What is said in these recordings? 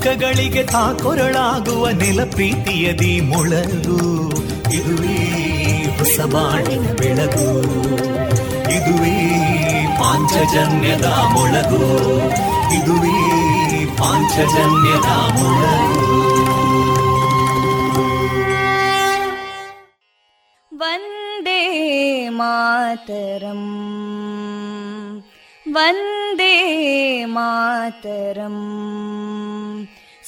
ದುಃಖಗಳಿಗೆ ತಾಕೊರಳಾಗುವ ನೆಲ ಪ್ರೀತಿಯದಿ ಮೊಳಗು ಇದುವೇ ಹೊಸ ಬಾಣಿನ ಬೆಳಗು ಇದುವೇ ಪಾಂಚಜನ್ಯದ ಮೊಳಗು ಇದುವೇ ಪಾಂಚಜನ್ಯದ ಮೊಳಗು वन्दे मातरम् वन्दे मातरम्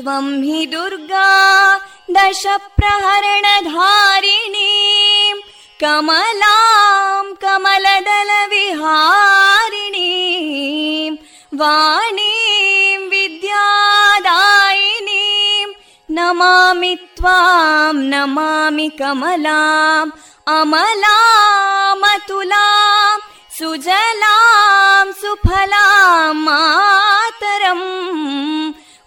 त्वं हि दुर्गा दशप्रहरणधारिणीं। कमलां कमलदलविहारिणीं। वाणीं विद्यादायिनीं। नमामि त्वां नमामि कमलाम् अमलामतुलां सुजलां सुफलां मातरम्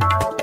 Bye.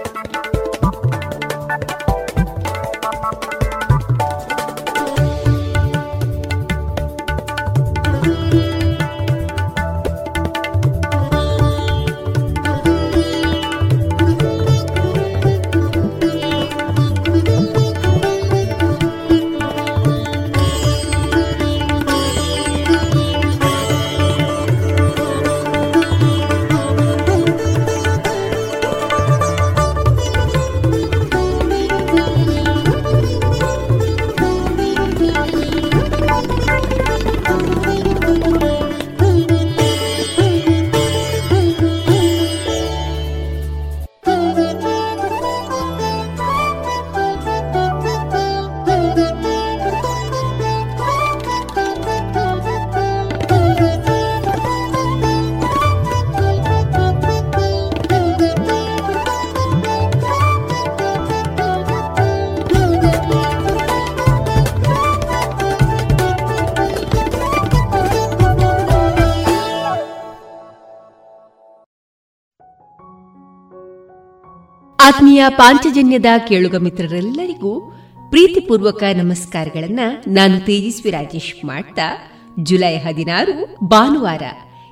ಆತ್ಮೀಯ ಪಾಂಚಜನ್ಯದ ಕೇಳುಗ ಮಿತ್ರರೆಲ್ಲರಿಗೂ ಪ್ರೀತಿಪೂರ್ವಕ ನಮಸ್ಕಾರಗಳನ್ನ ನಾನು ತೇಜಸ್ವಿ ರಾಜೇಶ್ ಮಾಡ್ತಾ, ಜುಲೈ ಹದಿನಾರು, ಭಾನುವಾರ.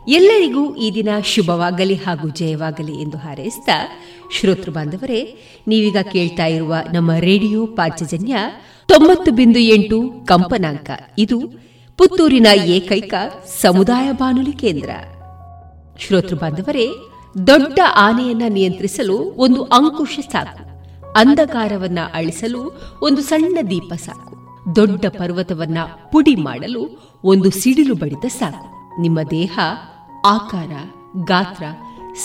ಎಲ್ಲರಿಗೂ ಈ ದಿನ ಶುಭವಾಗಲಿ ಹಾಗೂ ಜಯವಾಗಲಿ ಎಂದು ಹಾರೈಸಿದ ಶ್ರೋತೃ ಬಾಂಧವರೇ, ನೀವೀಗ ಕೇಳ್ತಾ ಇರುವ ನಮ್ಮ ರೇಡಿಯೋ ಪಾಂಚಜನ್ಯ ತೊಂಬತ್ತು ಬಿಂದು ಎಂಟು ಕಂಪನಾಂಕ. ಇದು ಪುತ್ತೂರಿನ ಏಕೈಕ ಸಮುದಾಯ ಬಾನುಲಿ ಕೇಂದ್ರ. ಶ್ರೋತೃ ಬಾಂಧವರೇ ದೊಡ್ಡ ಆನೆಯನ್ನ ನಿಯಂತ್ರಿಸಲು ಒಂದು ಅಂಕುಶ ಸಾಕು. ಅಂಧಕಾರವನ್ನ ಅಳಿಸಲು ಒಂದು ಸಣ್ಣ ದೀಪ ಸಾಕು. ದೊಡ್ಡ ಪರ್ವತವನ್ನ ಪುಡಿ ಮಾಡಲು ಒಂದು ಸಿಡಿಲು ಬಡಿದ ಸಾಕು. ನಿಮ್ಮ ದೇಹ, ಆಕಾರ, ಗಾತ್ರ,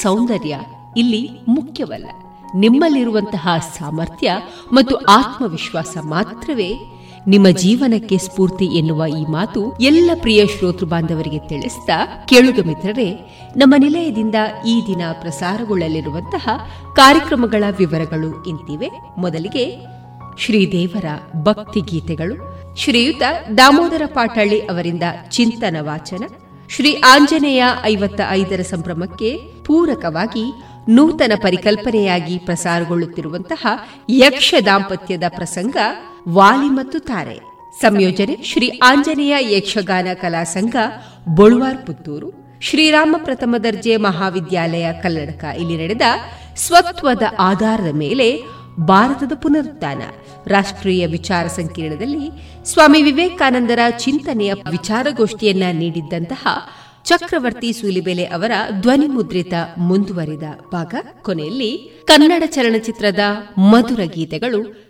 ಸೌಂದರ್ಯ ಇಲ್ಲಿ ಮುಖ್ಯವಲ್ಲ. ನಿಮ್ಮಲ್ಲಿರುವಂತಹ ಸಾಮರ್ಥ್ಯ ಮತ್ತು ಆತ್ಮವಿಶ್ವಾಸ ಮಾತ್ರವೇ ನಿಮ್ಮ ಜೀವನಕ್ಕೆ ಸ್ಫೂರ್ತಿ ಎನ್ನುವ ಈ ಮಾತು ಎಲ್ಲ ಪ್ರಿಯ ಶ್ರೋತೃ ಬಾಂಧವರಿಗೆ ತಿಳಿಸ್ತಾ, ಕೇಳುಗ ಮಿತ್ರರೇ, ನಮ್ಮ ನಿಲಯದಿಂದ ಈ ದಿನ ಪ್ರಸಾರಗೊಳ್ಳಲಿರುವಂತಹ ಕಾರ್ಯಕ್ರಮಗಳ ವಿವರಗಳು ಇಂತಿವೆ. ಮೊದಲಿಗೆ ಶ್ರೀದೇವರ ಭಕ್ತಿ ಗೀತೆಗಳು. ಶ್ರೀಯುತ ದಾಮೋದರ ಪಾಟಳ್ಳಿ ಅವರಿಂದ ಚಿಂತನ ವಾಚನ. ಶ್ರೀ ಆಂಜನೇಯ ಐವತ್ತ ಐದರ ಸಂಭ್ರಮಕ್ಕೆ ಪೂರಕವಾಗಿ ನೂತನ ಪರಿಕಲ್ಪನೆಯಾಗಿ ಪ್ರಸಾರಗೊಳ್ಳುತ್ತಿರುವಂತಹ ಯಕ್ಷ ದಾಂಪತ್ಯದ ಪ್ರಸಂಗ ವಾಲಿ ಮತ್ತು ತಾರೆ. ಸಂಯೋಜನೆ ಶ್ರೀ ಆಂಜನೇಯ ಯಕ್ಷಗಾನ ಕಲಾ ಸಂಘ, ಬೊಳುವಾರ್ ಪುತ್ತೂರು. ಶ್ರೀರಾಮ ಪ್ರಥಮ ದರ್ಜೆ ಮಹಾವಿದ್ಯಾಲಯ ಕಲ್ಲಡಕ ಇಲ್ಲಿ ನಡೆದ ಸ್ವತ್ವದ ಆಧಾರದ ಮೇಲೆ ಭಾರತದ ಪುನರುತ್ಥಾನ. ರಾಷ್ಟ್ರೀಯ ವಿಚಾರ ಸಂಕಿರಣದಲ್ಲಿ ಸ್ವಾಮಿ ವಿವೇಕಾನಂದರ ಚಿಂತನೆಯ ವಿಚಾರಗೋಷ್ಠಿಯನ್ನ ನೀಡಿದ್ದಂತಹ ಚಕ್ರವರ್ತಿ ಸೂಲಿಬೆಲೆ ಅವರ ಧ್ವನಿ ಮುದ್ರಿತ ಮುಂದುವರಿದ ಭಾಗ. ಕೊನೆಯಲ್ಲಿ ಕನ್ನಡ ಚಲನಚಿತ್ರದ ಮಧುರ ಗೀತೆಗಳು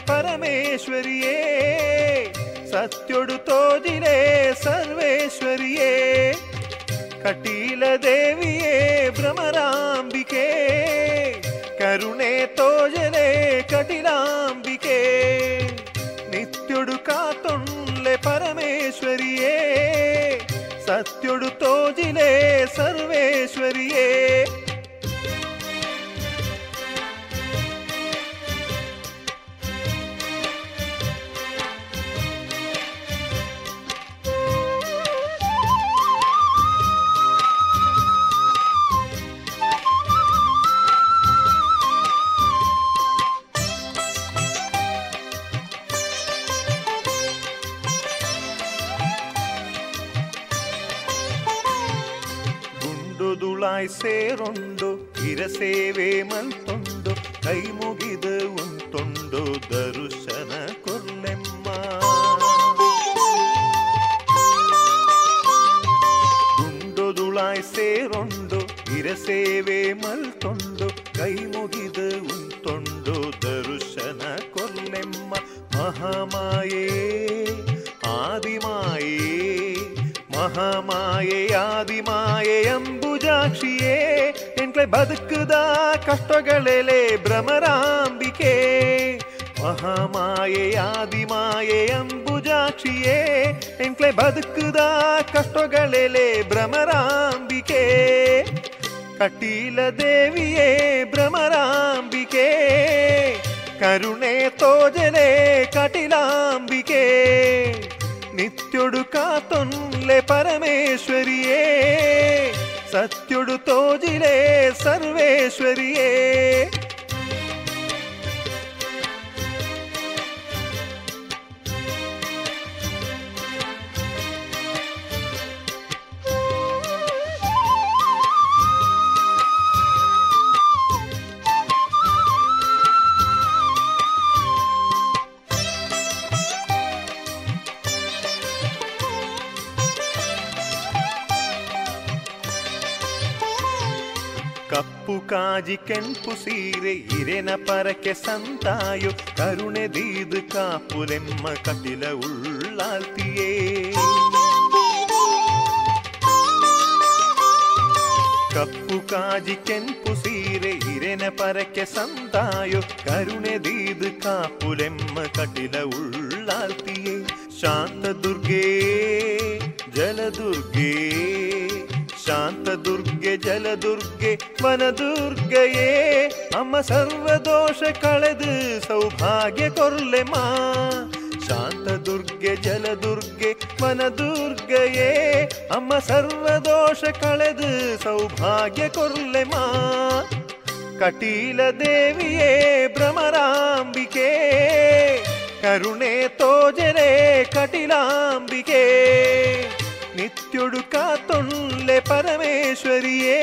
ಪರಮೇಶ್ವರಿಯೇ ಸತ್ಯೊಡು ತೋಜಿಲೆ ಸರ್ವೇಶ್ವರಿಯೇ ಕಟೀಲ ದೇವಿಯೇ ಭ್ರಮರಾಂಬಿಕೆ ಕರುಣೆ ತೋಜನೆ ಕಟಿಲಾಂಬಿಕೆ ನಿತ್ಯೊಡು ಕಾತೊಂಡ್ಲೆ ಪರಮೇಶ್ವರಿಯೇ ಸತ್ಯೊಡು ತೋಜಿಲೆ ಸರ್ವೇಶ್ವರಿಯೇ ಸೇರೊಂಡು ಇರಸೇವೆ ಮಂತೊಂದು ಕೈ ಕಷ್ಟಗಳೆಲೆ ಭ್ರಮರಾಂಬಿಕೆ ಮಹಾಮಾಯೆ ಆದಿಮಾಯೆ ಅಂಬುಜಾಕ್ಷಿಯೇ ಎಂಟ್ಲೆ ಬದುಕುದ ಕಷ್ಟಗಳೆಲೆ ಭ್ರಮರಾಂಬಿಕೆ ಕಟೀಲ ದೇವಿಯೇ ಭ್ರಮರಾಂಬಿಕೆ ಕರುಣೆ ತೋಜನೆ ಕಟಿಲಾಂಬಿಕೆ ನಿತ್ಯೊಡು ಕಾತೊನ್ಲೆ ಪರಮೇಶ್ವರಿಯೇ ಸತ್ಯೊಡು ತೋಜಿಲೆ ಇರೆನ ಪರಕೆ ಸಂತಾಯು, ಕರುಣೆ ದೀದು ಕಾಪುರೆಮ್ಮ ಕಟಿಲ ಉಳ್ಳಾಲ್ತಿಯೇ ಕಪ್ಪು ಕಾಜಿ ಕೆಂಪು ಸೀರೆ ಇರೆನ ಪರಕೆ ಸಂತಾಯು ಸರ್ವದೋಷ ಕಳೆದು ಸೌಭಾಗ್ಯ ಕೊರ್ಲೆ ಮಾ. ಶಾಂತ ದುರ್ಗೆ ಜಲದುರ್ಗೆ ವನದುರ್ಗಯೇ ಅಮ್ಮ ಸರ್ವದೋಷ ಕಳೆದು ಸೌಭಾಗ್ಯ ಕೊರ್ಲೆ ಮಾ. ಕಟೀಲ ದೇವಿಯೇ, ಭ್ರಮರಾಂಬಿಕೆ, ಕರುಣೆ ತೋಜರೆ ಕಟಿಲಾಂಬಿಕೆ. ನಿತ್ಯೊಡು ತೊಳ್ಳೆ ಪರಮೇಶ್ವರಿಯೇ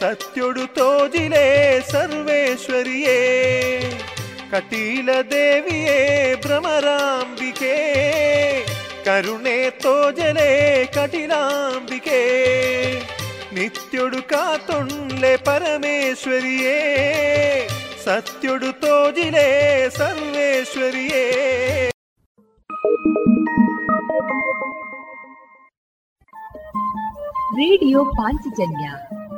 ಸತ್ಯೊಡು ತೋಜಿಲೆ ಸರ್ವೇಶ್ವರಿಯೇ, ಕಟೀಲ ದೇವಿಯೇ ಭ್ರಮರಾಂಬಿಕೆ, ಕರುಣೆ ತೋಜಲೆ ಕಟಿಲಾಂಬಿಕೆ, ನಿತ್ಯೊಡು ಕಾತೊಂಡ್ಲೆ ಪರಮೇಶ್ವರಿಯೇ, ಸತ್ಯೊಡು ತೋಜಿಲೆ ಸರ್ವೇಶ್ವರಿಯೇ. ರೇಡಿಯೋ ಪಾಂಚಜನ್ಯ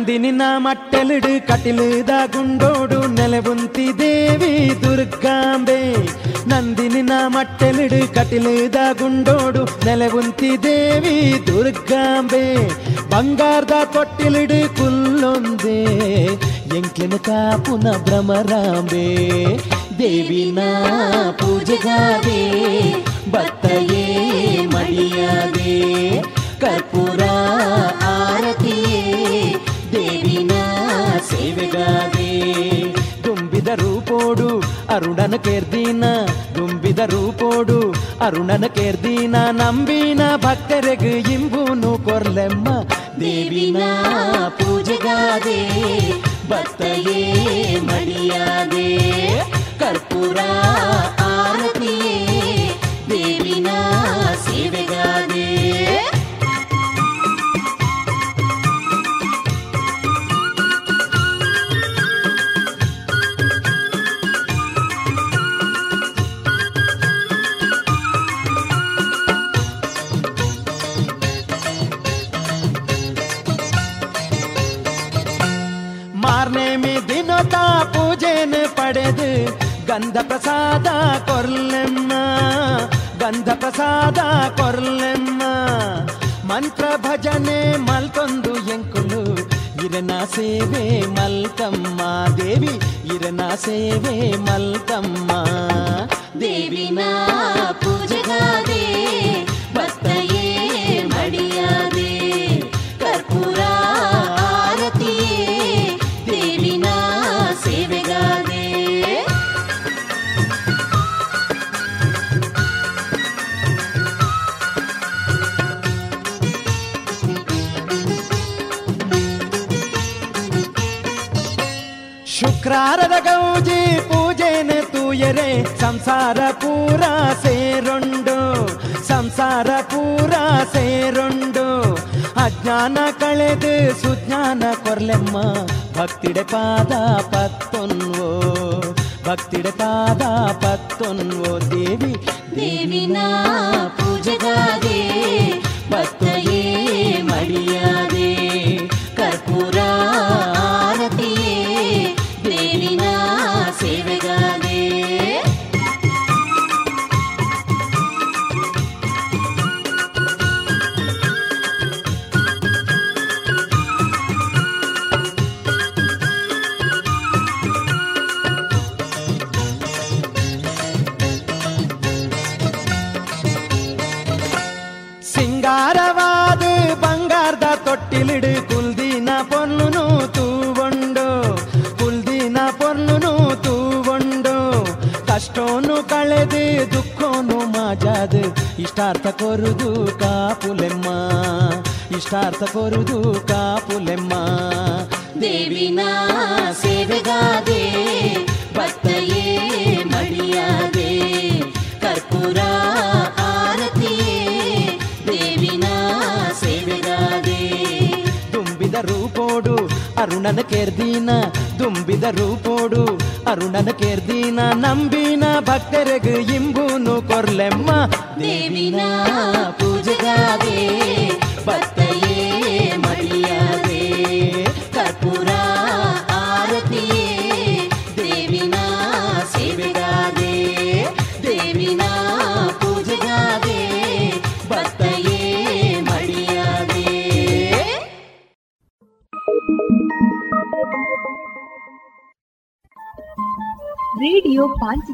ನಂದಿನಿನ ಮಟ್ಟಲಿಡು ಕಟಿಲುದ ಗುಂಡೋಡು ನೆಲೆಬುಂತಿ ದೇವಿ ದುರ್ಗಾಂಬೆ ನಂದಿನಿನ ಮಟ್ಟಲಿಡು ಕಟಿಲುದ ಗುಂಡೋಡು ನೆಲೆಬುಂತಿ ದೇವಿ ದುರ್ಗಾಂಬೆ ಬಂಗಾರದ ತೊಟ್ಟಿಲಿಡು ಕುಲ್ಲೊಂದೆ ಎಂಕ್ಲಿನ ಕಾಪುನ ಭ್ರಮರಾಂಬೆ ದೇವಿನ ಪೂಜೆಗಾದೆ ಬತ್ತಯೇ ಮಡಿಯಾದೆ ಕರ್ಪೂರ ಆರತಿಯೇ ದೇವಿನ ಸೇವೆಗಾದೆ ದುಂಬಿದ ರೂಪೋಡು ಅರುಣನ ಕೇರ್ದೀನ ದುಂಬಿದ ರೂಪೋಡು ಅರುಣನ ಕೇರ್ದೀನ ನಂಬಿನ ಭಕ್ತರೆಗೆ ಇಂಬೂನು ಕೊರ್ಲೆಮ್ಮ. ದೇವಿನ ಪೂಜೆಗಾದೆ, ಭಕ್ತಯೇ ಮಡಿಯಾದೆ, ಕರ್ಪೂರ ಆರತಿಯೇ ದೇವಿನ ಸೇವೆಗಾದೆ. ಗಂಧ ಪ್ರಸಾದ ಕೊರ್ಲೆಮ್ಮ ಗಂಧ ಪ್ರಸಾದ ಕೊರ್ಲೆಮ್ಮ. ಮಂತ್ರ ಭಜನೆ ಮಲ್ಕೊಂದು ಎಂಕುಲು, ಇರನ ಸೇವೆ ಮಲ್ತಮ್ಮ ದೇವಿ, ಇರನ ಸೇವೆ ಮಲ್ತಮ್ಮ ದೇವಿನ ಪೂಜೆಗಾದೆ ಶುಕ್ರಾರದ ಗೌಜಿ ಪೂಜೆನೆ ತೂಯರೆ, ಸಂಸಾರ ಪೂರ ಸೇರೊಂಡು, ಸಂಸಾರ ಪೂರ ಸೇರೊಂಡು. ಅಜ್ಞಾನ ಕಳೆದು ಸುಜ್ಞಾನ ಕೊರ್ಲೆಮ್ಮ, ಭಕ್ತಿಡೆ ಪಾದ ಪತ್ತೊನ್ವೋ, ಭಕ್ತಿಡೆ ಪಾದ ಪತ್ತೊನ್ವೋ. ದೇವಿ, ದೇವಿನ ಪೂಜೆಗಾದೆ ಭಕ್ತಯೇ ಮಡಿಯಾದೆ, ಕರ್ಪೂರ ಇಷ್ಟಾರ್ಥ ಕೊರುದು ಕಾಪುಲೆಮ್ಮ, ಇಷ್ಟಾರ್ಥ ಕೊರುದು ಕಾಪುಲೆಮ್ಮ. ದೇವಿನ ಸೇವೆಗಾದೆ, ಭಕ್ತಯೇ ಮಡಿಯಾದೆ ಕರ್ಪೂರ ಆರತಿಯೇ ದೇವಿನ ಸೇವೆಗಾದೆ. ತುಂಬಿದ ರೂಪೋಡು ಅರುಣನ ಕೆರ್ದೀನ ತುಂಬಿದ ರೂಪೋಡು ಅರುಣನ ಕೆರ್ದೀನ ನಂಬಿನ ಭಕ್ತರಿಗೆ ಇಂಬೂನು ಕೊರ್ಲೆಮ್ಮ. ದೇವಿನ ಪೂಜೆಗಾದೆ ಭಕ್ತಯೇ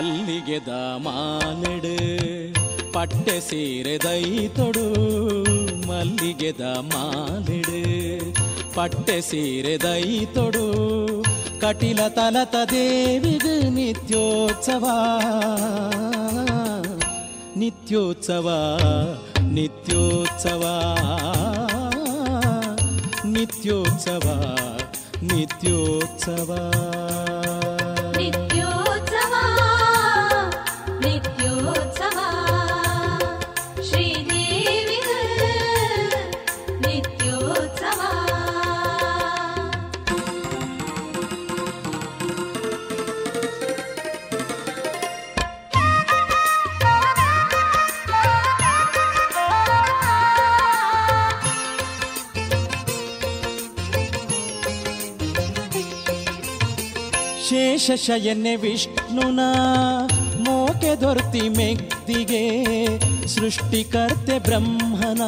ಮಲ್ಲಿಗೆದ ಮಾಲೆಡು ಪಟ್ಟೆ ಸೀರೆ ದೈ ತೊಡು. ಮಲ್ಲಿಗೆದ ಮಾಲೆಡು ಪಟ್ಟೆ ಸೀರೆ ದೈ ತೊಡು. ಕಟಿಲ ತಲತ ದೇವಿಗೆ ನಿತ್ಯೋತ್ಸವ. ನಿತ್ಯೋತ್ಸವ ನಿತ್ಯೋತ್ಸವ. ನಿತ್ಯೋತ್ಸವ ನಿತ್ಯೋತ್ಸವ. ಶೇಷಶಯನೆ ವಿಷ್ಣುನ ಮೋಕೆ ದೊರ್ತಿ ಮೆಗ್ದಿಗೆ, ಸೃಷ್ಟಿಕರ್ತೆ ಬ್ರಹ್ಮನ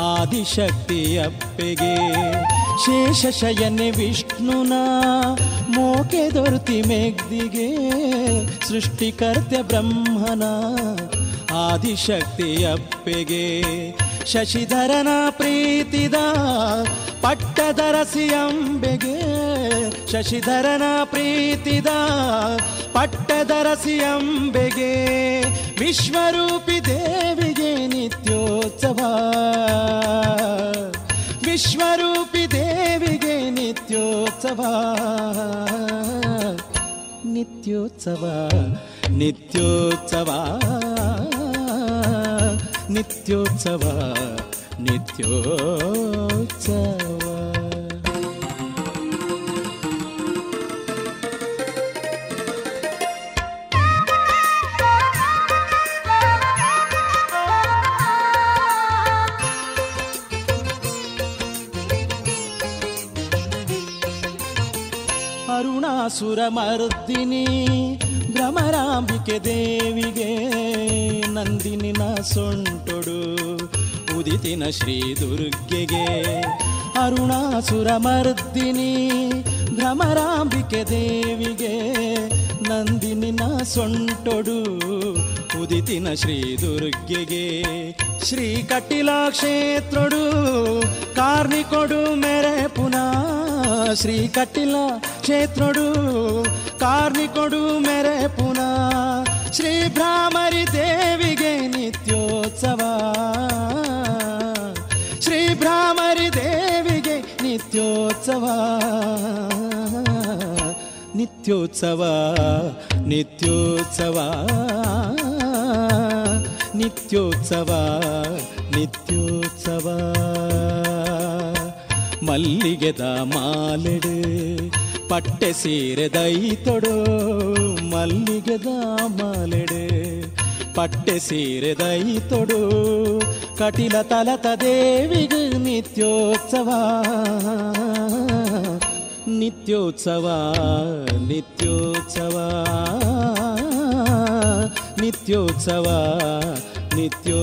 ಆದಿಶಕ್ತಿಯಪ್ಪೆಗೆ ಶೇಷಶಯನೆ ವಿಷ್ಣುನ ಮೋಕೆ ದೊರ್ತಿ ಮೆಗ್ದಿಗೆ, ಸೃಷ್ಟಿಕರ್ತೆ ಬ್ರಹ್ಮನ ಆದಿಶಕ್ತಿಯಪ್ಪೆಗೆ ಶಶಿಧರನ ಪ್ರೀತಿದ ಪಟ್ಟದರಸಿ ಅಂಬೆಗೆ ಶಶಿಧರನ ಪ್ರೀತಿದ ಪಟ್ಟದರಸಿ ಅಂಬೆಗೆ ವಿಶ್ವರೂಪಿ ದೇವಿಗೆ ನಿತ್ಯೋತ್ಸವ. ವಿಶ್ವರೂಪಿ ದೇವಿಗೆ ನಿತ್ಯೋತ್ಸವ. ನಿತ್ಯೋತ್ಸವ ನಿತ್ಯೋತ್ಸವ. ನಿತ್ಯೋತ್ಸವ ನಿತ್ಯೋತ್ಸವ. ಅರುಣಾಸುರ ಮರ್ದಿನಿ, ಭ್ರಮರಾಂಬಿಕೆ ದೇವಿಗೆ ನಂದಿನಿನ ಸೊಂಟೊಡು, ಉದಿತಿನ ಶ್ರೀ ದುರ್ಗೆಗೆ. ಅರುಣಾಸುರ ಮರ್ದಿನಿ, ಭ್ರಮರಾಂಬಿಕೆ ದೇವಿಗೆ ನಂದಿನಿನ ಸೊಂಟೊಡು ಉದಿತಿನ ಶ್ರೀ ದುರ್ಗೆಗೆ. ಶ್ರೀ ಕಟಿಲ ಕ್ಷೇತ್ರಡು ಕಾರ್ನಿಕೊಡು ಮೆರೆ ಪುನಃ. ಶ್ರೀ ಕಟ್ಟಿಲ ಕ್ಷೇತ್ರಡು ಕಾರ್ನಿಕೊಡು ಮೆರೆ ಪುನಃ. ಶ್ರೀ ಭ್ರಾಮರಿ ದೇವಿಗೆ ನಿತ್ಯೋತ್ಸವ. ಶ್ರೀ ಭ್ರಾಮರಿ ದೇವಿಗೆ ನಿತ್ಯೋತ್ಸವ. ನಿತ್ಯೋತ್ಸವ ನಿತ್ಯೋತ್ಸವ. ನಿತ್ಯೋತ್ಸವ ನಿತ್ಯೋತ್ಸವ. ಮಲ್ಲಿಗೆದ ಮಾಲೆಡು ಪಟ್ಟೆ ಸೀರೆ ದೈತೊಡು, ಮಲ್ಲಿಗೆದ ಮಾಲೆಡು ಪಟ್ಟೆ ಸೀರೆ ದೈತೊಡು. ಕಟಿಲ ತಲತ ದೇವಿಗ ನಿತ್ಯೋತ್ಸವ ನಿತ್ಯೋತ್ಸವ ನಿತ್ಯೋತ್ಸವ. ನಿತ್ಯೋತ್ಸವ ನಿತ್ಯೋತ್ಸವ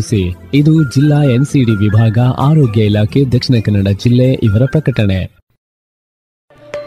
ಇದು ಜಿಲ್ಲಾ ಎನ್ಸಿಡಿ ವಿಭಾಗ ಆರೋಗ್ಯ ಇಲಾಖೆ ದಕ್ಷಿಣ ಕನ್ನಡ ಜಿಲ್ಲೆ ಇವರ ಪ್ರಕಟಣೆ.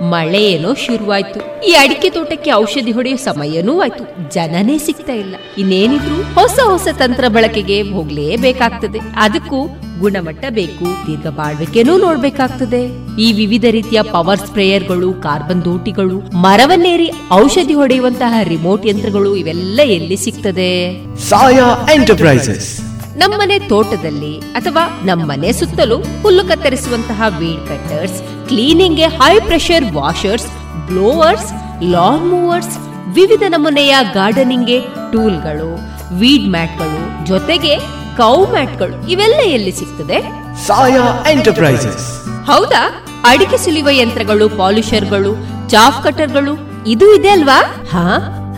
ಮಳೆ ಏನೋ ಶುರುವಾಯ್ತು. ಈ ಅಡಿಕೆ ತೋಟಕ್ಕೆ ಔಷಧಿ ಹೊಡೆಯೋ ಸಮಯನೂ ಆಯ್ತು ಜನನೇ ಸಿಗ್ತಾ ಇಲ್ಲ. ಇನ್ನೇನಿದ್ರು ಹೊಸ ಹೊಸ ತಂತ್ರ ಬಳಕೆಗೆ ಹೋಗ್ಲೇಬೇಕಾಗ್ತದೆ. ಅದಕ್ಕೂ ಗುಣಮಟ್ಟ ಬೇಕು ದೀರ್ಘ ಬಾಳ್ವಿಕೆನೂ ನೋಡ್ಬೇಕಾಗ್ತದೆ. ಈ ವಿವಿಧ ರೀತಿಯ ಪವರ್ ಸ್ಪ್ರೇಯರ್ಗಳು ಕಾರ್ಬನ್ ದೋಟಿಗಳು ಮರವನ್ನೇರಿ ಔಷಧಿ ಹೊಡೆಯುವಂತಹ ರಿಮೋಟ್ ಯಂತ್ರಗಳು ಇವೆಲ್ಲ ಎಲ್ಲಿ ಸಿಗ್ತದೆ? ಸಾಯಾ ಎಂಟರ್ಪ್ರೈಸಸ್. ನಮ್ಮನೆ ತೋಟದಲ್ಲಿ ಅಥವಾ ನಮ್ಮನೆ ಸುತ್ತಲೂ ಹುಲ್ಲು ಕತ್ತರಿಸುವಂತಹ weed cutters ಕ್ಲೀನಿಂಗ್ಗೆ high pressure washers blowers lawn mowers ವಿವಿಧ ನಮೂನೆಯ ಗಾರ್ಡನಿಂಗ್ಗೆ ಟೂಲ್ಗಳು ವೀಡ್ ಮ್ಯಾಟ್ಗಳು ಜೊತೆಗೆ ಕೌ ಮ್ಯಾಟ್ಗಳು ಇವೆಲ್ಲ ಎಲ್ಲಿ ಸಿಗ್ತದೆ? ಸಾಯಾ ಎಂಟರ್ಪ್ರೈಸಸ್. ಹೌದಾ? ಅಡಿಕೆ ಸುಲಿಯುವ ಯಂತ್ರಗಳು ಪಾಲಿಷರ್ಗಳು ಚಾಫ್ ಕಟರ್ಗಳು ಇದು ಇದೆ ಅಲ್ವಾ? ಹಾ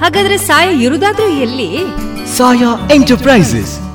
ಹಾಗಾದ್ರೆ ಸಾಯಾ ಇರುದಾದ್ರೂ ಎಲ್ಲಿ? ಸಾಯಾ ಎಂಟರ್ಪ್ರೈಸಸ್.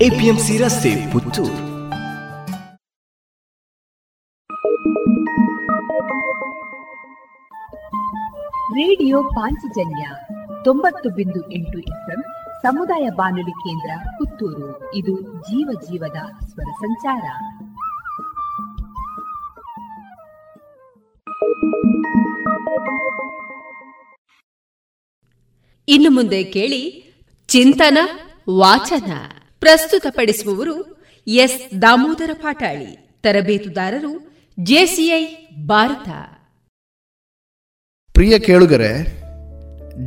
APMC ರಸ್ತೆ ಪುತ್ತೂರು. ರೇಡಿಯೋ ಪಾಂಚಜನ್ಯ ತೊಂಬತ್ತು ಬಿಂದು ಎಂಟು ಎಫ್ಎಂ ಸಮುದಾಯ ಬಾನುಲಿ ಕೇಂದ್ರ ಪುತ್ತೂರು. ಇದು ಜೀವ ಜೀವದ ಸ್ವರ ಸಂಚಾರ. ಇನ್ನು ಮುಂದೆ ಕೇಳಿ ಚಿಂತನ ವಾಚನ. ಪ್ರಸ್ತುತಪಡಿಸುವವರು ಎಸ್. ದಾಮೋದರ ಪಾಟಾಳಿ ತರಬೇತುದಾರರು ಜೆಸಿಐ ಭಾರತ. ಪ್ರಿಯ ಕೇಳುಗರೆ,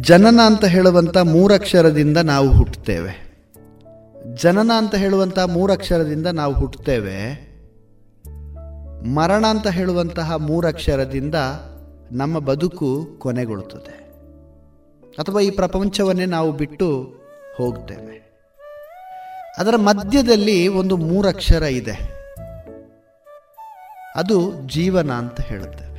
ಜನನ ಅಂತ ಹೇಳುವಂಥ ಮೂರಕ್ಷರದಿಂದ ನಾವು ಹುಟ್ಟುತ್ತೇವೆ. ಜನನ ಅಂತ ಹೇಳುವಂತಹ ಮೂರಕ್ಷರದಿಂದ ನಾವು ಹುಟ್ಟುತ್ತೇವೆ. ಮರಣ ಅಂತ ಹೇಳುವಂತಹ ಮೂರಕ್ಷರದಿಂದ ನಮ್ಮ ಬದುಕು ಕೊನೆಗೊಳ್ಳುತ್ತದೆ. ಅಥವಾ ಈ ಪ್ರಪಂಚವನ್ನೇ ನಾವು ಬಿಟ್ಟು ಹೋಗ್ತೇವೆ ಅದರ ಮಧ್ಯದಲ್ಲಿ ಒಂದು ಮೂರಕ್ಷರ ಇದೆ. ಅದು ಜೀವನ ಅಂತ ಹೇಳುತ್ತೇವೆ.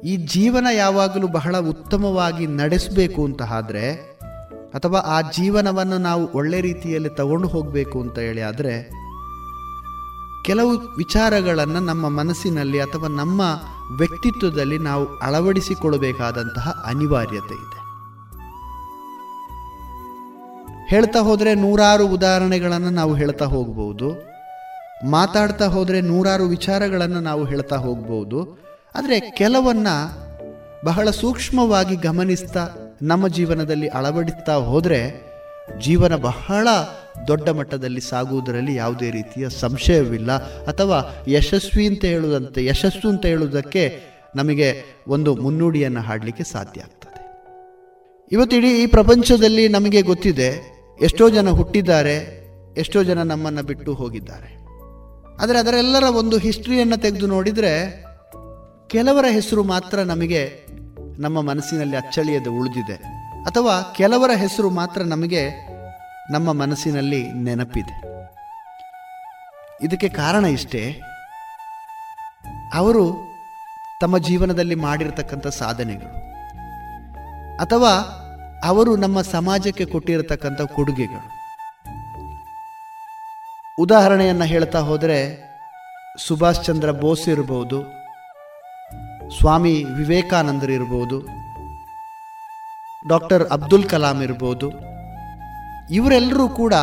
ಈ ಜೀವನ ಯಾವಾಗಲೂ ಬಹಳ ಉತ್ತಮವಾಗಿ ನಡೆಸಬೇಕು ಅಂತ ಆದರೆ, ಅಥವಾ ಆ ಜೀವನವನ್ನು ನಾವು ಒಳ್ಳೆ ರೀತಿಯಲ್ಲಿ ತಗೊಂಡು ಹೋಗಬೇಕು ಅಂತ ಹೇಳಿ ಆದರೆ, ಕೆಲವು ವಿಚಾರಗಳನ್ನು ನಮ್ಮ ಮನಸ್ಸಿನಲ್ಲಿ ಅಥವಾ ನಮ್ಮ ವ್ಯಕ್ತಿತ್ವದಲ್ಲಿ ನಾವು ಅಳವಡಿಸಿಕೊಳ್ಳಬೇಕಾದಂತಹ ಅನಿವಾರ್ಯತೆ ಇದೆ. ಹೇಳ್ತಾ ಹೋದರೆ ನೂರಾರು ಉದಾಹರಣೆಗಳನ್ನು ನಾವು ಹೇಳ್ತಾ ಹೋಗ್ಬೋದು. ಮಾತಾಡ್ತಾ ಹೋದರೆ ನೂರಾರು ವಿಚಾರಗಳನ್ನು ನಾವು ಹೇಳ್ತಾ ಹೋಗ್ಬೋದು. ಆದರೆ ಕೆಲವನ್ನ ಬಹಳ ಸೂಕ್ಷ್ಮವಾಗಿ ಗಮನಿಸ್ತಾ ನಮ್ಮ ಜೀವನದಲ್ಲಿ ಅಳವಡಿಸ್ತಾ ಹೋದರೆ ಜೀವನ ಬಹಳ ದೊಡ್ಡ ಮಟ್ಟದಲ್ಲಿ ಸಾಗುವುದರಲ್ಲಿ ಯಾವುದೇ ರೀತಿಯ ಸಂಶಯವಿಲ್ಲ. ಅಥವಾ ಯಶಸ್ವಿ ಅಂತ ಹೇಳುವುದಂತೆ ಯಶಸ್ಸು ಅಂತ ಹೇಳುವುದಕ್ಕೆ ನಮಗೆ ಒಂದು ಮುನ್ನುಡಿಯನ್ನು ಹಾಡಲಿಕ್ಕೆ ಸಾಧ್ಯ ಆಗ್ತದೆ. ಇವತ್ತಿಡೀ ಈ ಪ್ರಪಂಚದಲ್ಲಿ ನಮಗೆ ಗೊತ್ತಿದೆ ಎಷ್ಟೋ ಜನ ಹುಟ್ಟಿದ್ದಾರೆ, ಎಷ್ಟೋ ಜನ ನಮ್ಮನ್ನು ಬಿಟ್ಟು ಹೋಗಿದ್ದಾರೆ. ಆದರೆ ಅದರೆಲ್ಲರ ಒಂದು ಹಿಸ್ಟ್ರಿಯನ್ನು ತೆಗೆದು ನೋಡಿದರೆ ಕೆಲವರ ಹೆಸರು ಮಾತ್ರ ನಮಗೆ ನಮ್ಮ ಮನಸ್ಸಿನಲ್ಲಿ ಅಚ್ಚಳಿಯದೆ ಉಳಿದಿದೆ. ಅಥವಾ ಕೆಲವರ ಹೆಸರು ಮಾತ್ರ ನಮಗೆ ನಮ್ಮ ಮನಸ್ಸಿನಲ್ಲಿ ನೆನಪಿದೆ. ಇದಕ್ಕೆ ಕಾರಣ ಇಷ್ಟೇ, ಅವರು ತಮ್ಮ ಜೀವನದಲ್ಲಿ ಮಾಡಿರತಕ್ಕಂಥ ಸಾಧನೆಗಳು. ಅಥವಾ ಅವರು ನಮ್ಮ ಸಮಾಜಕ್ಕೆ ಕೊಟ್ಟಿರತಕ್ಕಂಥ ಕೊಡುಗೆಗಳು. ಉದಾಹರಣೆಯನ್ನು ಹೇಳ್ತಾ ಹೋದರೆ, ಸುಭಾಷ್ ಚಂದ್ರ ಬೋಸ್ ಇರಬಹುದು ಸ್ವಾಮಿ ವಿವೇಕಾನಂದರು ಇರ್ಬೋದು, ಡಾಕ್ಟರ್ ಅಬ್ದುಲ್ ಕಲಾಂ ಇರ್ಬೋದು, ಇವರೆಲ್ಲರೂ ಕೂಡ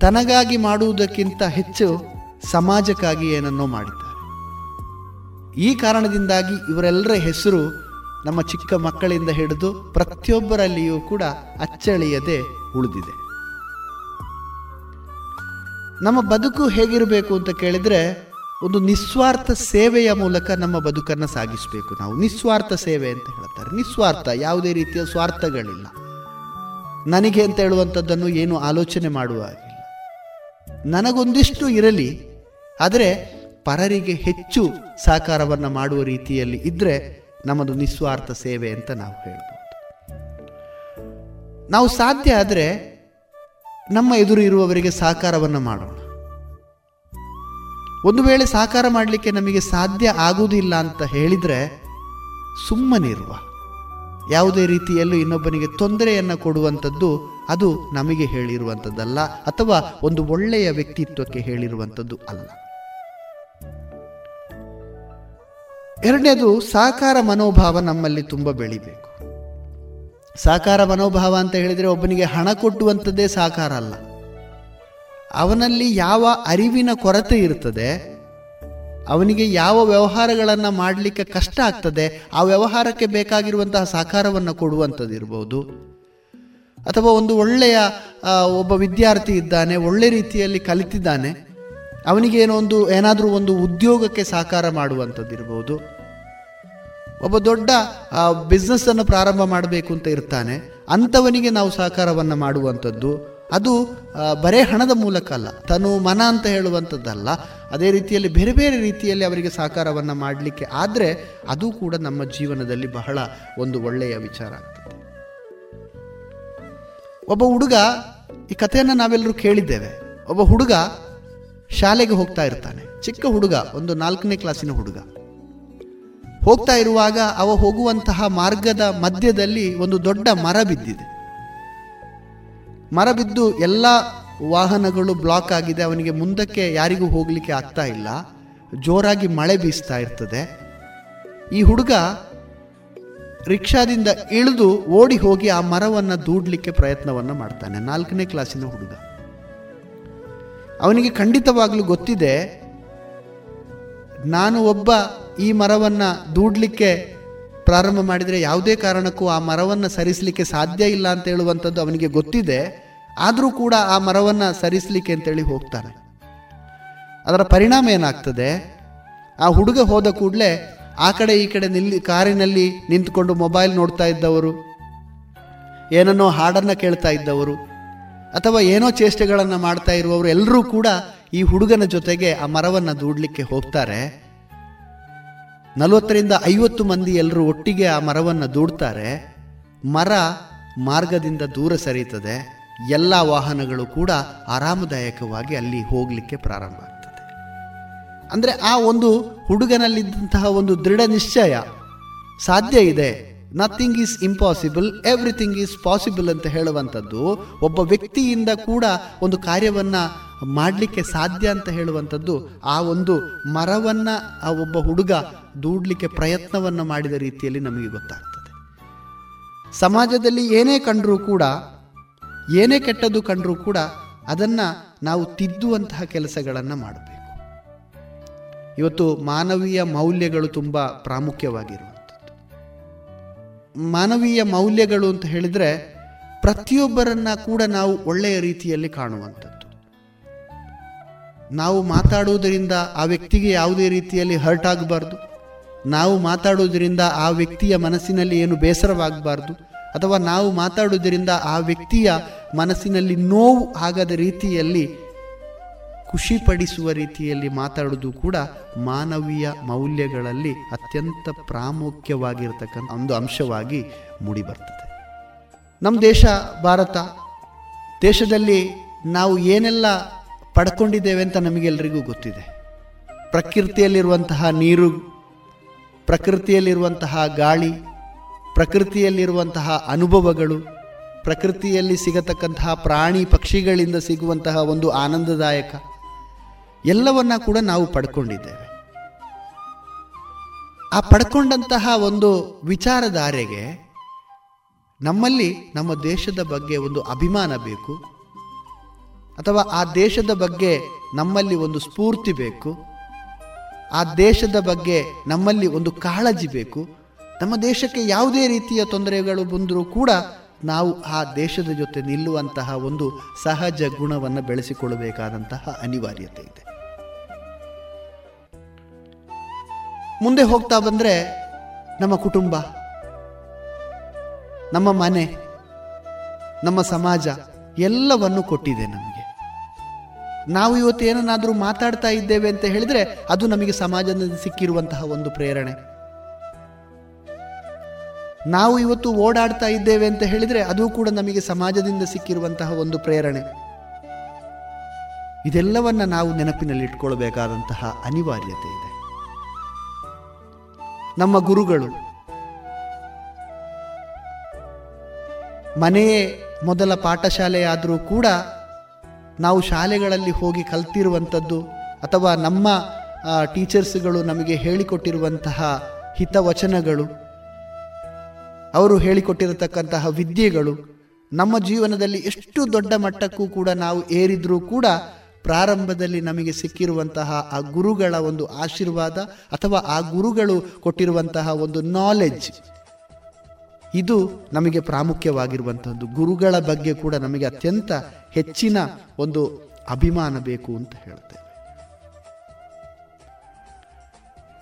ತನಗಾಗಿ ಮಾಡುವುದಕ್ಕಿಂತ ಹೆಚ್ಚು ಸಮಾಜಕ್ಕಾಗಿ ಏನನ್ನೋ ಮಾಡಿದ್ದಾರೆ. ಈ ಕಾರಣದಿಂದಾಗಿ ಇವರೆಲ್ಲರ ಹೆಸರು ನಮ್ಮ ಚಿಕ್ಕ ಮಕ್ಕಳಿಂದ ಹಿಡಿದು ಪ್ರತಿಯೊಬ್ಬರಲ್ಲಿಯೂ ಕೂಡ ಅಚ್ಚಳಿಯದೆ ಉಳಿದಿದೆ. ನಮ್ಮ ಬದುಕು ಹೇಗಿರಬೇಕು ಅಂತ ಕೇಳಿದರೆ ಒಂದು ನಿಸ್ವಾರ್ಥ ಸೇವೆಯ ಮೂಲಕ ನಮ್ಮ ಬದುಕನ್ನು ಸಾಗಿಸಬೇಕು ನಾವು. ನಿಸ್ವಾರ್ಥ ಸೇವೆ ಅಂತ ಹೇಳ್ತಾರೆ. ನಿಸ್ವಾರ್ಥ, ಯಾವುದೇ ರೀತಿಯ ಸ್ವಾರ್ಥಗಳಿಲ್ಲ. ನನಗೆ ಅಂತ ಹೇಳುವಂಥದ್ದನ್ನು ಏನು ಆಲೋಚನೆ ಮಾಡುವ ನನಗೊಂದಿಷ್ಟು ಇರಲಿ, ಆದರೆ ಪರರಿಗೆ ಹೆಚ್ಚು ಸಾಕಾರವನ್ನು ಮಾಡುವ ರೀತಿಯಲ್ಲಿ ಇದ್ರೆ ನಮ್ಮದು ನಿಸ್ವಾರ್ಥ ಸೇವೆ ಅಂತ ನಾವು ಹೇಳ್ಬೋದು. ನಾವು ಸಾಧ್ಯ ಆದರೆ ನಮ್ಮ ಎದುರು ಇರುವವರಿಗೆ ಸಹಕಾರವನ್ನು ಮಾಡೋಣ. ಒಂದು ವೇಳೆ ಸಹಕಾರ ಮಾಡಲಿಕ್ಕೆ ನಮಗೆ ಸಾಧ್ಯ ಆಗುವುದಿಲ್ಲ ಅಂತ ಹೇಳಿದರೆ ಸುಮ್ಮನಿರುವ ಯಾವುದೇ ರೀತಿಯಲ್ಲೂ ಇನ್ನೊಬ್ಬನಿಗೆ ತೊಂದರೆಯನ್ನು ಕೊಡುವಂಥದ್ದು ಅದು ನಮಗೆ ಹೇಳಿರುವಂಥದ್ದಲ್ಲ ಅಥವಾ ಒಂದು ಒಳ್ಳೆಯ ವ್ಯಕ್ತಿತ್ವಕ್ಕೆ ಹೇಳಿರುವಂಥದ್ದು ಅಲ್ಲ. ಎರಡನೇದು ಸಾಕಾರ ಮನೋಭಾವ ನಮ್ಮಲ್ಲಿ ತುಂಬ ಬೆಳಿಬೇಕು. ಸಾಕಾರ ಮನೋಭಾವ ಅಂತ ಹೇಳಿದರೆ ಒಬ್ಬನಿಗೆ ಹಣ ಕೊಟ್ಟುವಂಥದ್ದೇ ಸಾಕಾರ ಅಲ್ಲ. ಅವನಲ್ಲಿ ಯಾವ ಅರಿವಿನ ಕೊರತೆ ಇರ್ತದೆ, ಅವನಿಗೆ ಯಾವ ವ್ಯವಹಾರಗಳನ್ನು ಮಾಡಲಿಕ್ಕೆ ಕಷ್ಟ ಆಗ್ತದೆ, ಆ ವ್ಯವಹಾರಕ್ಕೆ ಬೇಕಾಗಿರುವಂತಹ ಸಾಕಾರವನ್ನು ಕೊಡುವಂಥದ್ದು ಇರ್ಬೋದು. ಅಥವಾ ಒಂದು ಒಳ್ಳೆಯ ಒಬ್ಬ ವಿದ್ಯಾರ್ಥಿ ಇದ್ದಾನೆ, ಒಳ್ಳೆ ರೀತಿಯಲ್ಲಿ ಕಲಿತಿದ್ದಾನೆ ಅವನಿಗೆ ಏನೋ ಒಂದು, ಏನಾದರೂ ಒಂದು ಉದ್ಯೋಗಕ್ಕೆ ಸಹಕಾರ ಮಾಡುವಂಥದ್ದಿರ್ಬೋದು ಒಬ್ಬ ದೊಡ್ಡ ಬಿಸ್ನೆಸ್ಸನ್ನು ಪ್ರಾರಂಭ ಮಾಡಬೇಕು ಅಂತ ಇರ್ತಾನೆ. ಅಂಥವನಿಗೆ ನಾವು ಸಹಕಾರವನ್ನು ಮಾಡುವಂಥದ್ದು. ಅದು ಬರೇ ಹಣದ ಮೂಲಕ ಅಲ್ಲ, ತನು ಮನ ಅಂತ ಹೇಳುವಂಥದ್ದಲ್ಲ. ಅದೇ ರೀತಿಯಲ್ಲಿ ಬೇರೆ ಬೇರೆ ರೀತಿಯಲ್ಲಿ ಅವರಿಗೆ ಸಹಕಾರವನ್ನು ಮಾಡಲಿಕ್ಕೆ ಆದರೆ ಅದು ಕೂಡ ನಮ್ಮ ಜೀವನದಲ್ಲಿ ಬಹಳ ಒಂದು ಒಳ್ಳೆಯ ವಿಚಾರ ಆಗ್ತದೆ. ಒಬ್ಬ ಹುಡುಗ, ಈ ಕಥೆಯನ್ನು ನಾವೆಲ್ಲರೂ ಕೇಳಿದ್ದೇವೆ. ಒಬ್ಬ ಹುಡುಗ ಶಾಲೆಗೆ ಹೋಗ್ತಾ ಇರ್ತಾನೆ. ಚಿಕ್ಕ ಹುಡುಗ, ಒಂದು ನಾಲ್ಕನೇ ಕ್ಲಾಸಿನ ಹುಡುಗ. ಹೋಗ್ತಾ ಇರುವಾಗ ಅವ ಹೋಗುವಂತಹ ಮಾರ್ಗದ ಮಧ್ಯದಲ್ಲಿ ಒಂದು ದೊಡ್ಡ ಮರ ಬಿದ್ದಿದೆ. ಮರ ಬಿದ್ದು ಎಲ್ಲ ವಾಹನಗಳು ಬ್ಲಾಕ್ ಆಗಿದೆ, ಅವನಿಗೆ ಮುಂದಕ್ಕೆ ಯಾರಿಗೂ ಹೋಗಲಿಕ್ಕೆ ಆಗ್ತಾ ಇಲ್ಲ. ಜೋರಾಗಿ ಮಳೆ ಬೀಸ್ತಾ ಇರ್ತದೆ. ಈ ಹುಡುಗ ರಿಕ್ಷಾದಿಂದ ಇಳಿದು ಓಡಿ ಹೋಗಿ ಆ ಮರವನ್ನು ದೂಡಲಿಕ್ಕೆ ಪ್ರಯತ್ನವನ್ನು ಮಾಡ್ತಾನೆ, ನಾಲ್ಕನೇ ಕ್ಲಾಸಿನ ಹುಡುಗ. ಅವನಿಗೆ ಖಂಡಿತವಾಗಲೂ ಗೊತ್ತಿದೆ, ನಾನು ಒಬ್ಬ ಈ ಮರವನ್ನು ದೂಡಲಿಕ್ಕೆ ಪ್ರಾರಂಭ ಮಾಡಿದರೆ ಯಾವುದೇ ಕಾರಣಕ್ಕೂ ಆ ಮರವನ್ನು ಸರಿಸಲಿಕ್ಕೆ ಸಾಧ್ಯ ಇಲ್ಲ ಅಂತ ಹೇಳುವಂಥದ್ದು ಅವನಿಗೆ ಗೊತ್ತಿದೆ, ಆದರೂ ಕೂಡ ಆ ಮರವನ್ನು ಸರಿಸಲಿಕ್ಕೆ ಅಂತೇಳಿ ಹೋಗ್ತಾನೆ. ಅದರ ಪರಿಣಾಮ ಏನಾಗ್ತದೆ, ಆ ಹುಡುಗ ಹೋದ ಕೂಡಲೇ ಆ ಕಡೆ ಈ ಕಡೆ ನಿಲ್ಲಿ, ಕಾರಿನಲ್ಲಿ ನಿಂತ್ಕೊಂಡು ಮೊಬೈಲ್ ನೋಡ್ತಾ ಇದ್ದವರು, ಏನನ್ನೋ ಹಾಡನ್ನು ಕೇಳ್ತಾ ಇದ್ದವರು ಅಥವಾ ಏನೋ ಚೇಷ್ಟೆಗಳನ್ನು ಮಾಡ್ತಾ ಇರುವವರು ಎಲ್ಲರೂ ಕೂಡ ಈ ಹುಡುಗನ ಜೊತೆಗೆ ಆ ಮರವನ್ನು ದೂಡ್ಲಿಕ್ಕೆ ಹೋಗ್ತಾರೆ. ನಲವತ್ತರಿಂದ ಐವತ್ತು ಮಂದಿ ಎಲ್ಲರೂ ಒಟ್ಟಿಗೆ ಆ ಮರವನ್ನು ದೂಡ್ತಾರೆ. ಮರ ಮಾರ್ಗದಿಂದ ದೂರ ಸರಿಯುತ್ತದೆ. ಎಲ್ಲ ವಾಹನಗಳು ಕೂಡ ಆರಾಮದಾಯಕವಾಗಿ ಅಲ್ಲಿ ಹೋಗಲಿಕ್ಕೆ ಪ್ರಾರಂಭ ಆಗ್ತದೆ. ಅಂದರೆ ಆ ಒಂದು ಹುಡುಗನಲ್ಲಿದ್ದಂತಹ ಒಂದು ದೃಢ ನಿಶ್ಚಯ ಸಾಧ್ಯ ಇದೆ. Nothing is impossible everything is possible ಅಂತ ಹೇಳುವಂಥದ್ದು ಒಬ್ಬ ವ್ಯಕ್ತಿಯಿಂದ ಕೂಡ ಒಂದು ಕಾರ್ಯವನ್ನು ಮಾಡಲಿಕ್ಕೆ ಸಾಧ್ಯ ಅಂತ ಹೇಳುವಂಥದ್ದು ಆ ಒಂದು ಮರವನ್ನು ಆ ಒಬ್ಬ ಹುಡುಗ ದೂಡಲಿಕ್ಕೆ ಪ್ರಯತ್ನವನ್ನು ಮಾಡಿದ ರೀತಿಯಲ್ಲಿ ನಮಗೆ ಗೊತ್ತಾಗ್ತದೆ. ಸಮಾಜದಲ್ಲಿ ಏನೇ ಕಂಡರೂ ಕೂಡ, ಏನೇ ಕೆಟ್ಟದ್ದು ಕಂಡರೂ ಕೂಡ ಅದನ್ನು ನಾವು ತಿದ್ದುವಂತಹ ಕೆಲಸಗಳನ್ನು ಮಾಡಬೇಕು. ಇವತ್ತು ಮಾನವೀಯ ಮೌಲ್ಯಗಳು ತುಂಬ ಪ್ರಾಮುಖ್ಯವಾಗಿರುವಂಥದ್ದು ಮಾನವೀಯ ಮೌಲ್ಯಗಳು ಅಂತ ಹೇಳಿದರೆ ಪ್ರತಿಯೊಬ್ಬರನ್ನ ಕೂಡ ನಾವು ಒಳ್ಳೆಯ ರೀತಿಯಲ್ಲಿ ಕಾಣುವಂಥದ್ದು. ನಾವು ಮಾತಾಡುವುದರಿಂದ ಆ ವ್ಯಕ್ತಿಗೆ ಯಾವುದೇ ರೀತಿಯಲ್ಲಿ ಹರ್ಟ್ ಆಗಬಾರ್ದು. ನಾವು ಮಾತಾಡುವುದರಿಂದ ಆ ವ್ಯಕ್ತಿಯ ಮನಸ್ಸಿನಲ್ಲಿ ಏನು ಬೇಸರವಾಗಬಾರ್ದು. ಅಥವಾ ನಾವು ಮಾತಾಡುವುದರಿಂದ ಆ ವ್ಯಕ್ತಿಯ ಮನಸ್ಸಿನಲ್ಲಿ ನೋವು ಆಗದ ರೀತಿಯಲ್ಲಿ ಖುಷಿಪಡಿಸುವ ರೀತಿಯಲ್ಲಿ ಮಾತಾಡುವುದು ಕೂಡ ಮಾನವೀಯ ಮೌಲ್ಯಗಳಲ್ಲಿ ಅತ್ಯಂತ ಪ್ರಾಮುಖ್ಯವಾಗಿರ್ತಕ್ಕಂಥ ಒಂದು ಅಂಶವಾಗಿ ಮೂಡಿಬರ್ತದೆ. ನಮ್ಮ ದೇಶ, ಭಾರತ, ದೇಶದಲ್ಲಿ ನಾವು ಏನೆಲ್ಲ ಪಡ್ಕೊಂಡಿದ್ದೇವೆ ಅಂತ ನಮಗೆಲ್ಲರಿಗೂ ಗೊತ್ತಿದೆ. ಪ್ರಕೃತಿಯಲ್ಲಿರುವಂತಹ ನೀರು, ಪ್ರಕೃತಿಯಲ್ಲಿರುವಂತಹ ಗಾಳಿ, ಪ್ರಕೃತಿಯಲ್ಲಿರುವಂತಹ ಅನುಭವಗಳು, ಪ್ರಕೃತಿಯಲ್ಲಿ ಸಿಗತಕ್ಕಂತಹ ಪ್ರಾಣಿ ಪಕ್ಷಿಗಳಿಂದ ಸಿಗುವಂತಹ ಒಂದು ಆನಂದದಾಯಕ ಎಲ್ಲವನ್ನ ಕೂಡ ನಾವು ಪಡ್ಕೊಂಡಿದ್ದೇವೆ. ಆ ಪಡ್ಕೊಂಡಂತಹ ಒಂದು ವಿಚಾರಧಾರೆಗೆ ನಮ್ಮಲ್ಲಿ ನಮ್ಮ ದೇಶದ ಬಗ್ಗೆ ಒಂದು ಅಭಿಮಾನ ಬೇಕು, ಅಥವಾ ಆ ದೇಶದ ಬಗ್ಗೆ ನಮ್ಮಲ್ಲಿ ಒಂದು ಸ್ಫೂರ್ತಿ ಬೇಕು, ಆ ದೇಶದ ಬಗ್ಗೆ ನಮ್ಮಲ್ಲಿ ಒಂದು ಕಾಳಜಿ ಬೇಕು, ನಮ್ಮ ದೇಶಕ್ಕೆ ಯಾವುದೇ ರೀತಿಯ ತೊಂದರೆಗಳು ಬಂದರೂ ಕೂಡ ನಾವು ಆ ದೇಶದ ಜೊತೆ ನಿಲ್ಲುವಂತಹ ಒಂದು ಸಹಜ ಗುಣವನ್ನು ಬೆಳೆಸಿಕೊಳ್ಳಬೇಕಾದಂತಹ ಅನಿವಾರ್ಯತೆ ಇದೆ. ಮುಂದೆ ಹೋಗ್ತಾ ಬಂದರೆ ನಮ್ಮ ಕುಟುಂಬ, ನಮ್ಮ ಮನೆ, ನಮ್ಮ ಸಮಾಜ ಎಲ್ಲವನ್ನು ಕೊಟ್ಟಿದೆ ನಮಗೆ. ನಾವು ಇವತ್ತು ಏನನ್ನಾದರೂ ಮಾತಾಡ್ತಾ ಇದ್ದೇವೆ ಅಂತ ಹೇಳಿದ್ರೆ ಅದು ನಮಗೆ ಸಮಾಜದಿಂದ ಸಿಕ್ಕಿರುವಂತಹ ಒಂದು ಪ್ರೇರಣೆ. ನಾವು ಇವತ್ತು ಓಡಾಡ್ತಾ ಇದ್ದೇವೆ ಅಂತ ಹೇಳಿದ್ರೆ ಅದು ಕೂಡ ನಮಗೆ ಸಮಾಜದಿಂದ ಸಿಕ್ಕಿರುವಂತಹ ಒಂದು ಪ್ರೇರಣೆ. ಇದೆಲ್ಲವನ್ನ ನಾವು ನೆನಪಿನಲ್ಲಿ ಇಟ್ಕೊಳ್ಬೇಕಾದಂತಹ ಅನಿವಾರ್ಯತೆ ಇದೆ. ನಮ್ಮ ಗುರುಗಳು. ಮನೆಯೇ ಮೊದಲ ಪಾಠಶಾಲೆಯಾದರೂ ಕೂಡ ನಾವು ಶಾಲೆಗಳಲ್ಲಿ ಹೋಗಿ ಕಲ್ತಿರುವಂಥದ್ದು ಅಥವಾ ನಮ್ಮ ಟೀಚರ್ಸ್ಗಳು ನಮಗೆ ಹೇಳಿಕೊಟ್ಟಿರುವಂತಹ ಹಿತವಚನಗಳು, ಅವರು ಹೇಳಿಕೊಟ್ಟಿರತಕ್ಕಂತಹ ವಿದ್ಯೆಗಳು ನಮ್ಮ ಜೀವನದಲ್ಲಿ ಎಷ್ಟು ದೊಡ್ಡ ಮಟ್ಟಕ್ಕೂ ಕೂಡ ನಾವು ಏರಿದರೂ ಕೂಡ ಪ್ರಾರಂಭದಲ್ಲಿ ನಮಗೆ ಸಿಕ್ಕಿರುವಂತಹ ಆ ಗುರುಗಳ ಒಂದು ಆಶೀರ್ವಾದ ಅಥವಾ ಆ ಗುರುಗಳು ಕೊಟ್ಟಿರುವಂತಹ ಒಂದು ನಾಲೆಡ್ಜ್ ಇದು ನಮಗೆ ಪ್ರಾಮುಖ್ಯವಾಗಿರುವಂಥದ್ದು ಗುರುಗಳ ಬಗ್ಗೆ ಕೂಡ ನಮಗೆ ಅತ್ಯಂತ ಹೆಚ್ಚಿನ ಒಂದು ಅಭಿಮಾನ ಬೇಕು ಅಂತ ಹೇಳ್ತೇವೆ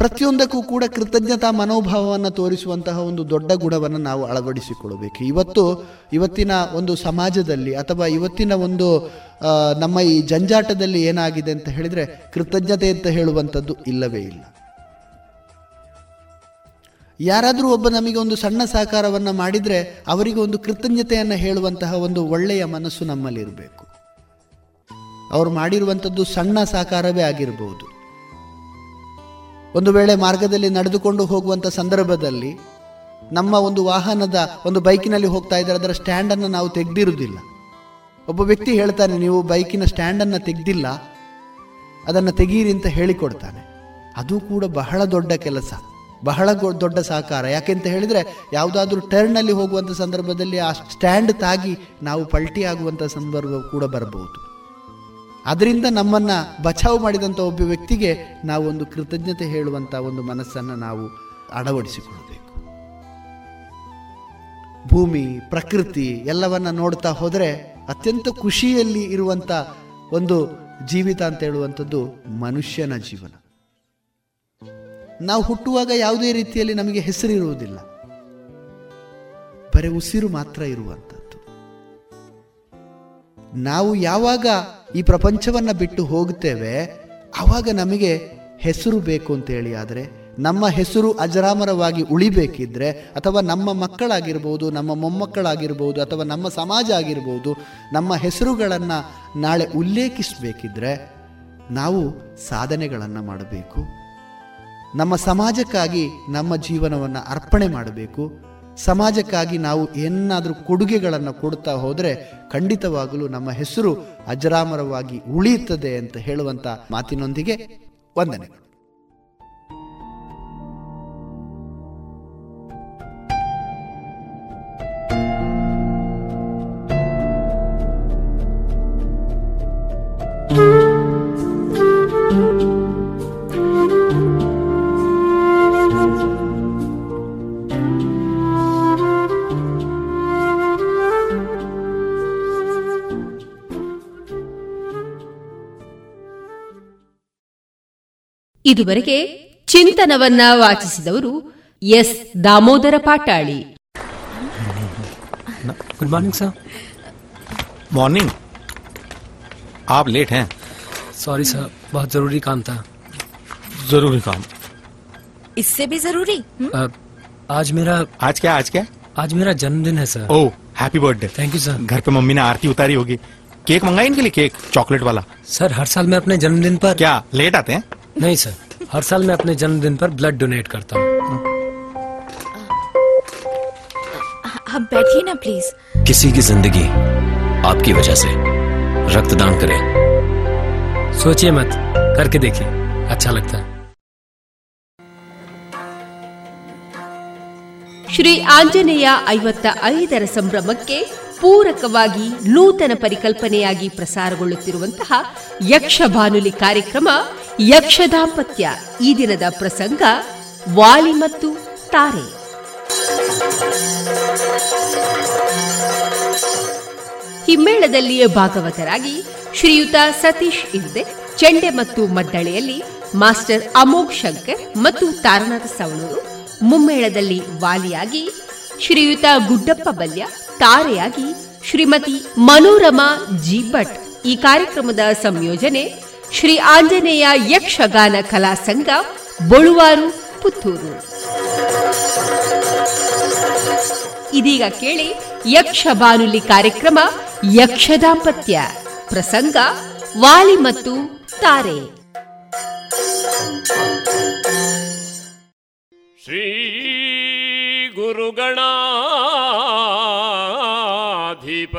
ಪ್ರತಿಯೊಂದಕ್ಕೂ ಕೂಡ ಕೃತಜ್ಞತಾ ಮನೋಭಾವವನ್ನು ತೋರಿಸುವಂತಹ ಒಂದು ದೊಡ್ಡ ಗುಣವನ್ನು ನಾವು ಅಳವಡಿಸಿಕೊಳ್ಳಬೇಕು. ಇವತ್ತು, ಇವತ್ತಿನ ಒಂದು ಸಮಾಜದಲ್ಲಿ ಅಥವಾ ಇವತ್ತಿನ ಒಂದು ನಮ್ಮ ಈ ಜಂಜಾಟದಲ್ಲಿ ಏನಾಗಿದೆ ಅಂತ ಹೇಳಿದರೆ ಕೃತಜ್ಞತೆ ಅಂತ ಹೇಳುವಂಥದ್ದು ಇಲ್ಲವೇ ಇಲ್ಲ. ಯಾರಾದರೂ ಒಬ್ಬ ನಮಗೆ ಒಂದು ಸಣ್ಣ ಸಹಕಾರವನ್ನು ಮಾಡಿದರೆ ಅವರಿಗೆ ಒಂದು ಕೃತಜ್ಞತೆಯನ್ನು ಹೇಳುವಂತಹ ಒಂದು ಒಳ್ಳೆಯ ಮನಸ್ಸು ನಮ್ಮಲ್ಲಿರಬೇಕು. ಅವರು ಮಾಡಿರುವಂಥದ್ದು ಸಣ್ಣ ಸಹಕಾರವೇ ಆಗಿರಬಹುದು ಒಂದು ವೇಳೆ ಮಾರ್ಗದಲ್ಲಿ ನಡೆದುಕೊಂಡು ಹೋಗುವಂಥ ಸಂದರ್ಭದಲ್ಲಿ ನಮ್ಮ ಒಂದು ವಾಹನದ ಒಂದು ಬೈಕಿನಲ್ಲಿ ಹೋಗ್ತಾ ಇದ್ದಾರೆ ಅದರ ಸ್ಟ್ಯಾಂಡನ್ನು ನಾವು ತೆಗೆದಿರುವುದಿಲ್ಲ. ಒಬ್ಬ ವ್ಯಕ್ತಿ ಹೇಳ್ತಾನೆ, ನೀವು ಬೈಕಿನ ಸ್ಟ್ಯಾಂಡನ್ನು ತೆಗೆದಿಲ್ಲ, ಅದನ್ನು ತೆಗೀರಿ ಅಂತ ಹೇಳಿಕೊಡ್ತಾನೆ. ಅದು ಕೂಡ ಬಹಳ ದೊಡ್ಡ ಕೆಲಸ, ಬಹಳ ದೊಡ್ಡ ಸಹಕಾರ ಯಾಕೆಂತ ಹೇಳಿದರೆ, ಯಾವುದಾದ್ರೂ ಟರ್ನಲ್ಲಿ ಹೋಗುವಂಥ ಸಂದರ್ಭದಲ್ಲಿ ಆ ಸ್ಟ್ಯಾಂಡ್ ತಾಗಿ ನಾವು ಪಲ್ಟಿ ಆಗುವಂಥ ಸಂದರ್ಭ ಕೂಡ ಬರಬಹುದು ಅದರಿಂದ ನಮ್ಮನ್ನು ಬಚಾವ್ ಮಾಡಿದಂಥ ಒಬ್ಬ ವ್ಯಕ್ತಿಗೆ ನಾವು ಒಂದು ಕೃತಜ್ಞತೆ ಹೇಳುವಂಥ ಒಂದು ಮನಸ್ಸನ್ನು ನಾವು ಅಳವಡಿಸಿಕೊಳ್ಳಬೇಕು. ಭೂಮಿ, ಪ್ರಕೃತಿ ಎಲ್ಲವನ್ನ ನೋಡ್ತಾ ಹೋದರೆ ಅತ್ಯಂತ ಖುಷಿಯಲ್ಲಿ ಇರುವಂಥ ಒಂದು ಜೀವಿತ ಅಂತ ಹೇಳುವಂಥದ್ದು ಮನುಷ್ಯನ ಜೀವನ. ನಾವು ಹುಟ್ಟುವಾಗ ಯಾವುದೇ ರೀತಿಯಲ್ಲಿ ನಮಗೆ ಹೆಸರಿರುವುದಿಲ್ಲ. ಬರೀ ಉಸಿರು ಮಾತ್ರ ಇರುವಂಥದ್ದು. ನಾವು ಯಾವಾಗ ಈ ಪ್ರಪಂಚವನ್ನು ಬಿಟ್ಟು ಹೋಗ್ತೇವೆ ಆವಾಗ ನಮಗೆ ಹೆಸರು ಬೇಕು ಅಂತೇಳಿ ಆದರೆ ನಮ್ಮ ಹೆಸರು ಅಜರಾಮರವಾಗಿ ಉಳಿಬೇಕಿದ್ರೆ, ಅಥವಾ ನಮ್ಮ ಮಕ್ಕಳಾಗಿರ್ಬೋದು, ನಮ್ಮ ಮೊಮ್ಮಕ್ಕಳಾಗಿರ್ಬೋದು, ಅಥವಾ ನಮ್ಮ ಸಮಾಜ ಆಗಿರ್ಬೋದು, ನಮ್ಮ ಹೆಸರುಗಳನ್ನು ನಾಳೆ ಉಲ್ಲೇಖಿಸಬೇಕಿದ್ರೆ ನಾವು ಸಾಧನೆಗಳನ್ನು ಮಾಡಬೇಕು. ನಮ್ಮ ಸಮಾಜಕ್ಕಾಗಿ ನಮ್ಮ ಜೀವನವನ್ನು ಅರ್ಪಣೆ ಮಾಡಬೇಕು. ಸಮಾಜಕ್ಕಾಗಿ ನಾವು ಏನಾದರೂ ಕೊಡುಗೆಗಳನ್ನು ಕೊಡ್ತಾ ಹೋದರೆ ಖಂಡಿತವಾಗಲೂ ನಮ್ಮ ಹೆಸರು ಅಜರಾಮರವಾಗಿ ಉಳಿಯುತ್ತದೆ ಅಂತ ಹೇಳುವಂಥ ಮಾತಿನೊಂದಿಗೆ ವಂದನೆಗಳು. ಇದುವರೆಗೆ ಚಿಂತನವನ್ನ ವಾಚಿಸಿದವರು S Damodara Patali good morning sir morning आप लेट हैं सॉरी सर बहुत जरूरी काम था जरूरी काम इससे भी जरूरी आ, आज मेरा आज क्या आज क्या आज मेरा जन्मदिन है sir oh happy birthday thank you sir घर पे मम्मी ने आरती उतारी होगी केक मंगाई इनके लिए केक चॉकलेट वाला सर हर साल मैं अपने जन्मदिन पर क्या लेट आते हैं नहीं सर हर साल मैं अपने जन्मदिन पर ब्लड डोनेट करता हूँ आप बैठिए ना प्लीज किसी की जिंदगी आपकी वजह से रक्तदान करें सोचिए मत करके देखिए अच्छा लगता है ಶ್ರೀ ಆಂಜನೇಯ ಐವತ್ತ ಐದರ ಸಂಭ್ರಮಕ್ಕೆ ಪೂರಕವಾಗಿ ನೂತನ ಪರಿಕಲ್ಪನೆಯಾಗಿ ಪ್ರಸಾರಗೊಳ್ಳುತ್ತಿರುವಂತಹ ಯಕ್ಷ ಬಾನುಲಿ ಕಾರ್ಯಕ್ರಮ ಯಕ್ಷ ದಾಂಪತ್ಯ ಈ ದಿನದ ಪ್ರಸಂಗ, ವಾಲಿ ಮತ್ತು ತಾರೆ. ಹಿಮ್ಮೇಳದಲ್ಲಿಯೇ ಭಾಗವತರಾಗಿ ಶ್ರೀಯುತ ಸತೀಶ್ ಇಲ್ದೆ ಚೆಂಡೆ ಮತ್ತು ಮದ್ದಳೆಯಲ್ಲಿ ಮಾಸ್ಟರ್ ಅಮೋಘ್ ಶಂಕರ್ ಮತ್ತು ತಾರನಾಥ ಸವಣೂರು, ಮುಮ್ಮೇಳದಲ್ಲಿ ವಾಲಿಯಾಗಿ ಶ್ರೀಯುತ ಗುಡ್ಡಪ್ಪ ಬಲ್ಯ ತಾರೆಯಾಗಿ ಶ್ರೀಮತಿ ಮನೋರಮಾ ಜಿ ಭಟ್ ಈ ಕಾರ್ಯಕ್ರಮದ ಸಂಯೋಜನೆ ಶ್ರೀ ಆಂಜನೇಯ ಯಕ್ಷಗಾನ ಕಲಾ ಸಂಘ, ಬಳುವಾರು, ಪುತ್ತೂರು. ಇದೀಗ ಕೇಳಿ ಯಕ್ಷ ಬಾನುಲಿ ಕಾರ್ಯಕ್ರಮ ಯಕ್ಷ ದಾಂಪತ್ಯ ಪ್ರಸಂಗ ವಾಲಿ ಮತ್ತು ತಾರೆ. ಶ್ರೀ ಗುರುಗಣಾಧಿಪತಯೇ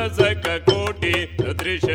ಸುಬಂಧನಾಬ್ಜ ಸಕ ಕೋಟಿ ಸದೃಶ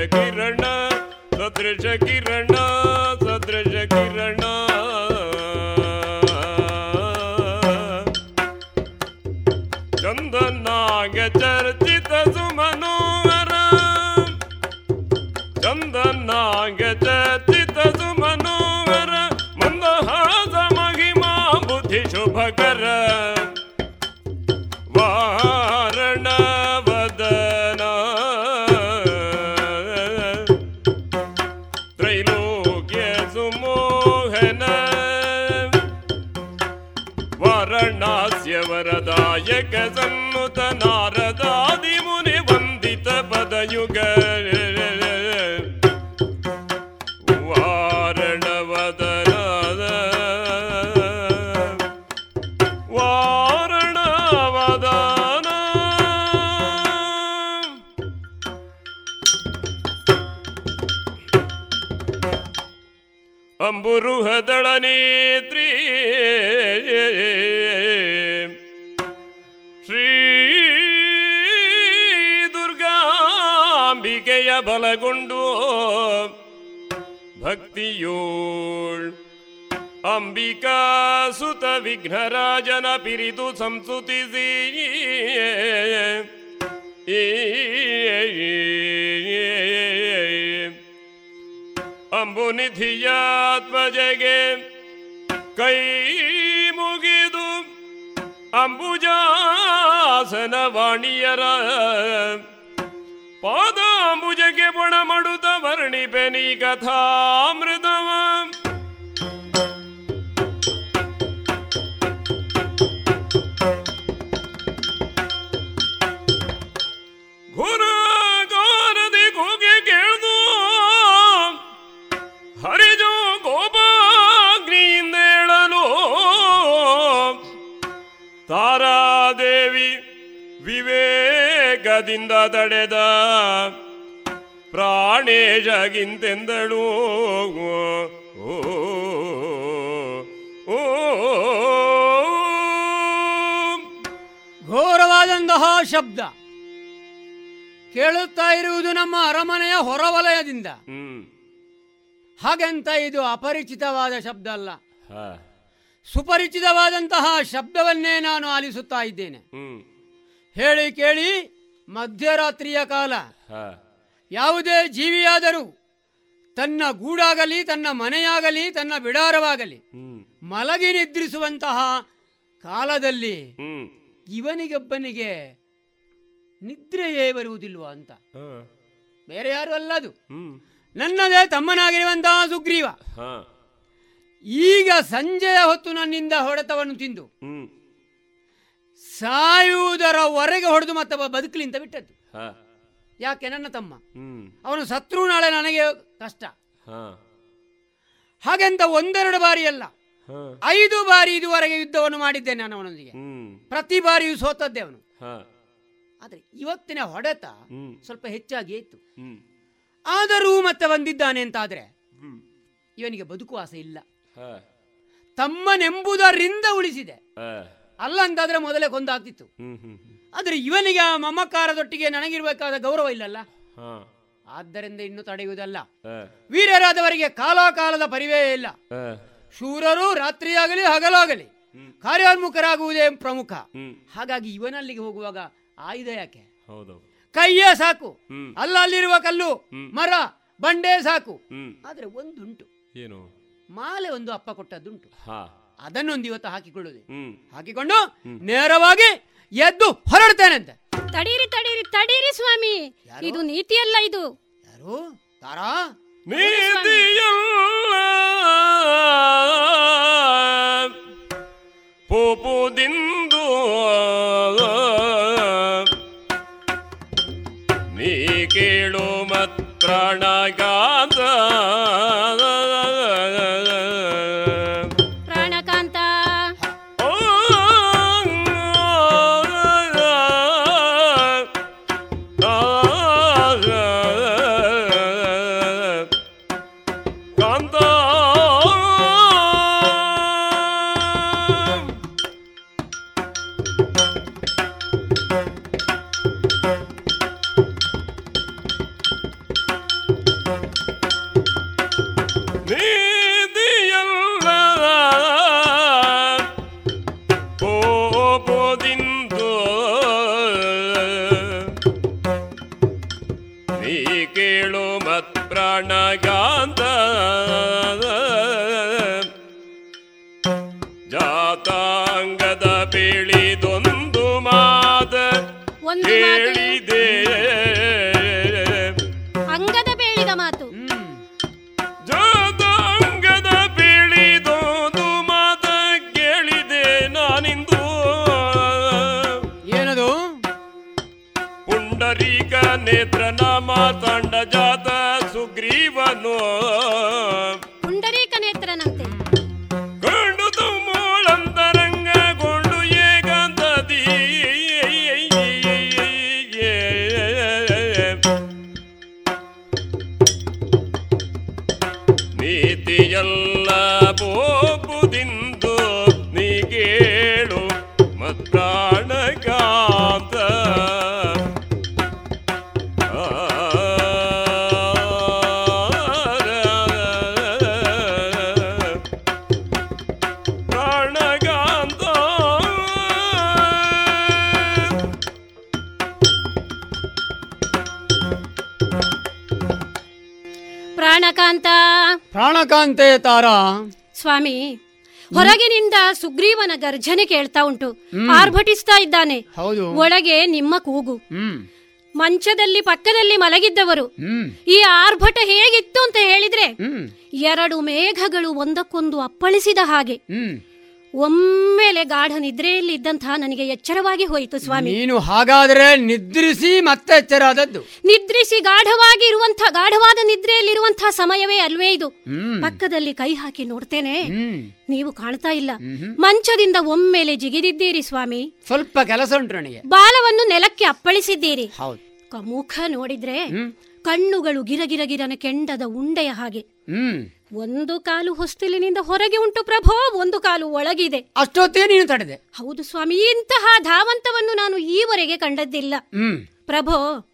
ಭಕ್ತಿಯೋಳ್ ಅಂಬಿಕಾ ಸುತ ವಿಘ್ನರಾಜನ ಪಿರಿದು ಸಂಸುತಿಸಿ ಅಂಬುನಿಧಿಯಾತ್ಮಜಗೆ ಕೈ ಮುಗಿದು ಅಂಬುಜಾಸನ ವಾಣಿಯರ ಪಾದಾಂಬುಜಗೆ ಬೊಣ ಮಡುತ್ತ ಕಥಾ ಕಥಾಮೃತವ. ವಿವೇಕದಿಂದ ತಡೆದ ಪ್ರಾಣೇಶಗಿಂತೆಂದಳು ಓ, ಘೋರವಾದಂತಹ ಶಬ್ದ. ಕೇಳುತ್ತಾ ಇರುವುದು ನಮ್ಮ ಅರಮನೆಯ ಹೊರವಲಯದಿಂದ. ಹಾಗೆಂತ ಇದು ಅಪರಿಚಿತವಾದ ಶಬ್ದ ಅಲ್ಲ. ಸುಪರಿಚಿತವಾದಂತಹ ಶಬ್ದವನ್ನೇ ನಾನು ಆಲಿಸುತ್ತಾ ಇದ್ದೇನೆ. ಹೇಳಿ ಕೇಳಿ. ಮಧ್ಯರಾತ್ರಿಯ ಕಾಲ. ಯಾವುದೇ ಜೀವಿಯಾದರೂ ತನ್ನ ಗೂಡಾಗಲಿ ತನ್ನ ಮನೆಯಾಗಲಿ ತನ್ನ ಬಿಡಾರವಾಗಲಿ ಮಲಗಿ ನಿದ್ರಿಸುವಂತಹ ಕಾಲದಲ್ಲಿ ಇವನಿಗೊಬ್ಬನಿಗೆ ನಿದ್ರೆಯೇ ಬರುವುದಿಲ್ವಾ ಅಂತ. ಬೇರೆ ಯಾರು ಅಲ್ಲ ಅದು. ನನ್ನದೇ ತಮ್ಮನಾಗಿರುವಂತಹ ಸುಗ್ರೀವ. ಈಗ ಸಂಜೆಯ ಹೊತ್ತು ನನ್ನಿಂದ ಹೊಡೆತವನ್ನು ತಿಂದು. ಸಾಯುವುದರವರೆಗೆ ಹೊಡೆದು ಮತ್ತೊಬ್ಬ ಬದುಕಲಿ ಅಂತ ಬಿಟ್ಟದ್ದು ಯಾಕೆ ನನ್ನ ತಮ್ಮ? ಅವನು ಶತ್ರು ನಾಳೆ ನನಗೆ ಕಷ್ಟ. ಹಾಗೆಂತ ಒಂದೆರಡು ಬಾರಿ ಅಲ್ಲ ಐದು ಬಾರಿ ಇದುವರೆಗೆ ಯುದ್ಧವನ್ನು ಮಾಡಿದ್ದೇನೆ ನಾನು ಅವನೊಂದಿಗೆ. ಪ್ರತಿ ಬಾರಿಯೂ ಸೋತದ್ದೇ ಅವನು. ಹಾ, ಆದ್ರೆ ಇವತ್ತಿನ ಹೊಡೆತ ಸ್ವಲ್ಪ ಹೆಚ್ಚಾಗಿ ಇತ್ತು ಆದರೂ ಮತ್ತೆ ಬಂದಿದ್ದಾನೆ ಅಂತಾದ್ರೆ ಇವನಿಗೆ ಬದುಕುವ ಆಸೆ ಇಲ್ಲ ತಮ್ಮನೆಂಬುದರಿಂದ ಉಳಿಸಿದೆ. ಅಲ್ಲ ಅಂತಾದ್ರೆ ಮೊದಲೇ ಕೊಂದಾಗ್ತಿತ್ತು ಆದ್ರೆ ಇವನಿಗೆ ಆ ಮಮಕಾರದೊಟ್ಟಿಗೆ ನನಗಿರ್ಬೇಕಾದ ಗೌರವ ಇಲ್ಲಲ್ಲ? ಆದ್ದರಿಂದ ಇನ್ನು ತಡೆಯುವುದಲ್ಲ. ವೀರರಾದವರಿಗೆ ಕಾಲಾಕಾಲದ ಪರಿವೇ ಇಲ್ಲ. ಶೂರರು ರಾತ್ರಿಯಾಗಲಿ ಹಗಲಾಗಲಿ. ಕಾರ್ಯೋನ್ಮುಖರಾಗುವುದೇ ಪ್ರಮುಖ. ಹಾಗಾಗಿ ಇವನಲ್ಲಿಗೆ ಹೋಗುವಾಗ ಆಯುಧ ಯಾಕೆ? ಕೈಯೇ ಸಾಕು. ಅಲ್ಲ ಅಲ್ಲಿರುವ ಕಲ್ಲು ಮರ ಬಂಡೆ ಸಾಕು. ಆದ್ರೆ ಒಂದುಂಟು. ಏನು? ಮಾಲೆ ಒಂದು ಅಪ್ಪ ಕೊಟ್ಟದ್ದುಂಟು. ಹಾ. ಅದನ್ನೊಂದು ಇವತ್ತು ಹಾಕಿಕೊಳ್ಳುವುದು ಹಾಕಿಕೊಂಡು ನೇರವಾಗಿ ಎದ್ದು ಅಂತ ತಡೀರಿ ತಡೀರಿ ತಡೀರಿ ಸ್ವಾಮಿ. ಇದು ನೀತಿಯಲ್ಲ ಇದು. ಯಾರು? ತಾರಾ? ನೀತಿಯಲ್ಲ. ಪೋಪುದಿಂದು ಪ್ರಾಣಕಾಂತೆ ತಾರಾ? ಸ್ವಾಮಿ ಹೊರಗಿನಿಂದ ಸುಗ್ರೀವನ ಗರ್ಜನೆ ಕೇಳ್ತಾ ಉಂಟು. ಆರ್ಭಟಿಸ್ತಾ ಇದ್ದಾನೆ. ಒಳಗೆ ನಿಮ್ಮ ಕೂಗು. ಮಂಚದಲ್ಲಿ ಪಕ್ಕದಲ್ಲಿ ಮಲಗಿದ್ದವರು. ಈ ಆರ್ಭಟ ಹೇಗಿತ್ತು ಅಂತ ಹೇಳಿದ್ರೆ ಎರಡು ಮೇಘಗಳು ಒಂದಕ್ಕೊಂದು ಅಪ್ಪಳಿಸಿದ ಹಾಗೆ. ಒಮ್ಮೆಲೆ ಗಾಢ ನಿದ್ರೆಯಲ್ಲಿ ಇದ್ದಂತಹ ನನಗೆ ಎಚ್ಚರವಾಗಿ ಹೋಯಿತು ಸ್ವಾಮಿ. ನೀನು ಹಾಗಾದ್ರೆ ನಿದ್ರಿಸಿ ಮತ್ತೆ ಎಚ್ಚರಾದದ್ದು. ನಿದ್ರಿಸಿ ಗಾಢವಾಗಿ ಇರುವಂತಹ ಗಾಢವಾದ ನಿದ್ರೆಯಲ್ಲಿರುವಂತಹ ಸಮಯವೇ ಅಲ್ವೇ ಇದು. ಪಕ್ಕದಲ್ಲಿ ಕೈ ಹಾಕಿ ನೋಡ್ತೇನೆ. ನೀವು ಕಾಣ್ತಾ ಇಲ್ಲ. ಮಂಚದಿಂದ ಒಮ್ಮೆಲೆ ಜಿಗಿದಿದ್ದೀರಿ ಸ್ವಾಮಿ. ಸ್ವಲ್ಪ ಕೆಲಸ ಉಂಟು ನನಗೆ. ಬಾಲವನ್ನು ನೆಲಕ್ಕೆ ಅಪ್ಪಳಿಸಿದ್ದೀರಿ. ಮುಖ ನೋಡಿದ್ರೆ ಕಣ್ಣುಗಳು ಗಿರಗಿರಗಿರನ ಕೆಂಡದ ಉಂಡೆಯ ಹಾಗೆ. ಒಂದು ಕಾಲು ಹೊಸ್ತಿಲಿನಿಂದ ಹೊರಗೆ ಉಂಟು ಪ್ರಭೋ ಒಂದು ಕಾಲು ಒಳಗಿದೆ. ಅಷ್ಟೊತ್ತೇ ನೀನು ತಡೆದೆ. ಹೌದು ಸ್ವಾಮಿ ಇಂತಹ ಧಾವಂತವನ್ನು ನಾನು ಈವರೆಗೆ ಕಂಡದ್ದಿಲ್ಲ. ಪ್ರಭೋ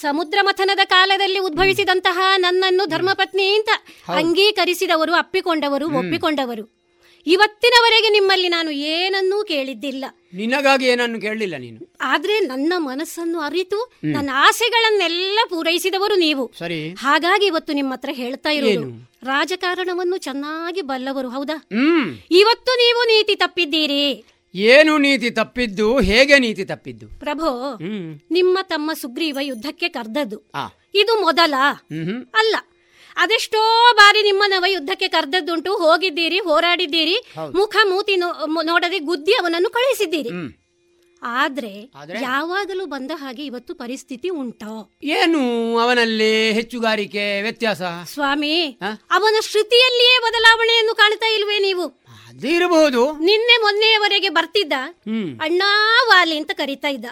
ಸಮುದ್ರ ಮಥನದ ಕಾಲದಲ್ಲಿ ಉದ್ಭವಿಸಿದಂತಹ ನನ್ನನ್ನು ಧರ್ಮಪತ್ನಿ ಅಂತ ಅಂಗೀಕರಿಸಿದವರು ಅಪ್ಪಿಕೊಂಡವರು ಒಪ್ಪಿಕೊಂಡವರು. ಇವತ್ತಿನವರೆಗೆ ನಿಮ್ಮಲ್ಲಿ ನಾನು ಏನನ್ನೂ ಕೇಳಿದ್ದಿಲ್ಲ. ನಿನಗಾಗಿ ಏನನ್ನು ಕೇಳಲಿಲ್ಲ ನೀನು. ಆದ್ರೆ ನನ್ನ ಮನಸ್ಸನ್ನು ಅರಿತು ನನ್ನ ಆಸೆಗಳನ್ನೆಲ್ಲ ಪೂರೈಸಿದವರು ನೀವು. ಸರಿ. ಹಾಗಾಗಿ ಇವತ್ತು ನಿಮ್ಮ ಹತ್ರ ಹೇಳ್ತಾ ಇರೋದು? ರಾಜಕಾರಣವನ್ನು ಚೆನ್ನಾಗಿ ಬಲ್ಲವರು ಹೌದಾ? ಇವತ್ತು ನೀವು ನೀತಿ ತಪ್ಪಿದ್ದೀರಿ. ಏನು ನೀತಿ ತಪ್ಪಿದ್ದು ಹೇಗೆ ನೀತಿ ತಪ್ಪಿದ್ದು? ಪ್ರಭೋ ನಿಮ್ಮ ತಮ್ಮ ಸುಗ್ರೀವ ಯುದ್ಧಕ್ಕೆ ಕರ್ದದ್ದು. ಇದು ಮೊದಲ. ಅಲ್ಲ ಅದೆಷ್ಟೋ ಬಾರಿ ನಿಮ್ಮನವ ಯುದ್ಧಕ್ಕೆ ಕರೆದದ್ದುಂಟು ಹೋಗಿದ್ದೀರಿ ಹೋರಾಡಿದ್ದೀರಿ ಮುಖ ಮೂತಿ ನೋಡದೆ ಗುದ್ದಿ ಅವನನ್ನು ಕಳಿಸಿದ್ದೀರಿ ಆದ್ರೆ ಆದ್ರೆ? ಯಾವಾಗಲೂ ಬಂದ ಹಾಗೆ ಇವತ್ತು ಪರಿಸ್ಥಿತಿ ಉಂಟೋ. ಏನು ಅವನಲ್ಲಿ ಹೆಚ್ಚುಗಾರಿಕೆ ವ್ಯತ್ಯಾಸ? ಸ್ವಾಮಿ ಅವನ ಶ್ರುತಿಯಲ್ಲಿಯೇ ಬದಲಾವಣೆಯನ್ನು ಕಾಣ್ತಾ ಇಲ್ವೇ ನೀವು? ಅದಿರಬಹುದು ನಿನ್ನೆ ಮೊನ್ನೆಯವರೆಗೆ ಬರ್ತಿದ್ದ ಅಣ್ಣಾ ವಾಲಿ ಅಂತ ಕರೀತಾ ಇದ್ದ.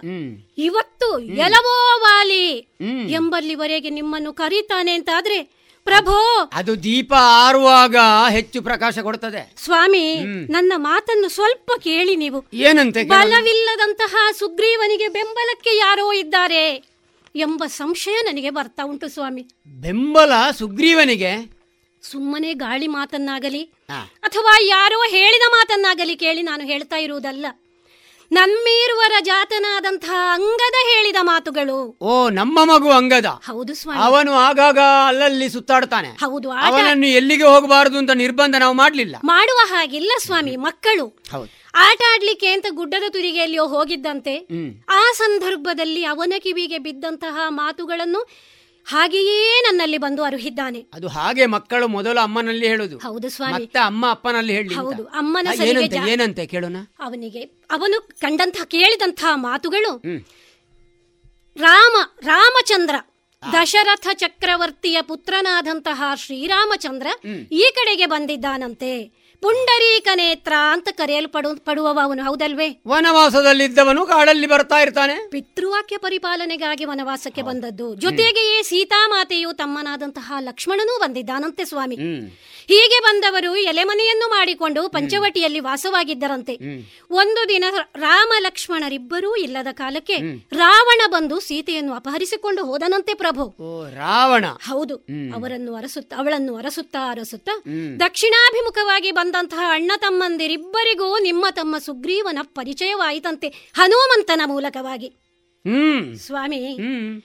ಇವತ್ತು ಎಲವೋ ವಾಲಿ ಎಂಬಲ್ಲಿವರೆಗೆ ನಿಮ್ಮನ್ನು ಕರೀತಾನೆ ಅಂತಾದ್ರೆ ಪ್ರಭೋ! ಅದು ದೀಪ ಆರುವಾಗ ಹೆಚ್ಚು ಪ್ರಕಾಶ ಕೊಡುತ್ತದೆ ಸ್ವಾಮಿ ನನ್ನ ಮಾತನ್ನು ಸ್ವಲ್ಪ ಕೇಳಿ ನೀವು. ಏನಂತೆ? ಬಲವಿಲ್ಲದಂತಹ ಸುಗ್ರೀವನಿಗೆ ಬೆಂಬಲಕ್ಕೆ ಯಾರೋ ಇದ್ದಾರೆ ಎಂಬ ಸಂಶಯ ನನಗೆ ಬರ್ತಾ ಉಂಟು ಸ್ವಾಮಿ. ಬೆಂಬಲ ಸುಗ್ರೀವನಿಗೆ? ಸುಮ್ಮನೆ ಗಾಳಿ ಮಾತನ್ನಾಗಲಿ. ಅಥವಾ ಯಾರೋ ಹೇಳಿದ ಮಾತನ್ನಾಗಲಿ ಕೇಳಿ ನಾನು ಹೇಳ್ತಾ ಇರುವುದಲ್ಲ. ನಮ್ಮೀರುವರ ಜಾತನಾದಂತಹ ಅಂಗದ ಹೇಳಿದ ಮಾತುಗಳು. ಓ ನಮ್ಮ ಮಗು ಅಂಗದ. ಹೌದು ಸ್ವಾಮಿ. ಅವನು ಆಗಾಗ ಅಲ್ಲಲ್ಲಿ ಸುತ್ತಾಡ್ತಾನೆ. ಹೌದು ಆಟ ಅವನನ್ನು ಎಲ್ಲಿಗೆ ಹೋಗಬಾರದು ಅಂತ ನಿರ್ಬಂಧ ನಾವು ಮಾಡ್ಲಿಲ್ಲ. ಮಾಡುವ ಹಾಗಿಲ್ಲ ಸ್ವಾಮಿ ಮಕ್ಕಳು. ಹೌದು. ಆಟ ಆಡ್ಲಿಕ್ಕೆ ಅಂತ ಗುಡ್ಡದ ತುದಿಗೆಯಲ್ಲಿಯೋ ಹೋಗಿದ್ದಂತೆ ಹ್ಮ್. ಆ ಸಂದರ್ಭದಲ್ಲಿ ಅವನ ಕಿವಿಗೆ ಬಿದ್ದಂತಹ ಮಾತುಗಳನ್ನು ಹಾಗೆಯೇ ನನ್ನಲ್ಲಿ ಬಂದು ಅರುಹಿದ್ದಾನೆ. ಅದು ಹಾಗೆ ಮಕ್ಕಳು ಮೊದಲು ಅಮ್ಮನಲ್ಲಿ ಹೇಳುದು. ಹೌದು ಸ್ವಾಮಿ. ಮತ್ತೆ ಅಮ್ಮ ಅಪ್ಪನಲ್ಲಿ ಹೇಳಿ ಹೌದು ಅಮ್ಮನ ಏನಂತೆ ಕೇಳೋಣ? ಅವನಿಗೆ ಅವನು ಕಂಡಂತಹ ಕೇಳಿದಂತಹ ಮಾತುಗಳು. ರಾಮ ರಾಮಚಂದ್ರ ದಶರಥ ಚಕ್ರವರ್ತಿಯ ಪುತ್ರನಾದಂತಹ ಶ್ರೀರಾಮಚಂದ್ರ ಈ ಕಡೆಗೆ ಬಂದಿದ್ದಾನಂತೆ. ಪುಂಡರೀಕ ನೇತ್ರ ಅಂತ ಕರೆಯಲ್ಪಡು ಪಡುವವ ಅವನು ಹೌದಲ್ವೇ? ವನವಾಸದಲ್ಲಿದ್ದವನು ಕಾಡಲ್ಲಿ ಬರ್ತಾ ಇರ್ತಾನೆ. ಪಿತೃವಾಕ್ಯ ಪರಿಪಾಲನೆಗಾಗಿ ವನವಾಸಕ್ಕೆ ಬಂದದ್ದು. ಜೊತೆಗೆಯೇ ಸೀತಾಮಾತೆಯು ತಮ್ಮನಾದಂತಹ ಲಕ್ಷ್ಮಣನೂ ಬಂದಿದ್ದಾನಂತೆ ಸ್ವಾಮಿ. ಹೀಗೆ ಬಂದವರು ಎಲೆಮನೆಯನ್ನು ಮಾಡಿಕೊಂಡು ಪಂಚವಟಿಯಲ್ಲಿ ವಾಸವಾಗಿದ್ದರಂತೆ. ಒಂದು ದಿನ ರಾಮ ಲಕ್ಷ್ಮಣರಿಬ್ಬರೂ ಇಲ್ಲದ ಕಾಲಕ್ಕೆ ರಾವಣ ಬಂದು ಸೀತೆಯನ್ನು ಅಪಹರಿಸಿಕೊಂಡು ಹೋದನಂತೆ ಪ್ರಭು. ರಾವಣ. ಹೌದು. ಅವರನ್ನು ಅರಸುತ್ತ ಅವಳನ್ನು ಅರಸುತ್ತಾ ಅರಸುತ್ತಾ ದಕ್ಷಿಣಾಭಿಮುಖವಾಗಿ ದಕ್ಷಿಣಾಭಿಮುಖವಾಗಿ ಬಂದಂತಹ ಅಣ್ಣ ತಮ್ಮಂದಿರಿಬ್ಬರಿಗೂ ನಿಮ್ಮ ತಮ್ಮ ಸುಗ್ರೀವನ ಪರಿಚಯವಾಯಿತಂತೆ ಹನುಮಂತನ ಮೂಲಕವಾಗಿ. ಹ್ಮ್. ಸ್ವಾಮಿ ಹ್ಮ್.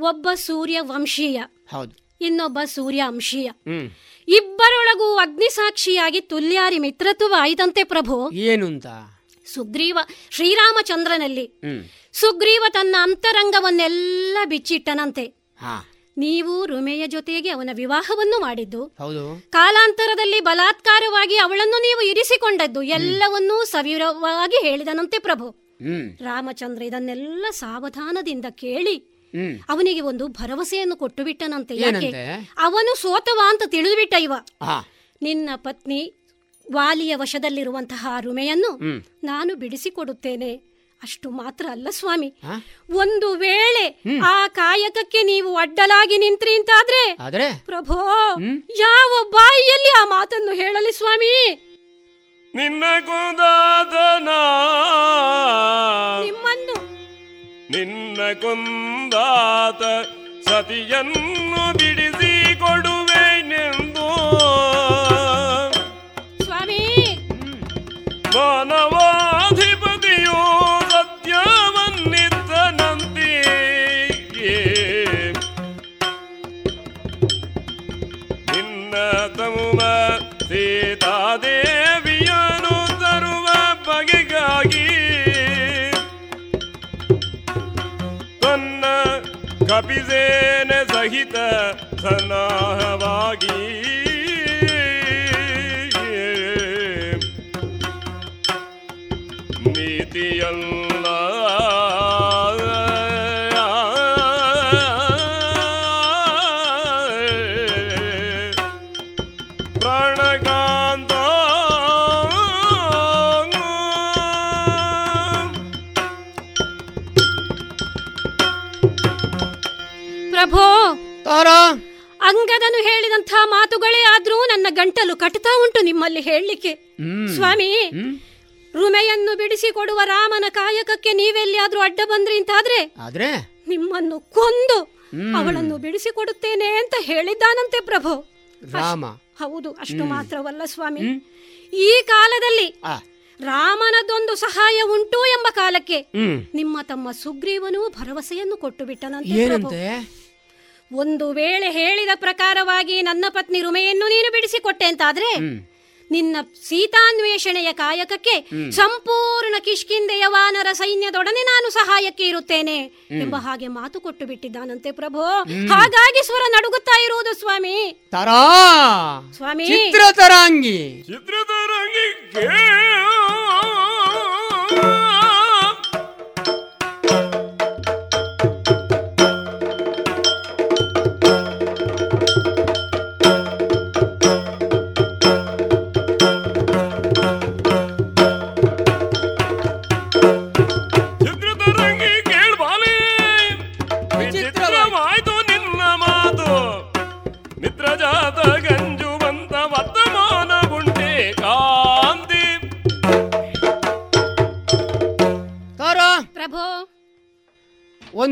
ಒಬ್ಬ ಸೂರ್ಯ ವಂಶೀಯ ಹೌದು. ಇನ್ನೊಬ್ಬ ಸೂರ್ಯ ಅಂಶೀಯ ಇಬ್ಬರೊಳಗೂ ಅಗ್ನಿ ಸಾಕ್ಷಿಯಾಗಿ ತುಲ್ಯಾರಿ ಮಿತ್ರತ್ವವಾಯಿತಂತೆ ಪ್ರಭು. ಏನುಂತ? ಸುಗ್ರೀವ ಶ್ರೀರಾಮಚಂದ್ರನಲ್ಲಿ. ಹ್ಮ್. ಸುಗ್ರೀವ ತನ್ನ ಅಂತರಂಗವನ್ನೆಲ್ಲ ಬಿಚ್ಚಿಟ್ಟನಂತೆ. ಹಾ. ನೀವು ರುಮೆಯ ಜೊತೆಗೆ ಅವನ ವಿವಾಹವನ್ನು ಮಾಡಿದ್ದು. ಹೌದು. ಕಾಲಾಂತರದಲ್ಲಿ ಬಲಾತ್ಕಾರವಾಗಿ ಅವಳನ್ನು ನೀವು ಇರಿಸಿಕೊಂಡದ್ದು ಎಲ್ಲವನ್ನೂ ಸವಿರವಾಗಿ ಹೇಳಿದನಂತೆ ಪ್ರಭು. ರಾಮಚಂದ್ರ ಇದನ್ನೆಲ್ಲ ಸಾವಧಾನದಿಂದ ಕೇಳಿ ಅವನಿಗೆ ಒಂದು ಭರವಸೆಯನ್ನು ಕೊಟ್ಟು ಬಿಟ್ಟನಂತೆ ಯಾಕೆ ಅವನು ಸೋತವ ಅಂತ ತಿಳಿದುಬಿಟ್ಟ ಇವ. ನಿನ್ನ ಪತ್ನಿ ವಾಲಿಯ ವಶದಲ್ಲಿರುವಂತಹ ರುಮೆಯನ್ನು ನಾನು ಬಿಡಿಸಿಕೊಡುತ್ತೇನೆ. ಅಷ್ಟು ಮಾತ್ರ ಅಲ್ಲ ಸ್ವಾಮಿ. ಒಂದು ವೇಳೆ ಆ ಕಾಯಕಕ್ಕೆ ನೀವು ಅಡ್ಡಲಾಗಿ ನಿಂತ್ರಿ ಅಂತಾದ್ರೆ ಆದ್ರೆ? ಪ್ರಭೋ ಯಾವ ಬಾಯಿಯಲ್ಲಿ ಆ ಮಾತನ್ನು ಹೇಳಲಿ ಸ್ವಾಮಿ? ನಿನ್ನ ಕುಂದಾದನ. ನಿಮ್ಮನ್ನು. ನಿನ್ನ ಕುಂದಾತ ಸತಿಯನ್ನು ಬಿಡಿಸಿ ಕೊಡುವೆನೆಂದು. ಸ್ವಾಮಿ. ಮಾನವಾಧಿಪತಿಯು ಬಿಡಿಸೇನೆ ಸಹಿತ ಸನ್ನಾಹವಾಗಿ ನೀತಿಯಲ್ಲ ಪ್ರಭೋ! ತಾರಾ? ಅಂಗದನು ಹೇಳಿದಂತಹ ಮಾತುಗಳೇ ಆದ್ರೂ ನನ್ನ ಗಂಟಲು ಕಟ್ತಾ ಉಂಟು ನಿಮ್ಮಲ್ಲಿ ಹೇಳಲಿಕ್ಕೆ. ಸ್ವಾಮಿ ರುಮೆಯನ್ನು ಬಿಡಿಸಿಕೊಡುವ ರಾಮನ ಕಾಯಕಕ್ಕೆ ನೀವೆಲ್ಲಿಯಾದ್ರೂ ಅಡ್ಡ ಬಂದ್ರಿ ಅಂತಾದ್ರೆ? ಆದ್ರೆ? ನಿಮ್ಮನ್ನು ಕೊಂದು. ಅವಳನ್ನು ಬಿಡಿಸಿಕೊಡುತ್ತೇನೆ ಅಂತ ಹೇಳಿದ್ದಾನಂತೆ ಪ್ರಭು. ರಾಮ. ಹೌದು ಅಷ್ಟು ಮಾತ್ರವಲ್ಲ ಸ್ವಾಮಿ. ಈ ಕಾಲದಲ್ಲಿ ರಾಮನದೊಂದು ಸಹಾಯ ಉಂಟು ಎಂಬ ಕಾಲಕ್ಕೆ ನಿಮ್ಮ ತಮ್ಮ ಸುಗ್ರೀವನು ಭರವಸೆಯನ್ನು ಕೊಟ್ಟು ಬಿಟ್ಟನಂತೆ ಒಂದು ವೇಳೆ ಹೇಳಿದ ಪ್ರಕಾರವಾಗಿ ನನ್ನ ಪತ್ನಿ ರುಮೆಯನ್ನು ನೀನು ಬಿಡಿಸಿಕೊಟ್ಟೆ ಅಂತಾದ್ರೆ ನಿನ್ನ ಸೀತಾನ್ವೇಷಣೆಯ ಕಾಯಕಕ್ಕೆ ಸಂಪೂರ್ಣ ಕಿಷ್ಕಿಂದೆಯ ವಾನರ ಸೈನ್ಯದೊಡನೆ ನಾನು ಸಹಾಯಕ್ಕೆ ಇರುತ್ತೇನೆ ಎಂಬ ಹಾಗೆ ಮಾತು ಕೊಟ್ಟು ಬಿಟ್ಟಿದ್ದಾನಂತೆ ಪ್ರಭು. ಹಾಗಾಗಿ ಸ್ವರ ನಡುಗುತ್ತಾ ಇರುವುದು ಸ್ವಾಮಿ. ತರಾ. ಸ್ವಾಮಿ. ಚಿತ್ರತರಾಂಗಿ ಚಿತ್ರತರಾಂಗಿ ಚಿತ್ರತರಂಗಿ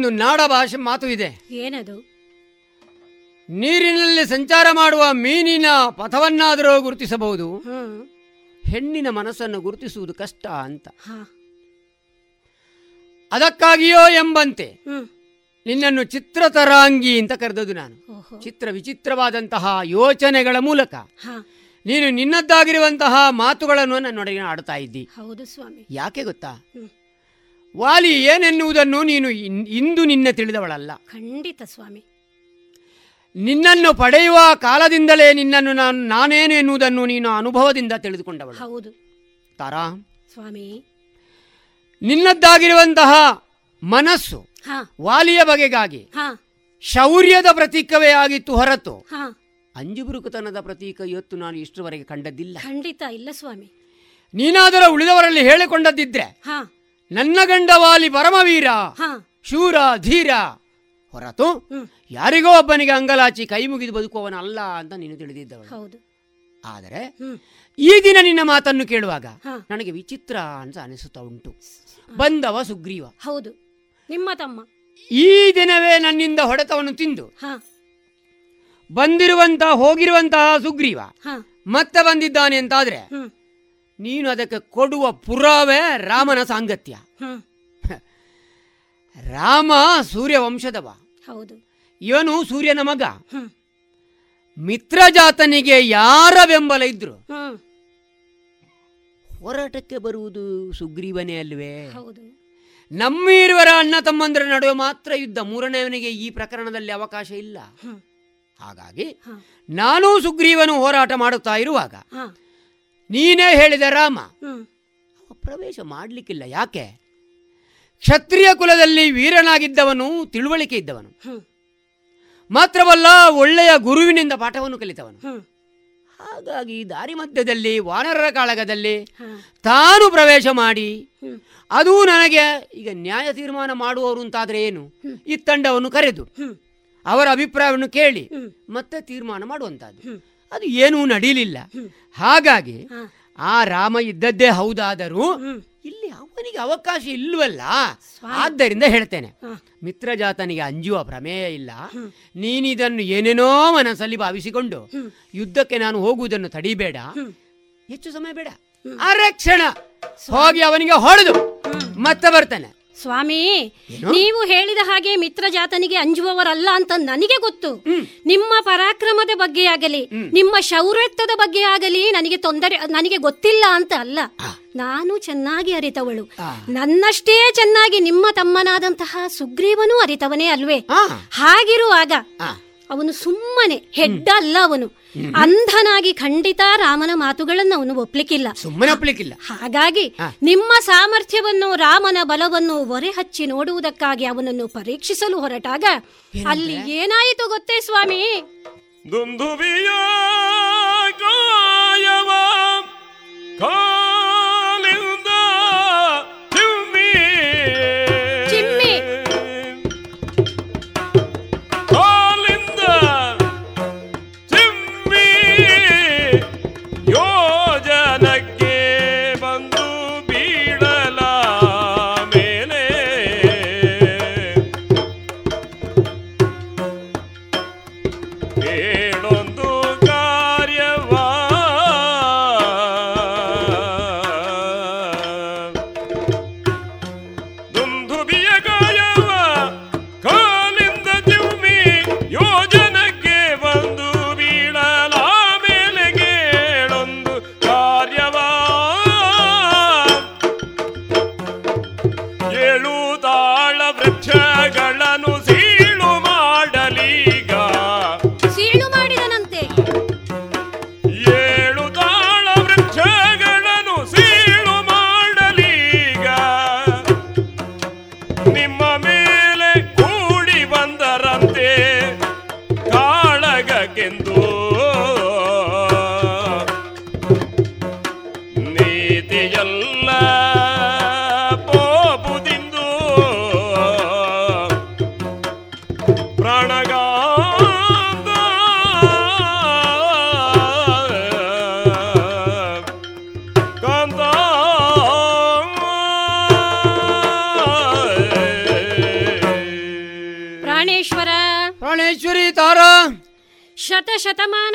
ಒಂದು ನಾಡ ಭಾಷೆ ಮಾತು ಇದೆ. ಏನದು? ನೀರಿನಲ್ಲಿ ಸಂಚಾರ ಮಾಡುವ ಮೀನಿನ ಪಥವನ್ನಾದರೂ ಗುರುತಿಸಬಹುದು. ಹೆಣ್ಣಿನ ಮನಸ್ಸನ್ನು ಗುರುತಿಸುವುದು ಕಷ್ಟ ಅಂತ. ಅದಕ್ಕಾಗಿಯೋ ಎಂಬಂತೆ ನಿನ್ನನ್ನು ಚಿತ್ರತರಾಂಗಿ ಅಂತ ಕರೆದದ್ದು ನಾನು. ಚಿತ್ರ ವಿಚಿತ್ರವಾದಂತಹ ಯೋಚನೆಗಳ ಮೂಲಕ. ನೀನು ನಿನ್ನದ್ದಾಗಿರುವಂತಹ ಮಾತುಗಳನ್ನು ನನ್ನೊಡನೆ ಆಡ್ತಾ ಇದ್ದಿ. ಹೌದು ಸ್ವಾಮಿ. ಯಾಕೆ ಗೊತ್ತಾ. ವಾಲಿ ಏನೆನ್ನುವುದನ್ನು ನೀನು ಇಂದು ನಿನ್ನ ತಿಳಿದವಳಲ್ಲ. ಖಂಡಿತ ಸ್ವಾಮಿ. ನಿನ್ನನ್ನು ಪಡೆಯುವ ಕಾಲದಿಂದಲೇ ನಿನ್ನನ್ನು ನಾನು ನಾನೇನು ಎನ್ನುವುದನ್ನು ನೀನು ಅನುಭವದಿಂದ ತಿಳಿದುಕೊಂಡವಳು. ಹೌದು. ತಾರಾ? ಸ್ವಾಮಿ. ನಿನ್ನದ್ದಾಗಿರುವಂತಹ ಮನಸ್ಸು ಹಾ. ವಾಲಿಯ ಬಗೆಗಾಗಿ ಶೌರ್ಯದ ಪ್ರತೀಕವೇ ಆಗಿತ್ತು ಹೊರತು ಹಾ. ಅಂಜುಬುರುಕುತನದ ಪ್ರತೀಕ ಇವತ್ತು ನಾನು ಇಷ್ಟರವರೆಗೆ ಕಂಡದ್ದಿಲ್ಲ. ಖಂಡಿತ ಇಲ್ಲ ಸ್ವಾಮಿ. ನೀನಾದರೂ ಉಳಿದವರಲ್ಲಿ ಹೇಳಿಕೊಂಡದ್ದಿದ್ರೆ ನನ್ನ ಗಂಡವಾಲಿ ಪರಮವೀರ. ಶೂರ ಧೀರ. ಹೊರತು ಯಾರಿಗೋ ಒಬ್ಬನಿಗೆ ಅಂಗಲಾಚಿ ಕೈ ಮುಗಿದು ಬದುಕುವವನಲ್ಲ ಅಂತ ನೀನು ತಿಳಿದಿದ್ದವಳು. ಹೌದು. ಆದರೆ ಈ ದಿನ ನಿನ್ನ ಮಾತನ್ನು ಕೇಳುವಾಗ ನನಗೆ ವಿಚಿತ್ರ ಅಂತ ಅನಿಸುತ್ತಾ ಉಂಟು. ಬಂದವ ಸುಗ್ರೀವ. ಹೌದು. ನಿಮ್ಮ ತಮ್ಮ. ಈ ದಿನವೇ ನನ್ನಿಂದ ಹೊಡೆತವನ್ನು ತಿಂದು. ಬಂದಿರುವಂತಹ ಹೋಗಿರುವಂತಹ ಸುಗ್ರೀವ ಮತ್ತೆ ಬಂದಿದ್ದಾನೆ ಅಂತಾದ್ರೆ ನೀನು ಅದಕ್ಕೆ ಕೊಡುವ ಪುರಾವೆ ರಾಮನ ಸಾಂಗತ್ಯ. ರಾಮ ಸೂರ್ಯ ವಂಶದವ ಹೌದು. ಇವನು ಸೂರ್ಯನ ಮಗ. ಮಿತ್ರಜಾತನಿಗೆ ಯಾರ ಬೆಂಬಲ ಇದ್ರು? ಹೋರಾಟಕ್ಕೆ ಬರುವುದು ಸುಗ್ರೀವನೇ ಅಲ್ವೇ? ಹೌದು. ನಮ್ಮಿರುವರ ಅಣ್ಣ ತಮ್ಮಂದರ ನಡುವೆ ಮಾತ್ರ ಯುದ್ಧ ಮೂರನೇವನಿಗೆ ಈ ಪ್ರಕರಣದಲ್ಲಿ ಅವಕಾಶ ಇಲ್ಲ. ಹಾಗಾಗಿ ನಾನು ಸುಗ್ರೀವನು ಹೋರಾಟ ಮಾಡುತ್ತಾ ಇರುವಾಗ ನೀನೇ ಹೇಳಿದ ರಾಮ. ಪ್ರವೇಶ ಮಾಡಲಿಕ್ಕಿಲ್ಲ ಯಾಕೆ? ಕ್ಷತ್ರಿಯ ಕುಲದಲ್ಲಿ ವೀರನಾಗಿದ್ದವನು ತಿಳುವಳಿಕೆ ಇದ್ದವನು. ಮಾತ್ರವಲ್ಲ ಒಳ್ಳೆಯ ಗುರುವಿನಿಂದ ಪಾಠವನ್ನು ಕಲಿತವನು. ಹಾಗಾಗಿ ದಾರಿ ಮಧ್ಯದಲ್ಲಿ ವಾನರರ ಕಾಳಗದಲ್ಲಿ ತಾನು ಪ್ರವೇಶ ಮಾಡಿ. ಅದು ನನಗೆ ಈಗ ನ್ಯಾಯ ತೀರ್ಮಾನ ಮಾಡುವವರು ಅಂತಾದ್ರೆ ಏನು? ಈ ತಂಡವನ್ನು ಕರೆದು ಅವರ ಅಭಿಪ್ರಾಯವನ್ನು ಕೇಳಿ ಮತ್ತೆ ತೀರ್ಮಾನ ಮಾಡುವಂತಹದ್ದು. ಅದು ಏನೂ ನಡೀಲಿಲ್ಲ. ಹಾಗಾಗಿ ಆ ರಾಮ ಇದ್ದದ್ದೇ ಹೌದಾದರೂ ಇಲ್ಲಿ ಅವನಿಗೆ ಅವಕಾಶ ಇಲ್ವಲ್ಲ? ಆದ್ದರಿಂದ ಹೇಳ್ತೇನೆ. ಮಿತ್ರಜಾತನಿಗೆ ಅಂಜುವ ಪ್ರಮೇಯ ಇಲ್ಲ. ನೀನಿದನ್ನು ಏನೇನೋ ಮನಸ್ಸಲ್ಲಿ ಭಾವಿಸಿಕೊಂಡು ಯುದ್ಧಕ್ಕೆ ನಾನು ಹೋಗುವುದನ್ನು ತಡಿಬೇಡ. ಹೆಚ್ಚು ಸಮಯ ಬೇಡ. ಅರೆ ಕ್ಷಣ ಹೋಗಿ ಅವನಿಗೆ ಹೊಡೆದು ಮತ್ತೆ ಬರ್ತೇನೆ. ಸ್ವಾಮಿ ನೀವು ಹೇಳಿದ ಹಾಗೆ ಮಿತ್ರ ಜಾತನಿಗೆ ಅಂಜುವವರಲ್ಲ ಅಂತ ನನಗೆ ಗೊತ್ತು. ನಿಮ್ಮ ಪರಾಕ್ರಮದ ಬಗ್ಗೆ ಆಗಲಿ ನಿಮ್ಮ ಶೌರ್ಯತ್ವದ ಬಗ್ಗೆ ಆಗಲಿ ನನಗೆ ತೊಂದರೆ ನನಗೆ ಗೊತ್ತಿಲ್ಲ ಅಂತ ಅಲ್ಲ. ನಾನು ಚೆನ್ನಾಗಿ ಅರಿತವಳು. ನನ್ನಷ್ಟೇ ಚೆನ್ನಾಗಿ ನಿಮ್ಮ ತಮ್ಮನಾದಂತಹ ಸುಗ್ರೀವನೂ ಅರಿತವನೇ ಅಲ್ವೇ? ಹಾಗಿರುವಾಗ ಅವನು ಸುಮ್ಮನೆ ಹೆಡ್ಡ ಅಲ್ಲ ಅವನು. ಅಂಧನಾಗಿ ಖಂಡಿತ ರಾಮನ ಮಾತುಗಳನ್ನು ಅವನು ಒಪ್ಲಿಕ್ಕಿಲ್ಲ. ಸುಮ್ಮನೆ ಒಪ್ಲಿಕ್ಕಿಲ್ಲ. ಹಾಗಾಗಿ ನಿಮ್ಮ ಸಾಮರ್ಥ್ಯವನ್ನು ರಾಮನ ಬಲವನ್ನು ಒರೆ ಹಚ್ಚಿ ನೋಡುವುದಕ್ಕಾಗಿ ಅವನನ್ನು ಪರೀಕ್ಷಿಸಲು ಹೊರಟಾಗ ಅಲ್ಲಿ ಏನಾಯಿತು ಗೊತ್ತೇ ಸ್ವಾಮಿ? ದುಂದುಬಿಯ ಕಾಯವ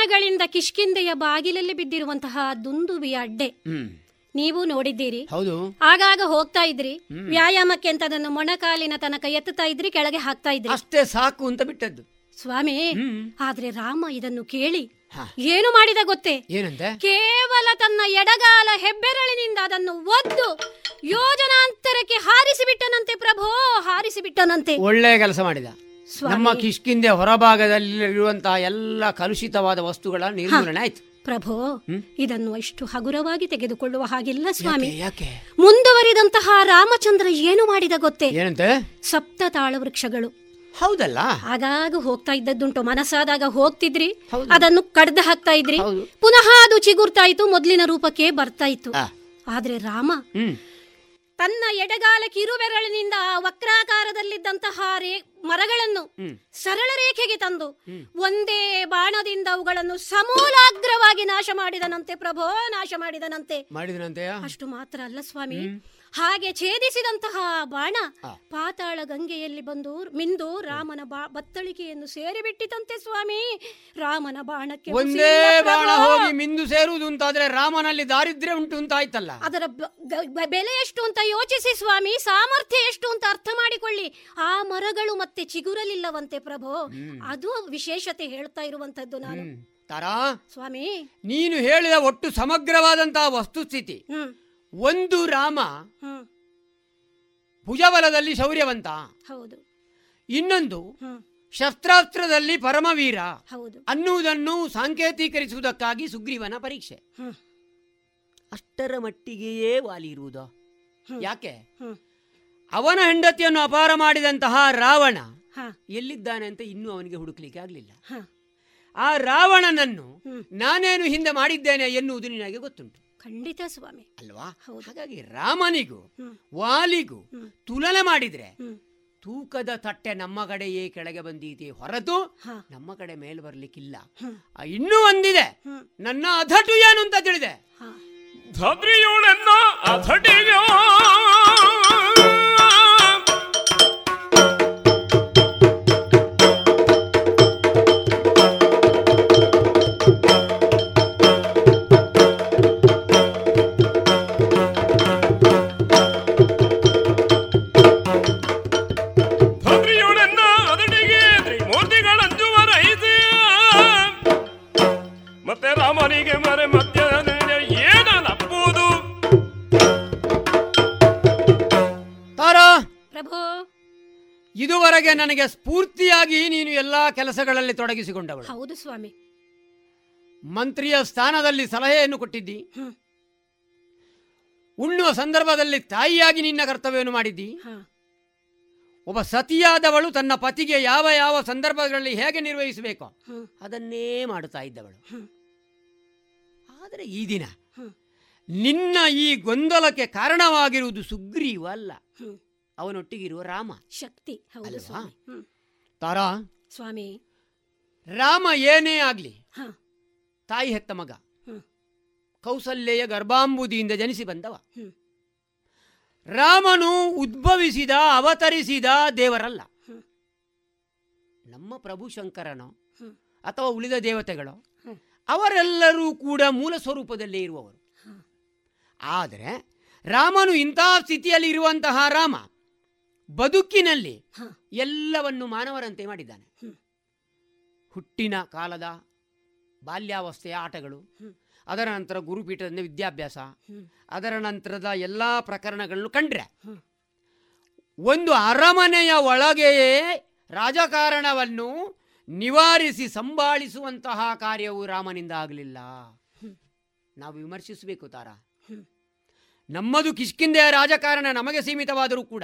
ಶತಮಾನಗಳಿಂದ ಕಿಷ್ಕಿಂದೆಯ ಬಾಗಿಲಲ್ಲಿ ಬಿದ್ದಿರುವಂತಹ ದುಂದುವಿಯ ಅಡ್ಡೆ. ನೀವು ನೋಡಿದ್ದೀರಿ. ಹೌದು. ಆಗಾಗ ಹೋಗ್ತಾ ಇದ್ರಿ. ವ್ಯಾಯಾಮಕ್ಕೆ ಅಂತ ಅದನ್ನು ಮೊಣಕಾಲಿನ ತನಕ ಎತ್ತುತ್ತಾ ಇದ್ರಿ ಕೆಳಗೆ ಹಾಕ್ತಾ ಇದ್ರಿ. ಅಷ್ಟೇ ಸಾಕು ಅಂತ ಬಿಟ್ಟದ್ದು. ಸ್ವಾಮಿ ಆದ್ರೆ ರಾಮ ಇದನ್ನು ಕೇಳಿ ಏನು ಮಾಡಿದ ಗೊತ್ತೇ? ಏನಂತೆ? ಕೇವಲ ತನ್ನ ಎಡಗಾಲ ಹೆಬ್ಬೆರಳಿನಿಂದ ಅದನ್ನು ಒದ್ದು ಯೋಜನಾಂತರಕ್ಕೆ ಹಾರಿಸಿ ಬಿಟ್ಟನಂತೆ ಪ್ರಭೋ ಹಾರಿಸಿ ಬಿಟ್ಟನಂತೆ ಒಳ್ಳೆಯ ಕೆಲಸ ಮಾಡಿದ. ನಮ್ಮ ಕಿಷ್ಕಿಂದೆ ಹೊರಭಾಗದಲ್ಲಿರುವಂತಹ ಎಲ್ಲ ಕಲುಷಿತವಾದ ವಸ್ತುಗಳ ನಿರ್ಮೂಲನೆ ಆಯ್ತು. ಪ್ರಭೋ ಇದನ್ನು ಅಷ್ಟು ಹಗುರವಾಗಿ ತೆಗೆದುಕೊಳ್ಳುವ ಹಾಗಿಲ್ಲ ಸ್ವಾಮಿ. ಮುಂದುವರಿದಂತಹ ರಾಮಚಂದ್ರ ಏನು ಮಾಡಿದ ಗೊತ್ತೇ? ಏನಂತೆ? ಸಪ್ತ ತಾಳ ವೃಕ್ಷಗಳು. ಹೌದಲ್ಲ? ಆಗಾಗ ಹೋಗ್ತಾ ಇದ್ದದ್ದುಂಟು ಮನಸ್ಸಾದಾಗ ಹೋಗ್ತಿದ್ರಿ. ಅದನ್ನು ಕಡ್ದು ಹಾಕ್ತಾ ಇದ್ರಿ. ಪುನಃ ಅದು ಚಿಗುರ್ತಾ ಇತ್ತು ಮೊದಲಿನ ರೂಪಕ್ಕೆ ಬರ್ತಾ ಇತ್ತು. ಆದ್ರೆ ರಾಮ ತನ್ನ ಎಡಗಾಲ ಕಿರುಬೆರಳಿನಿಂದ ಆ ವಕ್ರಾಕಾರದಲ್ಲಿದ್ದಂತಹ ರೇ ಮರಗಳನ್ನು ಸರಳ ರೇಖೆಗೆ ತಂದು ಒಂದೇ ಬಾಣದಿಂದ ಅವುಗಳನ್ನು ಸಮೂಲಾಗ್ರವಾಗಿ ನಾಶ ಮಾಡಿದನಂತೆ ಪ್ರಭೋ ನಾಶ ಮಾಡಿದನಂತೆ. ಮಾಡಿದನಂತೆಯ? ಅಷ್ಟು ಮಾತ್ರ ಅಲ್ಲ ಸ್ವಾಮಿ. ಹಾಗೆ ಛೇದಿಸಿದಂತಹ ಬಾಣ ಪಾತಾಳ ಗಂಗೆಯಲ್ಲಿ ಬಂದು ಮಿಂದು ರಾಮನ ಬಾ ಬತ್ತಳಿಕೆಯನ್ನು ಸೇರಿಬಿಟ್ಟಿತಂತೆ ಸ್ವಾಮಿ. ರಾಮನ ಬಾಣಕ್ಕೆ ಒಂದೇ ಬಾಣ ಹೋಗಿ ಮಿಂದು ಸೇರುವುದು ಅಂತಾದ್ರೆ ರಾಮನಲ್ಲಿ ದಾರಿದ್ರ್ಯ ಉಂಟು ಅಂತ ಆಯ್ತಲ್ಲ. ಅದರ ಬೆಲೆ ಎಷ್ಟು ಅಂತ ಯೋಚಿಸಿ ಸ್ವಾಮಿ ಸಾಮರ್ಥ್ಯ ಎಷ್ಟು ಅಂತ ಅರ್ಥ ಮಾಡಿಕೊಳ್ಳಿ. ಆ ಮರಗಳು ಮತ್ತೆ ಚಿಗುರಲಿಲ್ಲವಂತೆ ಪ್ರಭು. ಅದು ವಿಶೇಷತೆ ಹೇಳ್ತಾ ಇರುವಂತದ್ದು ನಾನು. ತಾರಾ? ಸ್ವಾಮಿ. ನೀನು ಹೇಳಿದ ಒಟ್ಟು ಸಮಗ್ರವಾದಂತಹ ವಸ್ತುಸ್ಥಿತಿ. ಒಂದು ರಾಮ ಭುಜಬಲದಲ್ಲಿ ಶೌರ್ಯವಂತ. ಹೌದು. ಇನ್ನೊಂದು ಶಸ್ತ್ರಾಸ್ತ್ರದಲ್ಲಿ ಪರಮವೀರ. ಹೌದು. ಅನ್ನುವುದನ್ನು ಸಾಂಕೇತೀಕರಿಸುವುದಕ್ಕಾಗಿ ಸುಗ್ರೀವನ ಪರೀಕ್ಷೆ. ಅಷ್ಟರ ಮಟ್ಟಿಗೆಯೇ ವಾಲಿ ಇರುವುದು ಯಾಕೆ? ಅವನ ಹೆಂಡತಿಯನ್ನು ಅಪಾರ ಮಾಡಿದಂತಹ ರಾವಣ ಎಲ್ಲಿದ್ದಾನೆ ಅಂತ ಇನ್ನೂ ಅವನಿಗೆ ಹುಡುಕ್ಲಿಕ್ಕೆ ಆಗಲಿಲ್ಲ. ಆ ರಾವಣನನ್ನು ನಾನೇನು ಹಿಂದೆ ಮಾಡಿದ್ದೇನೆ ಎನ್ನುವುದು ನಿನಗೆ ಗೊತ್ತುಂಟು. ಖಂಡಿತ ಸ್ವಾಮಿ. ಅಲ್ವಾ? ಹಾಗಾಗಿ ರಾಮನಿಗೂ ವಾಲಿಗೂ ತುಲನೆ ಮಾಡಿದ್ರೆ ತೂಕದ ತಟ್ಟೆ ನಮ್ಮ ಕಡೆಯೇ ಕೆಳಗೆ ಬಂದಿದೆ ಹೊರತು ನಮ್ಮ ಕಡೆ ಮೇಲೆ ಬರ್ಲಿಕ್ಕಿಲ್ಲ. ಇನ್ನೂ ಒಂದಿದೆ. ನನ್ನ ಅಧಟು ಏನು ಅಂತ ತಿಳಿದೆ? ಇದುವರೆಗೆ ನನಗೆ ಸ್ಫೂರ್ತಿಯಾಗಿ ನೀನು ಎಲ್ಲಾ ಕೆಲಸಗಳಲ್ಲಿ ತೊಡಗಿಸಿಕೊಂಡವಳು. ಹೌದು ಸ್ವಾಮಿ. ಮಂತ್ರಿಯ ಸ್ಥಾನದಲ್ಲಿ ಸಲಹೆಯನ್ನು ಕೊಟ್ಟಿದ್ದಿ. ಉಣ್ಣುವ ಸಂದರ್ಭದಲ್ಲಿ ತಾಯಿಯಾಗಿ ನಿನ್ನ ಕರ್ತವ್ಯವನ್ನು ಮಾಡಿದ್ದಿ. ಒಬ್ಬ ಸತಿಯಾದವಳು ತನ್ನ ಪತಿಗೆ ಯಾವ ಯಾವ ಸಂದರ್ಭಗಳಲ್ಲಿ ಹೇಗೆ ನಿರ್ವಹಿಸಬೇಕೋ ಅದನ್ನೇ ಮಾಡುತ್ತಾ ಇದ್ದವಳು. ಆದರೆ ಈ ದಿನ ನಿನ್ನ ಈ ಗೊಂದಲಕ್ಕೆ ಕಾರಣವಾಗಿರುವುದು ಸುಗ್ರೀವ ಅಲ್ಲ ಅವನೊಟ್ಟಿಗಿರುವ ರಾಮ ಶಕ್ತಿ ಹೌದು ಅಲ್ವಾ? ಸ್ವಾಮಿ ಹ್ಮ್. ತಾರಾ ಸ್ವಾಮಿ ರಾಮ ಏನೇ ಆಗ್ಲಿ ಹ. ತಾಯಿ ಹೆತ್ತ ಮಗ ಹ್ಮ್. ಕೌಸಲ್ಯೆಯ ಗರ್ಭಾಂಬುದಿಯಿಂದ ಜನಿಸಿ ಬಂದವ ಹ್ಮ್. ರಾಮನು ಉದ್ಭವಿಸಿದ ಅವತರಿಸಿದ ದೇವರಲ್ಲ ಹ್ಮ್. ನಮ್ಮ ಪ್ರಭು ಶಂಕರನೋ ಹ್ಮ್. ಅಥವಾ ಉಳಿದ ದೇವತೆಗಳೋ ಹ್ಮ್. ಅವರೆಲ್ಲರೂ ಕೂಡ ಮೂಲ ಸ್ವರೂಪದಲ್ಲೇ ಇರುವವರು ಆದರೆ ರಾಮನು ಇಂತಹ ಸ್ಥಿತಿಯಲ್ಲಿ ಇರುವಂತಹ ರಾಮ ಬದುಕಿನಲ್ಲಿ ಎಲ್ಲವನ್ನು ಮಾನವರಂತೆ ಮಾಡಿದ್ದಾನೆ. ಹುಟ್ಟಿನ ಕಾಲದ ಬಾಲ್ಯಾವಸ್ಥೆಯ ಆಟಗಳು ಅದರ ನಂತರ ಗುರುಪೀಠದಿಂದ ವಿದ್ಯಾಭ್ಯಾಸ ಅದರ ನಂತರದ ಎಲ್ಲ ಪ್ರಕರಣಗಳನ್ನು ಕಂಡ್ರೆ ಒಂದು ಅರಮನೆಯ ಒಳಗೆಯೇ ರಾಜಕಾರಣವನ್ನು ನಿವಾರಿಸಿ ಸಂಭಾಳಿಸುವಂತಹ ಕಾರ್ಯವು ರಾಮನಿಂದ ಆಗಲಿಲ್ಲ. ನಾವು ವಿಮರ್ಶಿಸಬೇಕು ತಾರ. ನಮ್ಮದು ಕಿಷ್ಕಿಂದೆಯ ರಾಜಕಾರಣ ನಮಗೆ ಸೀಮಿತವಾದರೂ ಕೂಡ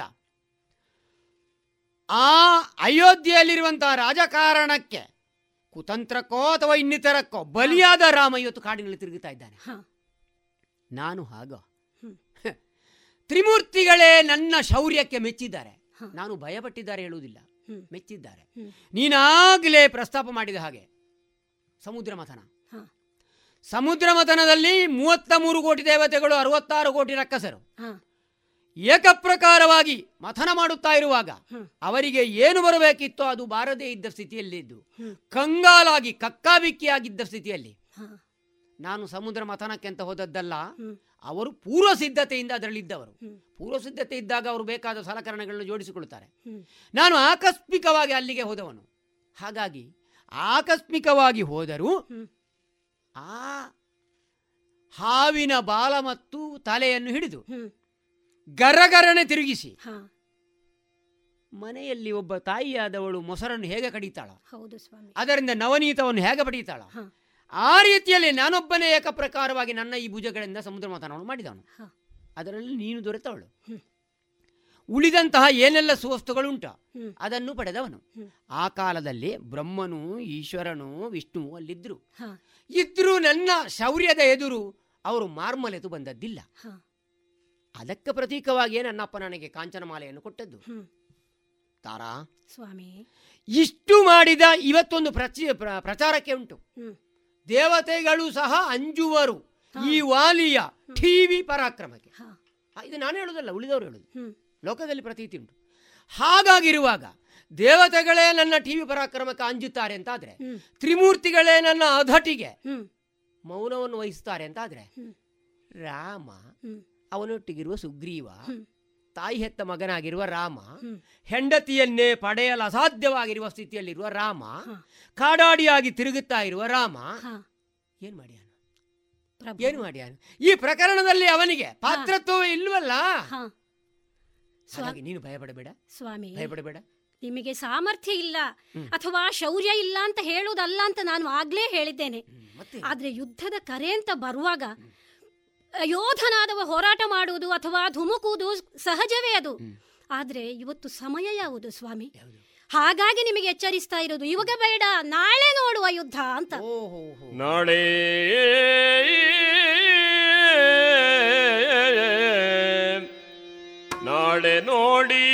ಆ ಅಯೋಧ್ಯೆಯಲ್ಲಿರುವಂತಹ ರಾಜಕಾರಣಕ್ಕೆ ಕುತಂತ್ರಕ್ಕೋ ಅಥವಾ ಇನ್ನಿತರಕ್ಕೋ ಬಲಿಯಾದ ರಾಮ ಇವತ್ತು ಕಾಡಿನಲ್ಲಿ ತಿರುಗುತ್ತಾ ಇದ್ದಾನೆ. ನಾನು ಹಾಗ? ತ್ರಿಮೂರ್ತಿಗಳೇ ನನ್ನ ಶೌರ್ಯಕ್ಕೆ ಮೆಚ್ಚಿದ್ದಾರೆ. ನಾನು ಭಯಪಟ್ಟಿದ್ದಾರೆ ಹೇಳುವುದಿಲ್ಲ. ಮೆಚ್ಚಿದ್ದಾರೆ. ನೀನಾಗಲೇ ಪ್ರಸ್ತಾಪ ಮಾಡಿದ ಹಾಗೆ ಸಮುದ್ರ ಮಥನ. ಸಮುದ್ರ ಮಥನದಲ್ಲಿ ಮೂವತ್ತ ಮೂರು ಕೋಟಿ ದೇವತೆಗಳು ಅರವತ್ತಾರು ಕೋಟಿ ರಕ್ಕಸರು ಏಕಪ್ರಕಾರವಾಗಿ ಮಥನ ಮಾಡುತ್ತಾ ಇರುವಾಗ ಅವರಿಗೆ ಏನು ಬರಬೇಕಿತ್ತೋ ಅದು ಬಾರದೇ ಇದ್ದ ಸ್ಥಿತಿಯಲ್ಲಿದ್ದು ಕಂಗಾಲಾಗಿ ಕಕ್ಕಾಬಿಕ್ಕಿಯಾಗಿದ್ದ ಸ್ಥಿತಿಯಲ್ಲಿ ನಾನು ಸಮುದ್ರ ಮಥನಕ್ಕೆ ಅಂತ ಹೋದದ್ದಲ್ಲ ಅವರು ಪೂರ್ವ ಸಿದ್ಧತೆಯಿಂದ ಅದರಲ್ಲಿದ್ದವರು. ಪೂರ್ವ ಸಿದ್ಧತೆ ಇದ್ದಾಗ ಅವರು ಬೇಕಾದ ಸಲಕರಣೆಗಳನ್ನು ಜೋಡಿಸಿಕೊಳ್ಳುತ್ತಾರೆ. ನಾನು ಆಕಸ್ಮಿಕವಾಗಿ ಅಲ್ಲಿಗೆ ಹೋದವನು. ಹಾಗಾಗಿ ಆಕಸ್ಮಿಕವಾಗಿ ಹೋದರೂ ಆ ಹಾವಿನ ಬಾಲ ಮತ್ತು ತಲೆಯನ್ನು ಹಿಡಿದು ಗರಗರನೆ ತಿರುಗಿಸಿ. ಮನೆಯಲ್ಲಿ ಒಬ್ಬ ತಾಯಿಯಾದವಳು ಮೊಸರನ್ನು ಹೇಗೆ ಕಡಿತಾಳ? ಹೌದು ಸ್ವಾಮಿ. ಅದರಿಂದ ನವನೀತವನ್ನು ಹೇಗೆ ಪಡೀತಾಳ ಆ ರೀತಿಯಲ್ಲಿ ನಾನೊಬ್ಬನೇ ಏಕಪ್ರಕಾರವಾಗಿ ನನ್ನ ಈ ಭುಜಗಳಿಂದ ಸಮುದ್ರ ಮಾತನಾಡಲು ಮಾಡಿದವನು. ಅದರಲ್ಲಿ ನೀನು ದೊರೆತವಳು. ಉಳಿದಂತಹ ಏನೆಲ್ಲ ಸುವಸ್ತುಗಳುಂಟ ಅದನ್ನು ಪಡೆದವನು. ಆ ಕಾಲದಲ್ಲಿ ಬ್ರಹ್ಮನು ಈಶ್ವರನು ವಿಷ್ಣುವು ಅಲ್ಲಿದ್ದರು. ಇದ್ರೂ ನನ್ನ ಶೌರ್ಯದ ಎದುರು ಅವರು ಮಾರ್ಮಲೆತು ಬಂದದ್ದಿಲ್ಲ. ಅದಕ್ಕೆ ಪ್ರತೀಕವಾಗಿಯೇ ನನ್ನಪ್ಪ ನನಗೆ ಕಾಂಚನಮಾಲೆಯನ್ನು ಕೊಟ್ಟದ್ದು? ತಾರಾ ಸ್ವಾಮಿ. ಇಷ್ಟು ಮಾಡಿದ ಇವತ್ತೊಂದು ಪ್ರಚಿ ಪ್ರ- ಪ್ರಚಾರಕ್ಕೆ ಉಂಟು. ದೇವತೆಗಳು ಸಹ ಅಂಜುವರು ಈ ವಾಲಿಯ ಟಿವಿ ಪರಾಕ್ರಮಕ್ಕೆ. ಇದು ನಾನು ಹೇಳೋದಲ್ಲ ಉಳಿದವರು ಹೇಳುದು. ಲೋಕದಲ್ಲಿ ಪ್ರತೀತಿ ಉಂಟು. ಹಾಗಾಗಿರುವಾಗ ದೇವತೆಗಳೇ ನನ್ನ ಟಿವಿ ಪರಾಕ್ರಮಕ್ಕೆ ಅಂಜುತ್ತಾರೆ ಅಂತಾದ್ರೆ ತ್ರಿಮೂರ್ತಿಗಳೇ ನನ್ನ ಅಧಟಿಗೆ ಮೌನವನ್ನು ವಹಿಸ್ತಾರೆ ಅಂತಾದ್ರೆ ರಾಮ ಅವನೊಟ್ಟಿಗಿರುವ ಸುಗ್ರೀವ ತಾಯಿ ಹೆತ್ತ ಮಗನಾಗಿರುವ ರಾಮ ಹೆಂಡತಿಯನ್ನೇ ಪಡೆಯಲು ಅಸಾಧ್ಯವಾಗಿರುವ ಸ್ಥಿತಿಯಲ್ಲಿರುವ ರಾಮ ಕಾಡಾಡಿಯಾಗಿ ತಿರುಗುತ್ತಾ ಇರುವ ರಾಮ ಏನ್ ಮಾಡ್ಯಾನ? ಏನು ಮಾಡ್ಯಾನ? ಈ ಪ್ರಕರಣದಲ್ಲಿ ಅವನಿಗೆ ಪಾತ್ರತ್ವ ಇಲ್ವಲ್ಲ? ನೀನು ಭಯಪಡಬೇಡ. ಸ್ವಾಮಿ ಭಯಪಡಬೇಡ. ನಿಮಗೆ ಸಾಮರ್ಥ್ಯ ಇಲ್ಲ ಅಥವಾ ಶೌರ್ಯ ಇಲ್ಲ ಅಂತ ಹೇಳುವುದಲ್ಲ ಅಂತ ನಾನು ಆಗ್ಲೇ ಹೇಳಿದ್ದೇನೆ. ಆದ್ರೆ ಯುದ್ಧದ ಕರೆ ಅಂತ ಬರುವಾಗ ಯೋಧನಾದವ ಹೋರಾಟ ಮಾಡುವುದು ಅಥವಾ ಧುಮುಕುವುದು ಸಹಜವೇ ಅದು. ಆದ್ರೆ ಇವತ್ತು ಸಮಯ ಯಾವುದು ಸ್ವಾಮಿ? ಹಾಗಾಗಿ ನಿಮಗೆ ಎಚ್ಚರಿಸ್ತಾ ಇರೋದು ಇವಾಗ ಬೇಡ ನಾಳೆ ನೋಡುವ ಯುದ್ಧ ಅಂತ. ನಾಳೆ ನಾಳೆ ನೋಡಿ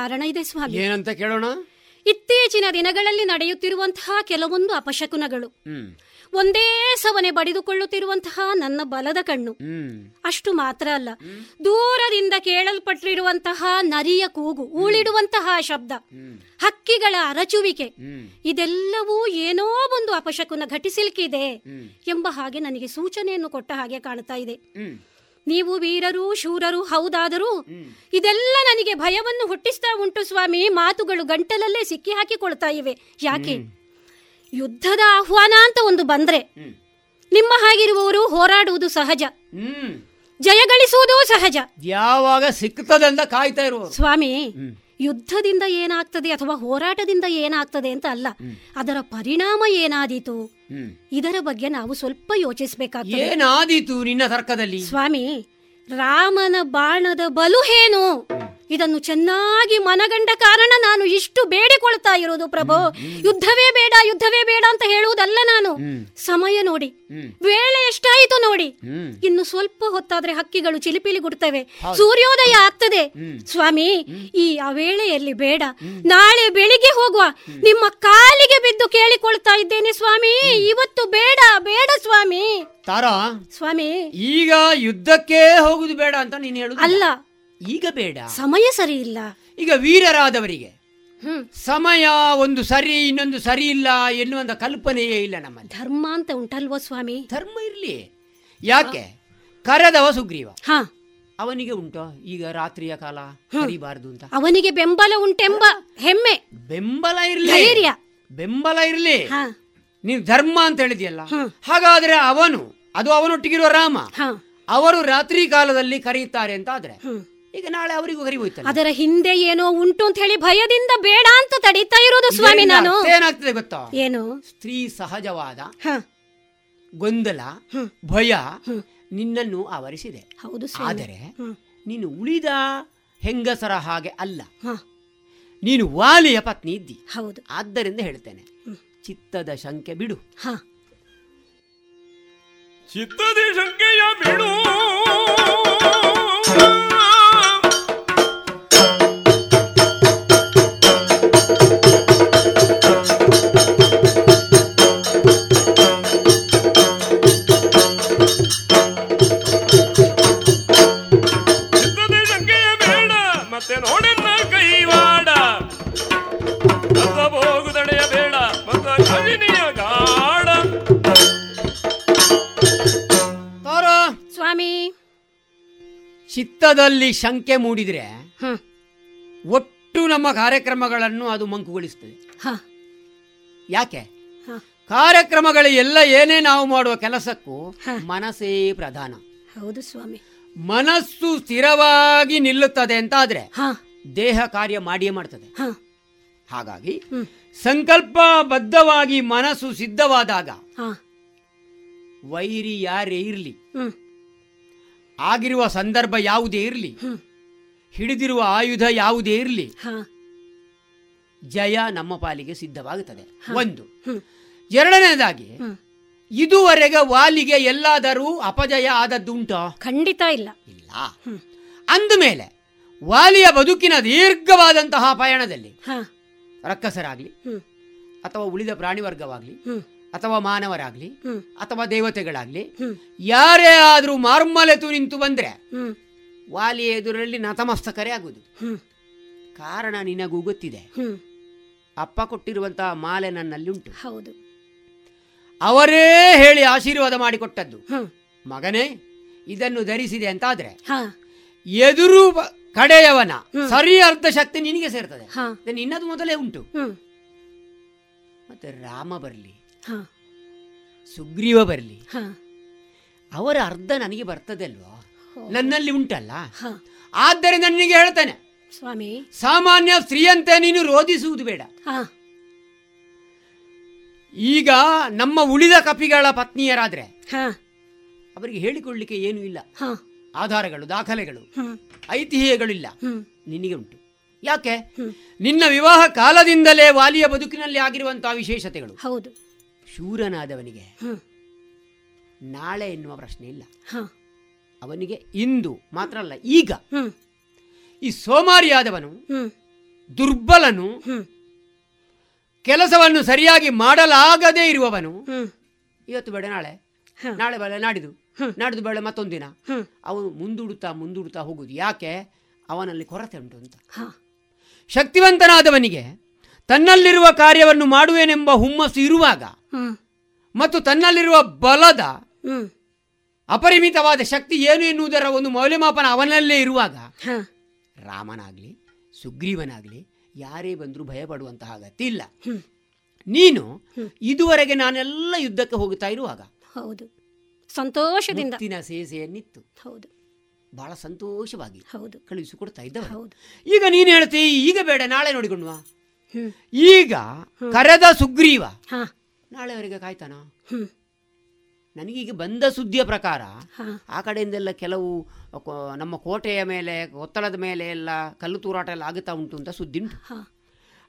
ಕಾರಣ ಇದೆ ಸ್ವಾಮಿ. ಏನಂತ ಕೇಳೋಣ? ಇತ್ತೀಚಿನ ದಿನಗಳಲ್ಲಿ ನಡೆಯುತ್ತಿರುವಂತಹ ಕೆಲವೊಂದು ಅಪಶಕುನಗಳು. ಒಂದೇ ಸವನೆ ಬಡಿದುಕೊಳ್ಳುತ್ತಿರುವಂತಹ ನನ್ನ ಬಲದ ಕಣ್ಣು. ಅಷ್ಟು ಮಾತ್ರ ಅಲ್ಲ. ದೂರದಿಂದ ಕೇಳಲ್ಪಟ್ಟಿರುವಂತಹ ನರಿಯ ಕೂಗು ಊಳಿಡುವಂತಹ ಶಬ್ದ ಹಕ್ಕಿಗಳ ಅರಚುವಿಕೆ ಇದೆಲ್ಲವೂ ಏನೋ ಒಂದು ಅಪಶಕುನ ಘಟಿಸಲಿಕ್ಕಿದೆ ಎಂಬ ಹಾಗೆ ನನಗೆ ಸೂಚನೆಯನ್ನು ಕೊಟ್ಟ ಹಾಗೆ ಕಾಣ್ತಾ ಇದೆ. ನೀವು ವೀರರು ಶೂರರು ಹೌದಾದರೂ ಇದೆಲ್ಲ ನನಗೆ ಭಯವನ್ನು ಹುಟ್ಟಿಸ್ತಾ ಉಂಟು ಸ್ವಾಮಿ. ಮಾತುಗಳು ಗಂಟಲಲ್ಲೇ ಸಿಕ್ಕಿ ಹಾಕಿಕೊಳ್ತಾ ಇವೆ. ಯಾಕೆ? ಯುದ್ಧದ ಆಹ್ವಾನ ಅಂತ ಒಂದು ಬಂದ್ರೆ ನಿಮ್ಮ ಹಾಗಿರುವವರು ಹೋರಾಡುವುದು ಸಹಜ. ಜಯಗಳಿಸುವುದೂ ಸಹಜ. ಯಾವಾಗ ಸಿಕ್ತದೆ ಅಂತ ಕಾಯ್ತಾ ಇರುವ ಸ್ವಾಮಿ ಯುದ್ಧದಿಂದ ಏನಾಗ್ತದೆ ಅಥವಾ ಹೋರಾಟದಿಂದ ಏನಾಗ್ತದೆ ಅಂತ ಅಲ್ಲ ಅದರ ಪರಿಣಾಮ ಏನಾದೀತು? ಇದರ ಬಗ್ಗೆ ನಾವು ಸ್ವಲ್ಪ ಯೋಚಿಸಬೇಕಾಗ್ತದೆ. ಏನಾದೀತು ನಿನ್ನ ತರ್ಕದಲ್ಲಿ? ಸ್ವಾಮಿ ರಾಮನ ಬಾಣದ ಬಲು ಏನು? ಇದನ್ನು ಚೆನ್ನಾಗಿ ಮನಗಂಡ ಕಾರಣ ನಾನು ಇಷ್ಟು ಬೇಡಿಕೊಳ್ತಾ ಇರೋದು ಪ್ರಭು. ಯುದ್ಧವೇ ಬೇಡ ಯುದ್ಧವೇ ಬೇಡ ಅಂತ ಹೇಳುವುದಲ್ಲ ನಾನು. ಸಮಯ ನೋಡಿ. ವೇಳೆ ಎಷ್ಟಾಯಿತು ನೋಡಿ. ಇನ್ನು ಸ್ವಲ್ಪ ಹೊತ್ತಾದ್ರೆ ಹಕ್ಕಿಗಳು ಚಿಲಿಪಿಲಿ ಗುಡ್ತವೆ ಸೂರ್ಯೋದಯ ಆಗ್ತದೆ. ಸ್ವಾಮಿ ಈ ಆ ವೇಳೆಯಲ್ಲಿ ಬೇಡ. ನಾಳೆ ಬೆಳಿಗ್ಗೆ ಹೋಗುವ. ನಿಮ್ಮ ಕಾಲಿಗೆ ಬಿದ್ದು ಕೇಳಿಕೊಳ್ತಾ ಇದ್ದೇನೆ ಸ್ವಾಮಿ. ಇವತ್ತು ಬೇಡ ಬೇಡ ಸ್ವಾಮಿ. ತಾರಾ ಸ್ವಾಮಿ. ಈಗ ಯುದ್ಧಕ್ಕೆ ಹೋಗುದು ಬೇಡ ಅಂತ ನೀನು ಹೇಳುದು ಅಲ್ಲ. ಈಗ ಬೇಡ. ಸಮಯ ಸರಿ ಇಲ್ಲ. ಈಗ ವೀರರಾದವರಿಗೆ. ಸಮಯ ಒಂದು ಸರಿ ಇನ್ನೊಂದು ಸರಿ ಇಲ್ಲ ಎನ್ನುವಂತ ಕಲ್ಪನೆಯೇ ಇಲ್ಲ ನಮ್ಮ ಧರ್ಮ ಅಂತ ಉಂಟಲ್ವೋ ಸ್ವಾಮಿ? ಧರ್ಮ ಇರ್ಲಿ. ಯಾಕೆ? ಕರೆದವ ಸುಗ್ರೀವ. ಹಾ. ಅವನಿಗೆ ಉಂಟೋ ಈಗ ರಾತ್ರಿಯ ಕಾಲ ಕರಿಬಾರದು ಅಂತ? ಅವನಿಗೆ ಬೆಂಬಲ ಉಂಟೆಂಬ ಹೆಮ್ಮೆ. ಬೆಂಬಲ ಇರ್ಲಿ. ಬೆಂಬಲ ಇರ್ಲಿ. ಹಾ. ನೀನು ಧರ್ಮ ಅಂತ ಹೇಳಿದ್ಯಲ್ಲ? ಹಾಗಾದ್ರೆ ಅವನು ಅದು ಅವನೊಟ್ಟಿಗಿರುವ ರಾಮ. ಹಾ. ಅವರು ರಾತ್ರಿ ಕಾಲದಲ್ಲಿ ಕರೆಯುತ್ತಾರೆ ಅಂತ ಆದ್ರೆ ಈಗ ನಾಳೆ ಅವರಿಗೂ ಕರಿಬೋಯ್ತಲ್ಲ ಅದರ ಹಿಂದೆ ಏನೋ ಉಂಟು ಅಂತ ಹೇಳಿ ಭಯದಿಂದ ಬೇಡ ಅಂತ ತಡೀತಾ ಇರೋದು ಸ್ವಾಮಿ ನಾನು. ಏನಾಗ್ತದೆ ಗೊತ್ತಾ? ಏನು? ಸ್ತ್ರೀ ಸಹಜವಾದ ಹ. ಗೊಂದಲ ಭಯ ನಿನ್ನನ್ನು ಆವರಿಸಿದೆ. ಹೌದು ಆದರೆ. ನೀನು ಉಳಿದ ಹೆಂಗಸರ ಹಾಗೆ ಅಲ್ಲ. ಹ. ನೀನು ವಾಲಿಯ ಪತ್ನಿ ಇದ್ದಿ. ಹೌದು. ಆದ್ದರಿಂದ ಹೇಳ್ತೇನೆ. ಚಿತ್ತದ ಶಂಕೆ ಬಿಡು. ಚಿತ್ತದ ಚಿತ್ತದಿ ಶಂಕೆಯ ಬಿಡು. ಚಿತ್ತದಲ್ಲಿ ಶಂಕೆ ಮೂಡಿದ್ರೆ ಒಟ್ಟು ನಮ್ಮ ಕಾರ್ಯಕ್ರಮಗಳನ್ನು ಅದು ಮಂಕುಗೊಳಿಸ್ತದೆ. ಹ. ಯಾಕೆ? ಹ. ಕಾರ್ಯಕ್ರಮಗಳು ಎಲ್ಲ ಏನೇ ನಾವು ಮಾಡುವ ಕೆಲಸಕ್ಕೂ ಮನಸ್ಸೇ ಪ್ರಧಾನ. ಹೌದು ಸ್ವಾಮಿ. ಮನಸ್ಸು ಸ್ಥಿರವಾಗಿ ನಿಲ್ಲುತ್ತದೆ ಅಂತ ಆದ್ರೆ ಹ. ದೇಹ ಕಾರ್ಯ ಮಾಡಿಯೇ ಮಾಡ್ತದೆ. ಹಾಗಾಗಿ ಹಾಗಾಗಿ ಸಂಕಲ್ಪಬದ್ಧವಾಗಿ ಮನಸ್ಸು ಸಿದ್ಧವಾದಾಗ ಹ. ವೈರಿ ಯಾರೇ ಇರಲಿ ಆಗಿರುವ ಸಂದರ್ಭ ಯಾವುದೇ ಇರಲಿ. ಹಿಡಿದಿರುವ ಆಯುಧ ಯಾವುದೇ ಇರಲಿ. ಜಯ ನಮ್ಮ ಪಾಲಿಗೆ ಸಿದ್ಧವಾಗುತ್ತದೆ. ಒಂದು. ಎರಡನೇದಾಗಿ ಇದುವರೆಗೆ ವಾಲಿಗೆ ಎಲ್ಲಾದರೂ ಅಪಜಯ ಆದದ್ದುಂಟಾ? ಖಂಡಿತ ಇಲ್ಲ. ಇಲ್ಲ. ಅಂದಮೇಲೆ ವಾಲಿಯ ಬದುಕಿನ ದೀರ್ಘವಾದಂತಹ ಪಯಣದಲ್ಲಿ ರಕ್ಕಸರಾಗಲಿ ಅಥವಾ ಉಳಿದ ಪ್ರಾಣಿ ವರ್ಗವಾಗ್ಲಿ ಅಥವಾ ಮಾನವರಾಗ್ಲಿ ಅಥವಾ ದೇವತೆಗಳಾಗ್ಲಿ ಯಾರೇ ಆದ್ರೂ ಮಾರ್ಮಲೆತು ನಿಂತು ಬಂದ್ರೆ ವಾಲಿ ಎದುರಲ್ಲಿ ನತಮಸ್ತಕರೇ ಆಗುದು ಕಾರಣ ನಿನಗೂ ಗೊತ್ತಿದೆ. ಅಪ್ಪ ಕೊಟ್ಟಿರುವಂತಹ ಮಾಲೆ ನನ್ನಲ್ಲಿ ಉಂಟು ಹೌದು. ಅವರೇ ಹೇಳಿ ಆಶೀರ್ವಾದ ಮಾಡಿಕೊಟ್ಟದ್ದು. ಮಗನೇ ಇದನ್ನು ಧರಿಸಿದೆ ಅಂತಾದ್ರೆ ಹಾ. ಎದುರು ಕಡೆಯವನ ಸರಿ ಅರ್ಧ ಶಕ್ತಿ ನಿನಗೆ ಸೇರ್ತದೆ. ನಿನ್ನದು ಮೊದಲೇ ಉಂಟು. ಮತ್ತೆ ರಾಮ ಬರಲಿ. ಸುಗ್ರೀವ ಬರಲಿ. ಹ. ಅವರ ಅರ್ಧ ನನಗೆ ಬರ್ತದೆ ಅಲ್ವಾ ನನ್ನಲ್ಲಿ ಉಂಟಲ್ಲ? ಹ. ಆದ್ದರಿಂದ ನಿನಗೆ ಹೇಳ್ತಾನೆ. ಸ್ವಾಮಿ. ಸಾಮಾನ್ಯ ಸ್ತ್ರೀಯಂತೆ ನೀನು ರೋಧಿಸುವುದು ಬೇಡ. ಹಾ. ಈಗ ನಮ್ಮ ಉಳಿದ ಕಪಿಗಳ ಪತ್ನಿಯರಾದ್ರೆ ಹಾ. ಅವರಿಗೆ ಹೇಳಿಕೊಳ್ಳಿಕ್ಕೆ ಏನೂ ಇಲ್ಲ. ಹಾ. ಆಧಾರಗಳು ದಾಖಲೆಗಳು ಐತಿಹ್ಯಗಳು ಇಲ್ಲ ಹ್ಮ್. ನಿನಗೆ ಉಂಟು. ಯಾಕೆ? ನಿನ್ನ ವಿವಾಹ ಕಾಲದಿಂದಲೇ ವಾಲಿಯ ಬದುಕಿನಲ್ಲಿ ಆಗಿರುವಂತಹ ವಿಶೇಷತೆಗಳು. ಹೌದು. ಶೂರನಾದವನಿಗೆ ನಾಳೆ ಎನ್ನುವ ಪ್ರಶ್ನೆ ಇಲ್ಲ. ಹಾ ಅವನಿಗೆ ಇಂದು ಮಾತ್ರ ಅಲ್ಲ ಈಗ. ಈ ಸೋಮಾರಿಯಾದವನು ದುರ್ಬಲನು ಕೆಲಸವನ್ನು ಸರಿಯಾಗಿ ಮಾಡಲಾಗದೇ ಇರುವವನು ಇವತ್ತು ಬೇಡ ನಾಳೆ. ನಾಳೆ ಬೇಡ ನಾಡಿದು. ನಾಡಿದ್ದು ಬೇಡ ಮತ್ತೊಂದು ದಿನ. ಅವನು ಮುಂದೂಡುತ್ತಾ ಮುಂದೂಡುತ್ತಾ ಹೋಗುದು ಯಾಕೆ? ಅವನಲ್ಲಿ ಕೊರತೆ ಉಂಟು ಅಂತ. ಶಕ್ತಿವಂತನಾದವನಿಗೆ ತನ್ನಲ್ಲಿರುವ ಕಾರ್ಯವನ್ನು ಮಾಡುವೇನೆಂಬ ಹುಮ್ಮಸ್ಸು ಇರುವಾಗ ಮತ್ತು ತನ್ನಲ್ಲಿರುವ ಬಲದ ಅಪರಿಮಿತವಾದ ಶಕ್ತಿ ಏನು ಎನ್ನುವುದರ ಒಂದು ಮೌಲ್ಯಮಾಪನ ಅವನಲ್ಲೇ ಇರುವಾಗ ಹಾ. ರಾಮನಾಗ್ಲಿ ಸುಗ್ರೀವನಾಗ್ಲಿ ಯಾರೇ ಬಂದರೂ ಭಯಪಡುವಂತಹ ಅಗತ್ಯ ಇಲ್ಲ ನೀನು ಇದುವರೆಗೆ ನಾನೆಲ್ಲ ಯುದ್ಧಕ್ಕೆ ಹೋಗುತ್ತಾ ಇರುವಾಗ ಹೌದು. ಸಂತೋಷದಿಂದ. ಸೇಸೆಯನ್ನಿತ್ತು. ಹೌದು. ಬಹಳ ಸಂತೋಷವಾಗಿ ಹೌದು. ಕಳುಹಿಸಿಕೊಡ್ತಾ ಇದ್ದವ ಹೌದು. ಈಗ ನೀನು ಹೇಳ್ತಿ ಈಗ ಬೇಡ ನಾಳೆ ನೋಡಿಕೊಂಡ್ವಾ? ಈಗ ಕರೆದ ಸುಗ್ರೀವ. ಹಾ. ನಾಳೆವರೆಗೆ ಕಾಯ್ತಾನ? ನನಗೀಗ ಬಂದ ಸುದ್ದಿಯ ಪ್ರಕಾರ ಆ ಕಡೆಯಿಂದೆಲ್ಲ ಕೆಲವು ನಮ್ಮ ಕೋಟೆಯ ಮೇಲೆ ಒತ್ತಡದ ಮೇಲೆ ಎಲ್ಲ ಕಲ್ಲು ತೂರಾಟ ಎಲ್ಲ ಆಗುತ್ತಾ ಉಂಟು ಅಂತ ಸುದ್ದಿ ಉಂಟು.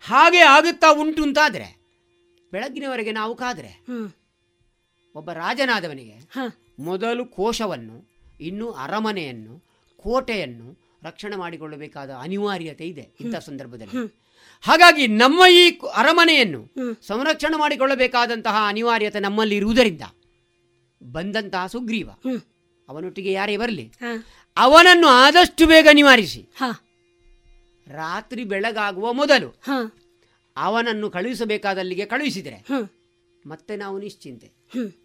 ಹಾಗೆ ಆಗುತ್ತಾ ಉಂಟು ಅಂತಾದರೆ ಬೆಳಗ್ಗಿನವರೆಗೆ ನಾವು ಕಾದ್ರೆ ಒಬ್ಬ ರಾಜನಾದವನಿಗೆ ಹಾ. ಮೊದಲು ಕೋಶವನ್ನು ಇನ್ನು ಅರಮನೆಯನ್ನು ಕೋಟೆಯನ್ನು ರಕ್ಷಣೆ ಮಾಡಿಕೊಳ್ಳಬೇಕಾದ ಅನಿವಾರ್ಯತೆ ಇದೆ ಇಂಥ ಸಂದರ್ಭದಲ್ಲಿ. ಹಾಗಾಗಿ ನಮ್ಮ ಈ ಅರಮನೆಯನ್ನು ಸಂರಕ್ಷಣೆ ಮಾಡಿಕೊಳ್ಳಬೇಕಾದಂತಹ ಅನಿವಾರ್ಯತೆ ನಮ್ಮಲ್ಲಿ ಇರುವುದರಿಂದ ಬಂದಂತಹ ಸುಗ್ರೀವ ಅವನೊಟ್ಟಿಗೆ ಯಾರೇ ಬರಲಿ ಅವನನ್ನು ಆದಷ್ಟು ಬೇಗ ನಿವಾರಿಸಿ. ರಾತ್ರಿ ಬೆಳಗಾಗುವ ಮೊದಲು ಅವನನ್ನು ಕಳುಹಿಸಬೇಕಾದಲ್ಲಿಗೆ ಕಳುಹಿಸಿದರೆ ಮತ್ತೆ ನಾವು ನಿಶ್ಚಿಂತೆ.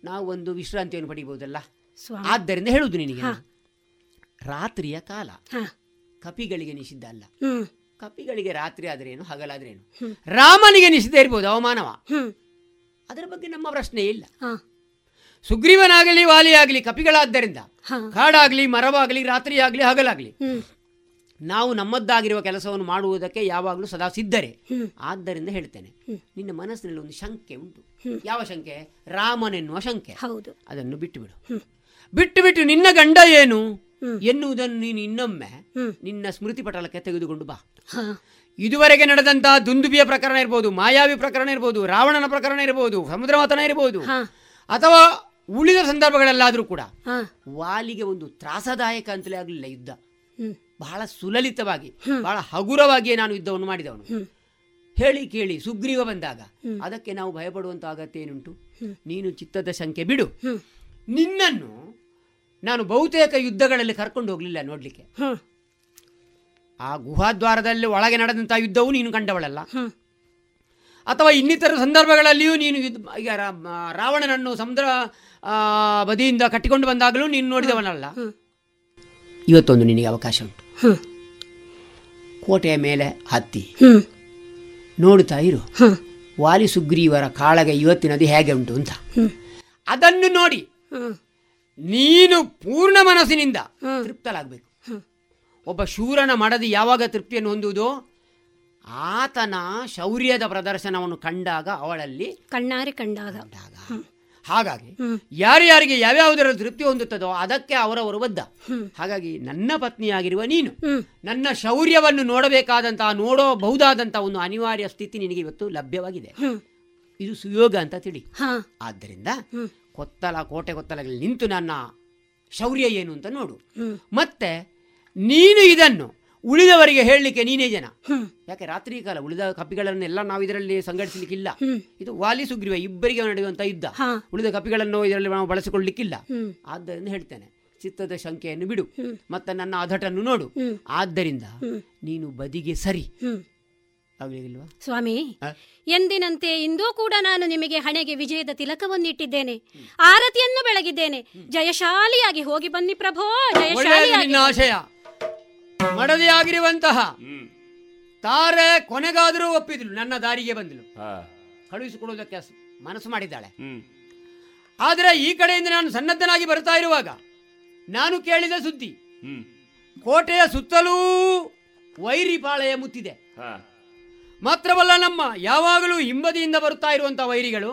ನಾವು ಒಂದು ವಿಶ್ರಾಂತಿಯನ್ನು ಪಡಿಬಹುದಲ್ಲ ಆದ್ದರಿಂದ ಹೇಳುವುದು ನಿನಗೆ. ರಾತ್ರಿಯ ಕಾಲ ಕಪಿಗಳಿಗೆ ನಿಷಿದ್ಧ ಅಲ್ಲ. ಕಪಿಗಳಿಗೆ ರಾತ್ರಿ ಆದ್ರೇನು ಹಗಲಾದ್ರೇನು? ಹ್ಮ್. ರಾಮನಿಗೆ ನಿಷಿದ್ಧ ಇರ್ಬೋದು ಅವಮಾನವ? ಅದರ ಬಗ್ಗೆ ನಮ್ಮ ಪ್ರಶ್ನೆ ಇಲ್ಲ. ಸುಗ್ರೀವನಾಗಲಿ ವಾಲಿಯಾಗಲಿ ಕಪಿಗಳಾದ್ದರಿಂದ ಕಾಡಾಗಲಿ ಮರವಾಗಲಿ ರಾತ್ರಿ ಆಗಲಿ ಹಗಲಾಗಲಿ ನಾವು ನಮ್ಮದ್ದಾಗಿರುವ ಕೆಲಸವನ್ನು ಮಾಡುವುದಕ್ಕೆ ಯಾವಾಗಲೂ ಸದಾ ಸಿದ್ಧರೆ. ಆದ್ದರಿಂದ ಹೇಳ್ತೇನೆ ನಿನ್ನ ಮನಸ್ಸಿನಲ್ಲಿ ಒಂದು ಶಂಕೆ ಉಂಟು. ಯಾವ ಶಂಕೆ? ರಾಮನೆನ್ನುವ ಶಂಕೆ. ಹೌದು. ಅದನ್ನು ಬಿಟ್ಟು ಬಿಡು. ಬಿಟ್ಟು ಬಿಟ್ಟು ನಿನ್ನ ಗಂಡ ಏನು. ಎನ್ನುವುದನ್ನು ನೀನು ಇನ್ನೊಮ್ಮೆ ನಿನ್ನ ಸ್ಮೃತಿ ಪಟಲಕ್ಕೆ ತೆಗೆದುಕೊಂಡು ಬಾ. ಇದುವರೆಗೆ ನಡೆದಂತಹ ದುಂದುಬಿಯ ಪ್ರಕರಣ ಇರ್ಬೋದು ಮಾಯಾವಿ ಪ್ರಕರಣ ಇರ್ಬೋದು ರಾವಣನ ಪ್ರಕರಣ ಇರ್ಬೋದು ಸಮುದ್ರಮಥನ ಇರ್ಬೋದು ಹಾ. ಅಥವಾ ಉಳಿದ ಸಂದರ್ಭಗಳಲ್ಲಾದರೂ ಕೂಡ ವಾಲಿಗೆ ಒಂದು ತ್ರಾಸದಾಯಕ ಅಂತಲೇ ಆಗಲಿಲ್ಲ ಯುದ್ಧ. ಬಹಳ ಸುಲಲಿತವಾಗಿ ಬಹಳ ಹಗುರವಾಗಿಯೇ ನಾನು ಯುದ್ಧವನ್ನು ಮಾಡಿದವನು. ಹೇಳಿ ಕೇಳಿ ಸುಗ್ರೀವ ಬಂದಾಗ ಅದಕ್ಕೆ ನಾವು ಭಯಪಡುವಂತ ಅಗತ್ಯ ಏನುಂಟು? ನೀನು ಚಿತ್ತದ ಶಂಕೆ ಬಿಡು. ನಿನ್ನನ್ನು ನಾನು ಬಹುತೇಕ ಯುದ್ಧಗಳಲ್ಲಿ ಕರ್ಕೊಂಡು ಹೋಗಲಿಲ್ಲ ನೋಡ್ಲಿಕ್ಕೆ. ಆ ಗುಹಾದ್ವಾರದಲ್ಲಿ ಒಳಗೆ ನಡೆದಂತಹ ಯುದ್ಧವೂ ನೀನು ಕಂಡವಳಲ್ಲ. ಅಥವಾ ಇನ್ನಿತರ ಸಂದರ್ಭಗಳಲ್ಲಿಯೂ ನೀನು ಯುದ್ಧ ಈಗ ರಾ- ರಾವಣನನ್ನು ಸಮುದ್ರ ಬದಿಯಿಂದ ಕಟ್ಟಿಕೊಂಡು ಬಂದಾಗಲೂ ನೀನು ನೋಡಿದವನಲ್ಲ. ಇವತ್ತೊಂದು ನಿನಗೆ ಅವಕಾಶ ಉಂಟು. ಕೋಟೆಯ ಮೇಲೆ ಹತ್ತಿ. ನೋಡುತ್ತಾ ಇರು. ವಾಲಿ ಸುಗ್ರೀವರ ಕಾಳಗ ಇವತ್ತಿನದು ಹೇಗೆ ಉಂಟು ಅಂತ. ಅದನ್ನು ನೋಡಿ. ನೀನು ಪೂರ್ಣ ಮನಸ್ಸಿನಿಂದ. ತೃಪ್ತಲಾಗಬೇಕು ಒಬ್ಬ ಶೂರನ ಮಡದಿ ಯಾವಾಗ ತೃಪ್ತಿಯನ್ನು ಹೊಂದುವುದು ಆತನ ಶೌರ್ಯದ ಪ್ರದರ್ಶನವನ್ನು ಕಂಡಾಗ ಅವಳಲ್ಲಿ ಕಣ್ಣಾರೆ ಕಂಡಾಗ. ಹಾಗಾಗಿ ಯಾರು ಯಾರ್ಯಾರಿಗೆ ಯಾವ್ಯಾವುದರ ತೃಪ್ತಿ ಹೊಂದುತ್ತದೋ ಅದಕ್ಕೆ ಅವರವರು ಬದ್ಧ. ಹಾಗಾಗಿ ನನ್ನ ಪತ್ನಿಯಾಗಿರುವ ನೀನು ನನ್ನ ಶೌರ್ಯವನ್ನು ನೋಡಬೇಕಾದಂತಹ ನೋಡಬಹುದಾದಂತಹ ಒಂದು ಅನಿವಾರ್ಯ ಸ್ಥಿತಿ ನಿನಗೆ ಇವತ್ತು ಲಭ್ಯವಾಗಿದೆ. ಇದು ಸುಯೋಗ ಅಂತ ತಿಳಿ. ಆದ್ದರಿಂದ. ಕೊತ್ತಲ ಕೋಟೆ ಕೊತ್ತಲಗಳಲ್ಲಿ ನಿಂತು ನನ್ನ ಶೌರ್ಯ ಏನು ಅಂತ ನೋಡು. ಮತ್ತೆ ನೀನು ಇದನ್ನು ಉಳಿದವರಿಗೆ ಹೇಳಲಿಕ್ಕೆ ನೀನೇ ಜನ. ಯಾಕೆ ರಾತ್ರಿ ಕಾಲ ಉಳಿದ ಕಪಿಗಳನ್ನೆಲ್ಲ ನಾವು ಇದರಲ್ಲಿ ಸಂಘಟಿಸಲಿಕ್ಕಿಲ್ಲ. ಇದು ವಾಲಿ ಸುಗ್ರೀವ ಇಬ್ಬರಿಗೆ ನಡೆಯುವಂತ ಯುದ್ಧ. ಉಳಿದ ಕಪಿಗಳನ್ನು ಇದರಲ್ಲಿ ನಾವು ಬಳಸಿಕೊಳ್ಳಲಿಕ್ಕಿಲ್ಲ. ಆದ್ದರಿಂದ ಹೇಳ್ತೇನೆ ಚಿತ್ತದ ಶಂಕೆಯನ್ನು ಬಿಡು. ಮತ್ತೆ ನನ್ನ ಅಧಟನ್ನು ನೋಡು. ಆದ್ದರಿಂದ ನೀನು ಬದಿಗೆ ಸರಿ. ಆಗಲಿಲ್ವಾ ಸ್ವಾಮಿ ಎಂದಿನಂತೆ ಇಂದೂ ಕೂಡ ನಾನು ನಿಮಗೆ ಹಣೆಗೆ ವಿಜಯದ ತಿಲಕವನ್ನಿಟ್ಟಿದ್ದೇನೆ. ಆರತಿಯನ್ನು ಬೆಳಗಿದ್ದೇನೆ. ಜಯಶಾಲಿಯಾಗಿ ಹೋಗಿ ಬನ್ನಿ ಪ್ರಭೋ ಜಯಶಾಲಿ ಜಯಶಾಲಿಯಾಗಿ ನಿನ್ನ ಆಗಿರುವಂತಹ ಮಡದಿಯಾಗಿರುವಂತಹ ತಾರೆ ಕೊನೆಗಾದರೂ ಒಪ್ಪಿದ್ಲು ನನ್ನ ದಾರಿಗೆ ಬಂದಳು ಕಳುಹಿಸಿಕೊಡುವುದಕ್ಕೆ ಮನಸ್ಸು ಮಾಡಿದ್ದಾಳೆ. ಆದರೆ ಈ ಕಡೆಯಿಂದ ನಾನು ಸನ್ನದ್ಧನಾಗಿ ಬರ್ತಾ ಇರುವಾಗ ನಾನು ಕೇಳಿದ ಸುದ್ದಿ ಕೋಟೆಯ ಸುತ್ತಲೂ ವೈರಿ ಪಾಳೆಯ ಮುತ್ತಿದೆ ಮಾತ್ರವಲ್ಲ ನಮ್ಮ ಯಾವಾಗಲೂ ಹಿಂಬದಿಯಿಂದ ಬರುತ್ತಾ ಇರುವಂತಹ ವೈರಿಗಳು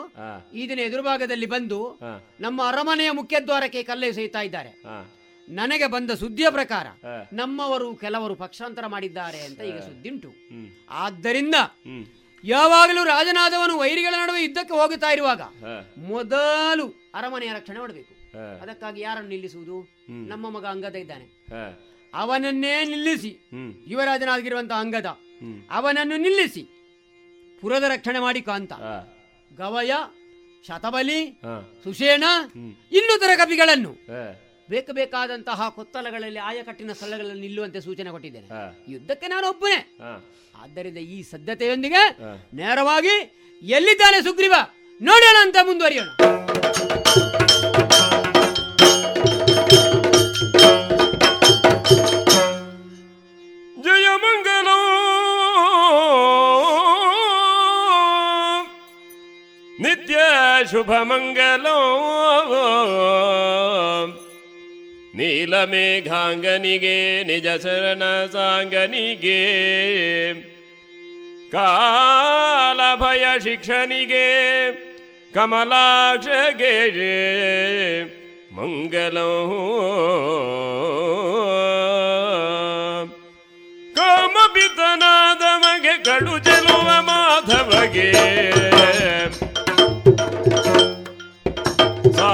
ಈ ದಿನ ಎದುರುಭಾಗದಲ್ಲಿ ಬಂದು ನಮ್ಮ ಅರಮನೆಯ ಮುಖ್ಯದ್ವಾರಕ್ಕೆ ಕಲ್ಲೆಸೆಯುತ್ತಾ ಇದ್ದಾರೆ. ನನಗೆ ಬಂದ ಸುದ್ದಿಯ ಪ್ರಕಾರ ನಮ್ಮವರು ಕೆಲವರು ಪಕ್ಷಾಂತರ ಮಾಡಿದ್ದಾರೆ ಅಂತ ಈಗ ಸುದ್ದಿ ಉಂಟು ಆದ್ದರಿಂದ ಯಾವಾಗಲೂ ರಾಜನಾದವನು ವೈರಿಗಳ ನಡುವೆ ಯುದ್ಧಕ್ಕೆ ಹೋಗುತ್ತಾ ಇರುವಾಗ ಮೊದಲು ಅರಮನೆಯ ರಕ್ಷಣೆ ಮಾಡಬೇಕು. ಅದಕ್ಕಾಗಿ ಯಾರನ್ನು ನಿಲ್ಲಿಸುವುದು? ನಮ್ಮ ಮಗ ಅಂಗದ ಇದ್ದಾನೆ. ಅವನನ್ನೇ ನಿಲ್ಲಿಸಿ ಯುವರಾಜನಾಗಿರುವಂತಹ ಅಂಗದ ಅವನನ್ನು ನಿಲ್ಲಿಸಿ. ಪುರದ ರಕ್ಷಣೆ ಮಾಡಿ ಕಾಂತ. ಗವಯ ಶತಬಲಿ ಸುಷೇಣ ಇನ್ನಿತರ ಕವಿಗಳನ್ನು. ಬೇಕು ಬೇಕಾದಂತಹ ಕೊತ್ತಲಗಳಲ್ಲಿ ಆಯಕಟ್ಟಿನ ಸ್ಥಳಗಳಲ್ಲಿ ನಿಲ್ಲುವಂತೆ ಸೂಚನೆ ಕೊಟ್ಟಿದ್ದೇನೆ. ಯುದ್ಧಕ್ಕೆ ನಾನು ಒಬ್ಬನೇ ಆದ್ದರಿಂದ ಈ ಸದ್ಯತೆಯೊಂದಿಗೆ ನೇರವಾಗಿ ಎಲ್ಲಿದ್ದಾನೆ ಸುಗ್ರೀವ? ನೋಡೋಣ ಅಂತ ಮುಂದುವರಿಯೋಣ. ಮಂಗಲ ನೀಲಮೇಘಾಂಗನಿಗೆ ನಿಜ ಶರಣ ಸಾಂಗನಿಗೆ ಕಾಲ ಭಯ ಶಿಕ್ಷನಿಗೆ, ಕಮಲಾಕ್ಷಗೆ. ಮಂಗಲೋ. ಕಾಮಪಿತನಾದ ಮಗೆ ಕಡು ಚೆಲುವ ಮಾಧವಗೆ.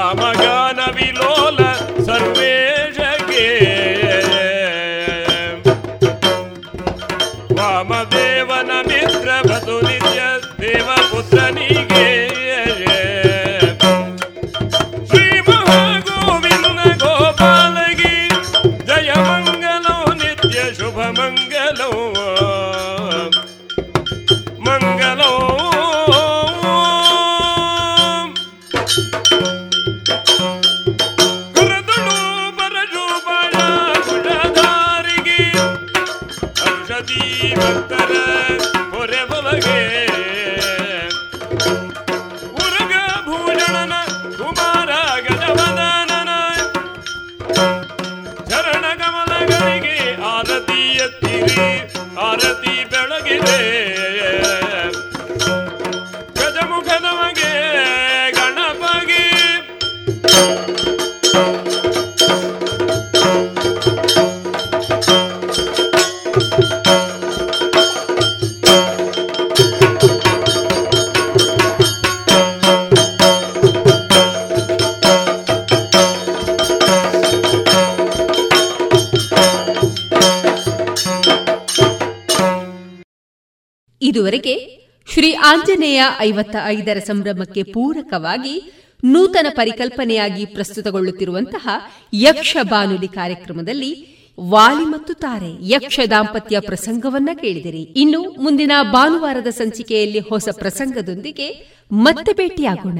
Rama ಇದುವರೆಗೆ ಶ್ರೀ ಆಂಜನೇಯ ಐವತ್ತ ಐದರ ಸಂಭ್ರಮಕ್ಕೆ ಪೂರಕವಾಗಿ ನೂತನ ಪರಿಕಲ್ಪನೆಯಾಗಿ ಪ್ರಸ್ತುತಗೊಳ್ಳುತ್ತಿರುವಂತಹ ಯಕ್ಷ ಬಾನುಲಿ ಕಾರ್ಯಕ್ರಮದಲ್ಲಿ ವಾಲಿ ಮತ್ತು ತಾರೆ ಯಕ್ಷ ದಾಂಪತ್ಯ ಪ್ರಸಂಗವನ್ನ ಕೇಳಿದಿರಿ. ಇನ್ನು ಮುಂದಿನ ಭಾನುವಾರದ ಸಂಚಿಕೆಯಲ್ಲಿ ಹೊಸ ಪ್ರಸಂಗದೊಂದಿಗೆ ಮತ್ತೆ ಭೇಟಿಯಾಗೋಣ.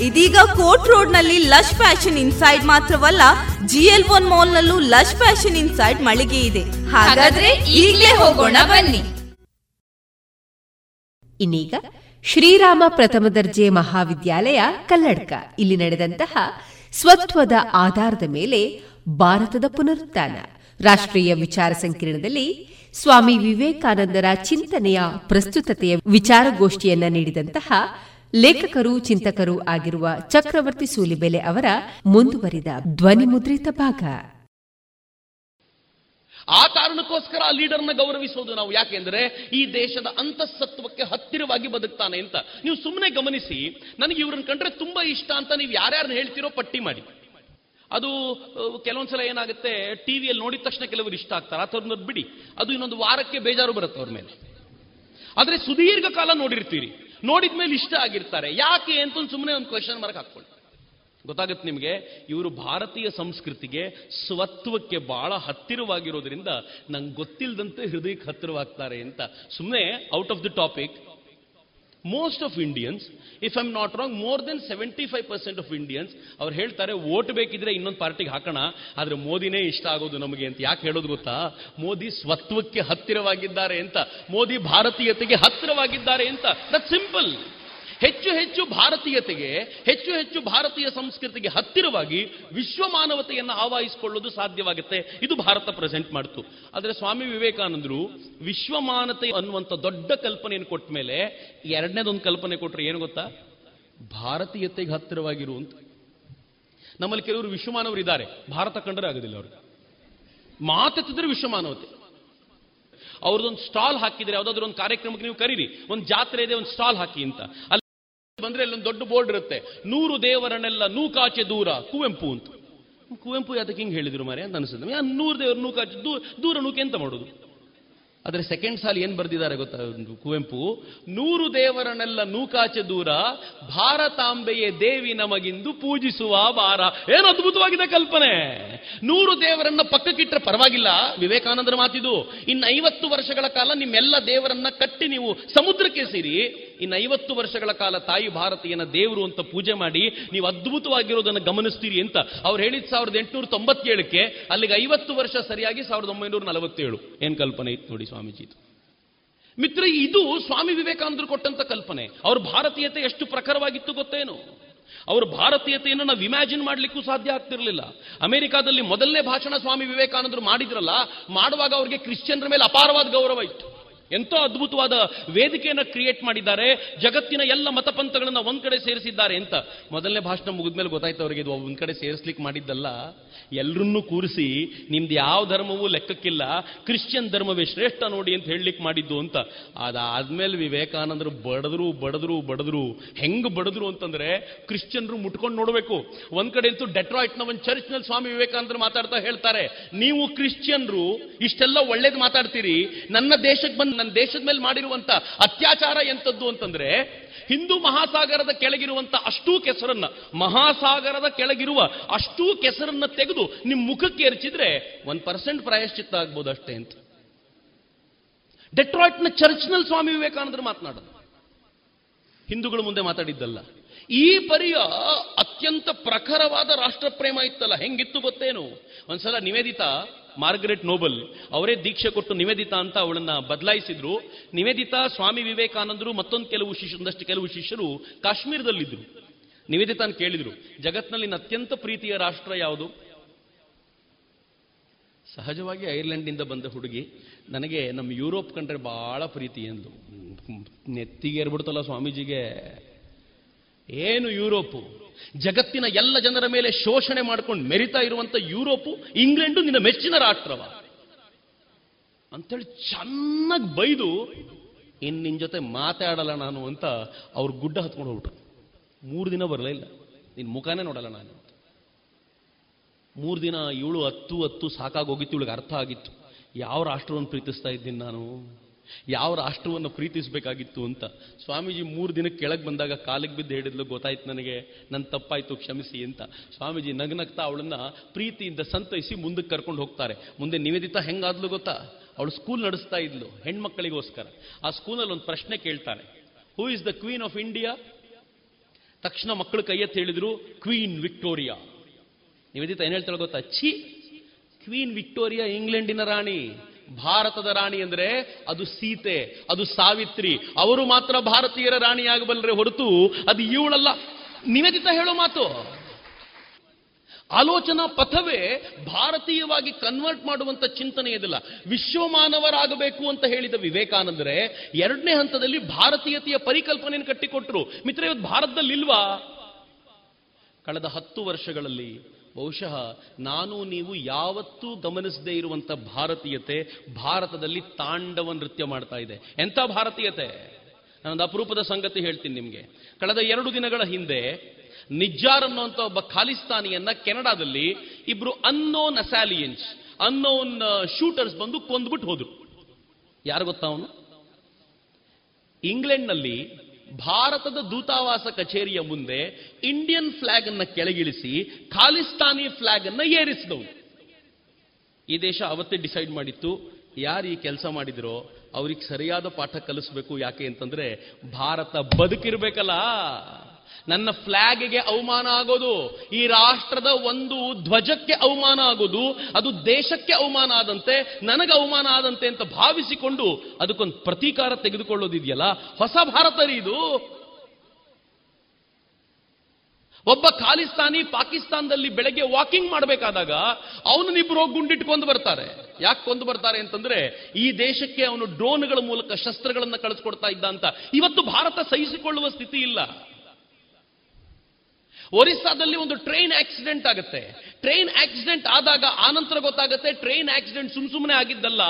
ಇದೀಗ ಕೋರ್ಟ್ ರೋಡ್ನಲ್ಲಿ ಲಶ್ ಫ್ಯಾಷನ್ ಇನ್ಸೈಡ್ ಮಾತ್ರವಲ್ಲ, ಜಿಎಲ್ ಒನ್ ಮಾಲ್ ನಲ್ಲೂ ಲಶ್ ಫ್ಯಾಷನ್ ಇನ್ಸೈಡ್ ಮಳಿಗೆ ಇದೆ. ಹಾಗಾದ್ರೆ ಈಗಲೇ ಹೋಗೋಣ ಬನ್ನಿ. ಇನ್ನೀಗ ಶ್ರೀರಾಮ ಪ್ರಥಮ ದರ್ಜೆ ಮಹಾವಿದ್ಯಾಲಯ, ಕಲ್ಲಡ್ಕ. ಇಲ್ಲಿ ನಡೆದಂತಹ ಸ್ವತ್ವದ ಆಧಾರದ ಮೇಲೆ ಭಾರತದ ಪುನರುತ್ಥಾನ. ರಾಷ್ಟ್ರೀಯ ವಿಚಾರ ಸಂಕಿರಣದಲ್ಲಿ ಸ್ವಾಮಿ ವಿವೇಕಾನಂದರ ಚಿಂತನೆಯ ಪ್ರಸ್ತುತತೆಯ ವಿಚಾರಗೋಷ್ಠಿಯನ್ನ ನೀಡಿದಂತಹ ಲೇಖಕರು, ಚಿಂತಕರು ಆಗಿರುವ ಚಕ್ರವರ್ತಿ ಸೂಲಿಬೆಲೆ ಅವರ ಮುಂದುವರಿದ ಧ್ವನಿಮುದ್ರಿತ ಭಾಗ. ಆ ಕಾರಣಕ್ಕೋಸ್ಕರ ಆ ಲೀಡರ್ನ ಗೌರವಿಸೋದು ನಾವು ಯಾಕೆಂದ್ರೆ ಈ ದೇಶದ ಅಂತಸ್ಸತ್ವಕ್ಕೆ ಹತ್ತಿರವಾಗಿ ಬದುಕ್ತಾನೆ ಅಂತ. ನೀವು ಸುಮ್ಮನೆ ಗಮನಿಸಿ, ನನಗೆ ಇವ್ರನ್ನ ಕಂಡ್ರೆ ತುಂಬಾ ಇಷ್ಟ ಅಂತ ನೀವು ಯಾರ್ಯಾರನ್ನ ಹೇಳ್ತಿರೋ ಪಟ್ಟಿ ಮಾಡಿ. ಅದು ಕೆಲವೊಂದ್ಸಲ ಏನಾಗುತ್ತೆ ಟಿವಿಯಲ್ಲಿ ನೋಡಿದ ತಕ್ಷಣ ಕೆಲವರು ಇಷ್ಟ ಆಗ್ತಾರೆ. ಅಥವಾ ಬಿಡಿ. ಅದು ಇನ್ನೊಂದು ವಾರಕ್ಕೆ ಬೇಜಾರು ಬರುತ್ತೆ ಅವ್ರ ಮೇಲೆ. ಆದರೆ ಸುದೀರ್ಘ ಕಾಲ ನೋಡಿರ್ತೀರಿ. ನೋಡಿದ ಮೇಲೆ ಇಷ್ಟ ಆಗಿರ್ತಾರೆ. ಯಾಕೆ ಅಂತ ಸುಮ್ಮನೆ ಒಂದು ಕ್ವಶನ್ ಮಾರ್ಕ್ ಹಾಕೊಳ್ಳಿ ಗೊತ್ತಾಗುತ್ತೆ ನಿಮಗೆ? ಇವರು ಭಾರತೀಯ ಸಂಸ್ಕೃತಿಗೆ ಸ್ವತ್ವಕ್ಕೆ ಬಹಳ ಹತ್ತಿರವಾಗಿರೋದ್ರಿಂದ ನಂಗೆ ಗೊತ್ತಿಲ್ಲದಂತೆ ಹೃದಯಕ್ಕೆ ಹತ್ತಿರವಾಗ್ತಾರೆ ಅಂತ. ಸುಮ್ಮನೆ out of the topic most of Indians if I'm not wrong more than seventy five percent of Indians ಅವ್ರು ಹೇಳ್ತಾರೆ, ಓಟ್ ಬೇಕಿದ್ರೆ ಇನ್ನೊಂದು ಪಾರ್ಟಿಗೆ ಹಾಕೋಣ. ಆದ್ರೆ ಮೋದಿನೇ ಇಷ್ಟ ಆಗೋದು ನಮಗೆ ಅಂತ. ಯಾಕೆ ಹೇಳೋದು ಗೊತ್ತಾ? ಮೋದಿ ಸ್ವತ್ವಕ್ಕೆ ಹತ್ತಿರವಾಗಿದ್ದಾರೆ ಅಂತ. ಮೋದಿ ಭಾರತೀಯತೆಗೆ ಹತ್ತಿರವಾಗಿದ್ದಾರೆ ಅಂತ. ದಟ್ ಸಿಂಪಲ್ ಹೆಚ್ಚು ಹೆಚ್ಚು ಭಾರತೀಯತೆಗೆ, ಹೆಚ್ಚು ಹೆಚ್ಚು ಭಾರತೀಯ ಸಂಸ್ಕೃತಿಗೆ ಹತ್ತಿರವಾಗಿ ವಿಶ್ವ ಮಾನವತೆಯನ್ನು ಆವಾಹಿಸಿಕೊಳ್ಳೋದು ಸಾಧ್ಯವಾಗುತ್ತೆ. ಇದು ಭಾರತ ಪ್ರೆಸೆಂಟ್ ಮಾಡ್ತು. ಆದರೆ ಸ್ವಾಮಿ ವಿವೇಕಾನಂದರು ವಿಶ್ವ ಮಾನತೆ ಅನ್ನುವಂಥ ದೊಡ್ಡ ಕಲ್ಪನೆಯನ್ನು ಕೊಟ್ಟ ಮೇಲೆ, ಎರಡನೇದೊಂದು ಕಲ್ಪನೆ ಕೊಟ್ಟರೆ ಏನು ಗೊತ್ತಾ? ಭಾರತೀಯತೆಗೆ ಹತ್ತಿರವಾಗಿರುವಂತ ನಮ್ಮಲ್ಲಿ ಕೆಲವರು ವಿಶ್ವಮಾನವರು ಇದ್ದಾರೆ. ಭಾರತ ಕಂಡರೆ ಆಗೋದಿಲ್ಲ ಅವರು ಮಾತೆತ್ತಿದ್ರೆ ವಿಶ್ವಮಾನವತೆ. ಅವ್ರದ್ದೊಂದು ಸ್ಟಾಲ್ ಹಾಕಿದ್ರೆ, ಯಾವುದಾದ್ರು ಒಂದು ಕಾರ್ಯಕ್ರಮಕ್ಕೆ ನೀವು ಕರೀರಿ. ಒಂದು ಜಾತ್ರೆ ಇದೆ, ಒಂದು ಸ್ಟಾಲ್ ಹಾಕಿ ಅಂತ. ಬಂದ್ರೆ ಅಲ್ಲೊಂದು ದೊಡ್ಡ ಬೋರ್ಡ್ ಇರುತ್ತೆ. ನೂರು ದೇವರನ್ನೆಲ್ಲ ನೂಕಾಚೆ ದೂರ. ಕುವೆಂಪು ಅಂತ. ಕುವೆಂಪು ಯಾತಕ್ಕೆ ಹಿಂಗೆ ಹೇಳಿದ್ರು ಮಾರೆ ಅಂತ ಅನಿಸುತ್ತೆ. ಯಾ, ನೂರು ದೇವರು ನೂಕಾಚೆ ದೂರ ದೂರ ನೂಕೆ ಎಂತ ಮಾಡೋದು? ಆದ್ರೆ ಸೆಕೆಂಡ್ ಸಾಲ್ ಏನ್ ಬರೆದಿದ್ದಾರೆ ಗೊತ್ತಾ ಕುವೆಂಪು? ನೂರು ದೇವರನ್ನೆಲ್ಲ ನೂಕಾಚೆ ದೂರ ಭಾರತಾಂಬೆಯೇ ದೇವಿ ನಮಗಿಂದು ಪೂಜಿಸುವ ಬಾರ ಏನು ಅದ್ಭುತವಾಗಿದೆ ಕಲ್ಪನೆ! ನೂರು ದೇವರನ್ನ ಪಕ್ಕಕ್ಕಿಟ್ರೆ ಪರವಾಗಿಲ್ಲ. ವಿವೇಕಾನಂದರ ಮಾತಿದು ಇನ್ನು ಐವತ್ತು ವರ್ಷಗಳ ಕಾಲ ನಿಮ್ಮೆಲ್ಲ ದೇವರನ್ನ ಕಟ್ಟಿ ನೀವು ಸಮುದ್ರಕ್ಕೆ ಸೇರಿ ಇನ್ನು ಐವತ್ತು ವರ್ಷಗಳ ಕಾಲ ತಾಯಿ ಭಾರತೀಯನ ದೇವರು ಅಂತ ಪೂಜೆ ಮಾಡಿ ನೀವು ಅದ್ಭುತವಾಗಿರೋದನ್ನು ಗಮನಿಸ್ತೀರಿ ಅಂತ ಅವ್ರು ಹೇಳಿದ ಸಾವಿರದ ಎಂಟುನೂರ ತೊಂಬತ್ತೇಳಕ್ಕೆ ಅಲ್ಲಿಗೆ ಐವತ್ತು ವರ್ಷ ಸರಿಯಾಗಿ ಸಾವಿರದ ಒಂಬೈನೂರ ನಲವತ್ತೇಳು. ಏನ್ ಕಲ್ಪನೆ ಇತ್ತು ನೋಡಿ ಸ್ವಾಮೀಜಿದು ಮಿತ್ರ, ಇದು ಸ್ವಾಮಿ ವಿವೇಕಾನಂದರು ಕೊಟ್ಟಂತ ಕಲ್ಪನೆ. ಅವ್ರ ಭಾರತೀಯತೆ ಎಷ್ಟು ಪ್ರಖರವಾಗಿತ್ತು ಗೊತ್ತೇನು? ಅವರು ಭಾರತೀಯತೆಯನ್ನು ನಾವು ಇಮ್ಯಾಜಿನ್ ಮಾಡಲಿಕ್ಕೂ ಸಾಧ್ಯ ಆಗ್ತಿರಲಿಲ್ಲ. ಅಮೆರಿಕಾದಲ್ಲಿ ಮೊದಲನೇ ಭಾಷಣ ಸ್ವಾಮಿ ವಿವೇಕಾನಂದರು ಮಾಡಿದ್ರಲ್ಲ, ಮಾಡುವಾಗ ಅವ್ರಿಗೆ ಕ್ರಿಶ್ಚಿಯನ್ರ ಮೇಲೆ ಅಪಾರವಾದ ಗೌರವ ಇತ್ತು. ಎಂತೋ ಅದ್ಭುತವಾದ ವೇದಿಕೆಯನ್ನು ಕ್ರಿಯೇಟ್ ಮಾಡಿದ್ದಾರೆ, ಜಗತ್ತಿನ ಎಲ್ಲ ಮತಪಂಥಗಳನ್ನು ಒಂದ್ ಕಡೆ ಸೇರಿಸಿದ್ದಾರೆ ಅಂತ. ಮೊದಲನೇ ಭಾಷಣ ಮುಗಿದ್ಮೇಲೆ ಗೊತ್ತಾಯ್ತು ಅವರಿಗೆ, ಇದು ಒಂದ್ ಕಡೆ ಸೇರಿಸ್ಲಿಕ್ಕೆ ಮಾಡಿದ್ದಲ್ಲ. ಎಲ್ಲರನ್ನೂ ಕೂರಿಸಿ, ನಿಮ್ದು ಯಾವ ಧರ್ಮವೂ ಲೆಕ್ಕಕ್ಕಿಲ್ಲ, ಕ್ರಿಶ್ಚಿಯನ್ ಧರ್ಮವೇ ಶ್ರೇಷ್ಠ ನೋಡಿ ಅಂತ ಹೇಳಲಿಕ್ಕೆ ಮಾಡಿದ್ದು ಅಂತ. ಅದಾದ್ಮೇಲೆ ವಿವೇಕಾನಂದರು ಬಡದ್ರು ಬಡದ್ರು ಬಡದ್ರು. ಹೆಂಗ್ ಬಡದ್ರು ಅಂತಂದ್ರೆ, ಕ್ರಿಶ್ಚಿಯನ್ರು ಮುಟ್ಕೊಂಡು ನೋಡಬೇಕು. ಒಂದ್ ಕಡೆ ಅಂತೂ ಡೆಟ್ರಾಯ್ಟ್ನ ಒಂದು ಚರ್ಚ್ನಲ್ಲಿ ಸ್ವಾಮಿ ವಿವೇಕಾನಂದರು ಮಾತಾಡ್ತಾ ಹೇಳ್ತಾರೆ, ನೀವು ಕ್ರಿಶ್ಚಿಯನ್ರು, ಇಷ್ಟೆಲ್ಲ ಒಳ್ಳೇದು ಮಾತಾಡ್ತೀರಿ. ನನ್ನ ದೇಶಕ್ಕೆ ಬಂದು ನನ್ನ ದೇಶದ ಮೇಲೆ ಮಾಡಿರುವಂತ ಅತ್ಯಾಚಾರ ಎಂಥದ್ದು ಅಂತಂದ್ರೆ ಹಿಂದೂ ಮಹಾಸಾಗರದ ಕೆಳಗಿರುವಂತ ಅಷ್ಟೂ ಕೆಸರನ್ನ, ಮಹಾಸಾಗರದ ಕೆಳಗಿರುವ ಅಷ್ಟೂ ಕೆಸರನ್ನ ತೆಗೆದು ನಿಮ್ಮ ಮುಖಕ್ಕೆ ಎರಚಿದ್ರೆ ಒಂದ್ ಪರ್ಸೆಂಟ್ ಪ್ರಾಯಶ್ಚಿತ್ತ ಆಗ್ಬೋದು ಅಷ್ಟೇ ಅಂತ. ಡೆಟ್ರಾಯ್ಟ್ನ ಚರ್ಚ್ನಲ್ಲಿ ಸ್ವಾಮಿ ವಿವೇಕಾನಂದರು ಮಾತನಾಡೋದು. ಹಿಂದೂಗಳು ಮುಂದೆ ಮಾತಾಡಿದ್ದಲ್ಲ. ಈ ಪರಿಯ ಅತ್ಯಂತ ಪ್ರಖರವಾದ ರಾಷ್ಟ್ರಪ್ರೇಮ ಇತ್ತಲ್ಲ, ಹೆಂಗಿತ್ತು ಗೊತ್ತೇನು? ಒಂದ್ಸಲ ನಿವೇದಿತಾ ಮಾರ್ಗರೆಟ್ ನೋಬಲ್ ಅವರೇ ದೀಕ್ಷೆ ಕೊಟ್ಟು ನಿವೇದಿತಾ ಅಂತ ಅವಳನ್ನ ಬದಲಾಯಿಸಿದ್ರು. ನಿವೇದಿತ, ಸ್ವಾಮಿ ವಿವೇಕಾನಂದರು ಮತ್ತೊಂದು ಕೆಲವು ಶಿಷ್ಯ, ಒಂದಷ್ಟು ಕೆಲವು ಶಿಷ್ಯರು ಕಾಶ್ಮೀರದಲ್ಲಿದ್ದರು ನಿವೇದಿತಾನ್ ಕೇಳಿದ್ರು ಜಗತ್ನಲ್ಲಿ ಅತ್ಯಂತ ಪ್ರೀತಿಯ ರಾಷ್ಟ್ರ ಯಾವುದು? ಸಹಜವಾಗಿ ಐರ್ಲೆಂಡಿಂದ ಬಂದ ಹುಡುಗಿ, ನನಗೆ ನಮ್ಮ ಯುರೋಪ್ ಕಂಡ್ರೆ ಬಹಳ ಪ್ರೀತಿ ಎಂದು. ನೆತ್ತಿಗೆ ಏರ್ಬಿಡ್ತಲ್ಲ ಸ್ವಾಮೀಜಿಗೆ. ಏನು ಯುರೋಪು? ಜಗತ್ತಿನ ಎಲ್ಲ ಜನರ ಮೇಲೆ ಶೋಷಣೆ ಮಾಡ್ಕೊಂಡು ಮೆರಿತಾ ಇರುವಂತ ಯುರೋಪು, ಇಂಗ್ಲೆಂಡು ನಿನ್ನ ಮೆಚ್ಚಿನ ರಾಷ್ಟ್ರವ. ಅಂತೇಳಿ ಚೆನ್ನಾಗಿ ಬೈದು, ಇನ್ ನಿನ್ ಜೊತೆ ಮಾತಾಡಲ್ಲ ನಾನು ಅಂತ ಅವ್ರ ಗುಡ್ಡ ಹತ್ಕೊಂಡು ಹೋಗ್ಬಿಟ್ರು. ಮೂರು ದಿನ ಬರಲೇ ಇಲ್ಲ. ನಿನ್ ಮುಖಾನೇ ನೋಡಲ್ಲ ನಾನು. ಮೂರು ದಿನ ಇವಳು ಹತ್ತು ಹತ್ತು ಸಾಕಾಗೋಗಿತ್ತು ಇವಳಿಗೆ ಅರ್ಥ ಆಗಿತ್ತು. ಯಾವ ರಾಷ್ಟ್ರವನ್ನು ಪ್ರೀತಿಸ್ತಾ ಇದ್ದೀನಿ ನಾನು? ಯಾವ ರಾಷ್ಟ್ರವನ್ನು ಪ್ರೀತಿಸಬೇಕಾಗಿತ್ತು ಅಂತ. ಸ್ವಾಮೀಜಿ ಮೂರು ದಿನಕ್ಕೆ ಕೆಳಗೆ ಬಂದಾಗ ಕಾಲಿಗೆ ಬಿದ್ದು ಹೇಳಿದ್ಲು, ಗೊತ್ತಾಯ್ತು ನನಗೆ ನನ್ನ ತಪ್ಪಾಯಿತು, ಕ್ಷಮಿಸಿ ಅಂತ. ಸ್ವಾಮೀಜಿ ನಗ್ನಗ್ತಾ ಅವಳನ್ನ ಪ್ರೀತಿಯಿಂದ ಸಂತೈಸಿ ಮುಂದಕ್ಕೆ ಕರ್ಕೊಂಡು ಹೋಗ್ತಾರೆ. ಮುಂದೆ ನಿವೇದಿತ ಹೆಂಗಾದ್ಲು ಗೊತ್ತಾ? ಅವಳು ಸ್ಕೂಲ್ ನಡೆಸ್ತಾ ಇದ್ಲು ಹೆಣ್ಮಕ್ಕಳಿಗೋಸ್ಕರ ಆ ಸ್ಕೂಲಲ್ಲಿ ಒಂದು ಪ್ರಶ್ನೆ ಕೇಳ್ತಾರೆ who is the queen of India ತಕ್ಷಣ ಮಕ್ಕಳು ಕೈಯೆತ್ತಿ ಹೇಳಿದ್ರು ಕ್ವೀನ್ ವಿಕ್ಟೋರಿಯಾ ನಿವೇದಿತ ಏನ್ ಹೇಳ್ತಾಳೆ ಗೊತ್ತಾ? ಛೀ ಕ್ವೀನ್ ವಿಕ್ಟೋರಿಯಾ ಇಂಗ್ಲೆಂಡಿನ ರಾಣಿ. ಭಾರತದ ರಾಣಿ ಅಂದ್ರೆ ಅದು ಸೀತೆ, ಅದು ಸಾವಿತ್ರಿ. ಅವರು ಮಾತ್ರ ಭಾರತೀಯರ ರಾಣಿಯಾಗಬಲ್ಲರೆ ಹೊರತು ಅದು ಇವಳಲ್ಲ. ನಿವೇದಿತ ಹೇಳೋ ಮಾತು. ಆಲೋಚನಾ ಪಥವೇ ಭಾರತೀಯವಾಗಿ ಕನ್ವರ್ಟ್ ಮಾಡುವಂತ ಚಿಂತನೆ ಇದಿಲ್ಲ. ವಿಶ್ವಮಾನವರಾಗಬೇಕು ಅಂತ ಹೇಳಿದ ವಿವೇಕಾನಂದರೆ ಎರಡನೇ ಹಂತದಲ್ಲಿ ಭಾರತೀಯತೆಯ ಪರಿಕಲ್ಪನೆಯನ್ನು ಕಟ್ಟಿಕೊಟ್ರು. ಮಿತ್ರ ಇವತ್ತು ಭಾರತದಲ್ಲಿ ಇಲ್ವಾ ಕಳೆದ ಹತ್ತು ವರ್ಷಗಳಲ್ಲಿ ಬಹುಶಃ ನಾನು ನೀವು ಯಾವತ್ತೂ ಗಮನಿಸದೇ ಇರುವಂಥ ಭಾರತೀಯತೆ ಭಾರತದಲ್ಲಿ ತಾಂಡವ ನೃತ್ಯ ಮಾಡ್ತಾ ಇದೆ. ಎಂಥ ಭಾರತೀಯತೆ? ನಾನೊಂದು ಅಪರೂಪದ ಸಂಗತಿ ಹೇಳ್ತೀನಿ ನಿಮಗೆ. ಕಳೆದ ಎರಡು ದಿನಗಳ ಹಿಂದೆ ನಿಜ್ಜಾರ್ ಅನ್ನುವಂಥ ಒಬ್ಬ ಖಾಲಿಸ್ತಾನಿಯನ್ನ ಕೆನಡಾದಲ್ಲಿ ಇಬ್ರು ಅನ್ನೋನ್ ಅಸಾಲಿಯನ್ಸ್ ಅನ್ನೋನ್ ಶೂಟರ್ಸ್ ಬಂದು ಕೊಂದ್ಬಿಟ್ಟು ಹೋದ್ರು. ಯಾರು ಗೊತ್ತಾ ಅವನು? ಇಂಗ್ಲೆಂಡ್ನಲ್ಲಿ ಭಾರತದ ದೂತಾವಾಸ ಕಚೇರಿಯ ಮುಂದೆ ಇಂಡಿಯನ್ ಫ್ಲಾಗ್ ಅನ್ನ ಕೆಳಗಿಳಿಸಿ ಖಾಲಿಸ್ತಾನಿ ಫ್ಲಾಗ್ ಅನ್ನ ಏರಿಸಿದವು. ಈ ದೇಶ ಅವತ್ತೇ ಡಿಸೈಡ್ ಮಾಡಿತ್ತು, ಯಾರು ಈ ಕೆಲಸ ಮಾಡಿದ್ರೋ ಅವ್ರಿಗೆ ಸರಿಯಾದ ಪಾಠ ಕಲಿಸ್ಬೇಕು ಯಾಕೆ ಅಂತಂದ್ರೆ ಭಾರತ ಬದುಕಿರ್ಬೇಕಲ್ಲ. ನನ್ನ ಫ್ಲಾಗ್ಗೆ ಅವಮಾನ ಆಗೋದು, ಈ ರಾಷ್ಟ್ರದ ಒಂದು ಧ್ವಜಕ್ಕೆ ಅವಮಾನ ಆಗೋದು, ಅದು ದೇಶಕ್ಕೆ ಅವಮಾನ ಆದಂತೆ, ನನಗೆ ಅವಮಾನ ಆದಂತೆ ಅಂತ ಭಾವಿಸಿಕೊಂಡು ಅದಕ್ಕೊಂದು ಪ್ರತೀಕಾರ ತೆಗೆದುಕೊಳ್ಳೋದಿದೆಯಲ್ಲ? ಹೊಸ ಭಾರತ ರೀ ಇದು. ಒಬ್ಬ ಖಾಲಿಸ್ತಾನಿ ಪಾಕಿಸ್ತಾನದಲ್ಲಿ ಬೆಳಗ್ಗೆ ವಾಕಿಂಗ್ ಮಾಡಬೇಕಾದಾಗ ಅವನನ್ನಿಬ್ರು ಗುಂಡಿಟ್ಟು ಗುಂಡಿಟ್ಕೊಂಡು ಬರ್ತಾರೆ. ಯಾಕೆ ಕೊಂದು ಬರ್ತಾರೆ ಅಂತಂದ್ರೆ, ಈ ದೇಶಕ್ಕೆ ಅವನು ಡ್ರೋನ್ಗಳ ಮೂಲಕ ಶಸ್ತ್ರಗಳನ್ನು ಕಳಿಸ್ಕೊಡ್ತಾ ಇದ್ದ ಅಂತ. ಇವತ್ತು ಭಾರತ ಸಹಿಸಿಕೊಳ್ಳುವ ಸ್ಥಿತಿ ಇಲ್ಲ. ಒರಿಸ್ಸಾದಲ್ಲಿ ಒಂದು ಟ್ರೈನ್ ಆಕ್ಸಿಡೆಂಟ್ ಆಗುತ್ತೆ. ಟ್ರೈನ್ ಆಕ್ಸಿಡೆಂಟ್ ಆದಾಗ ಆನಂತರ ಗೊತ್ತಾಗುತ್ತೆ, ಟ್ರೈನ್ ಆಕ್ಸಿಡೆಂಟ್ ಸುಮ್ ಸುಮ್ಮನೆ ಆಗಿದ್ದಲ್ಲ.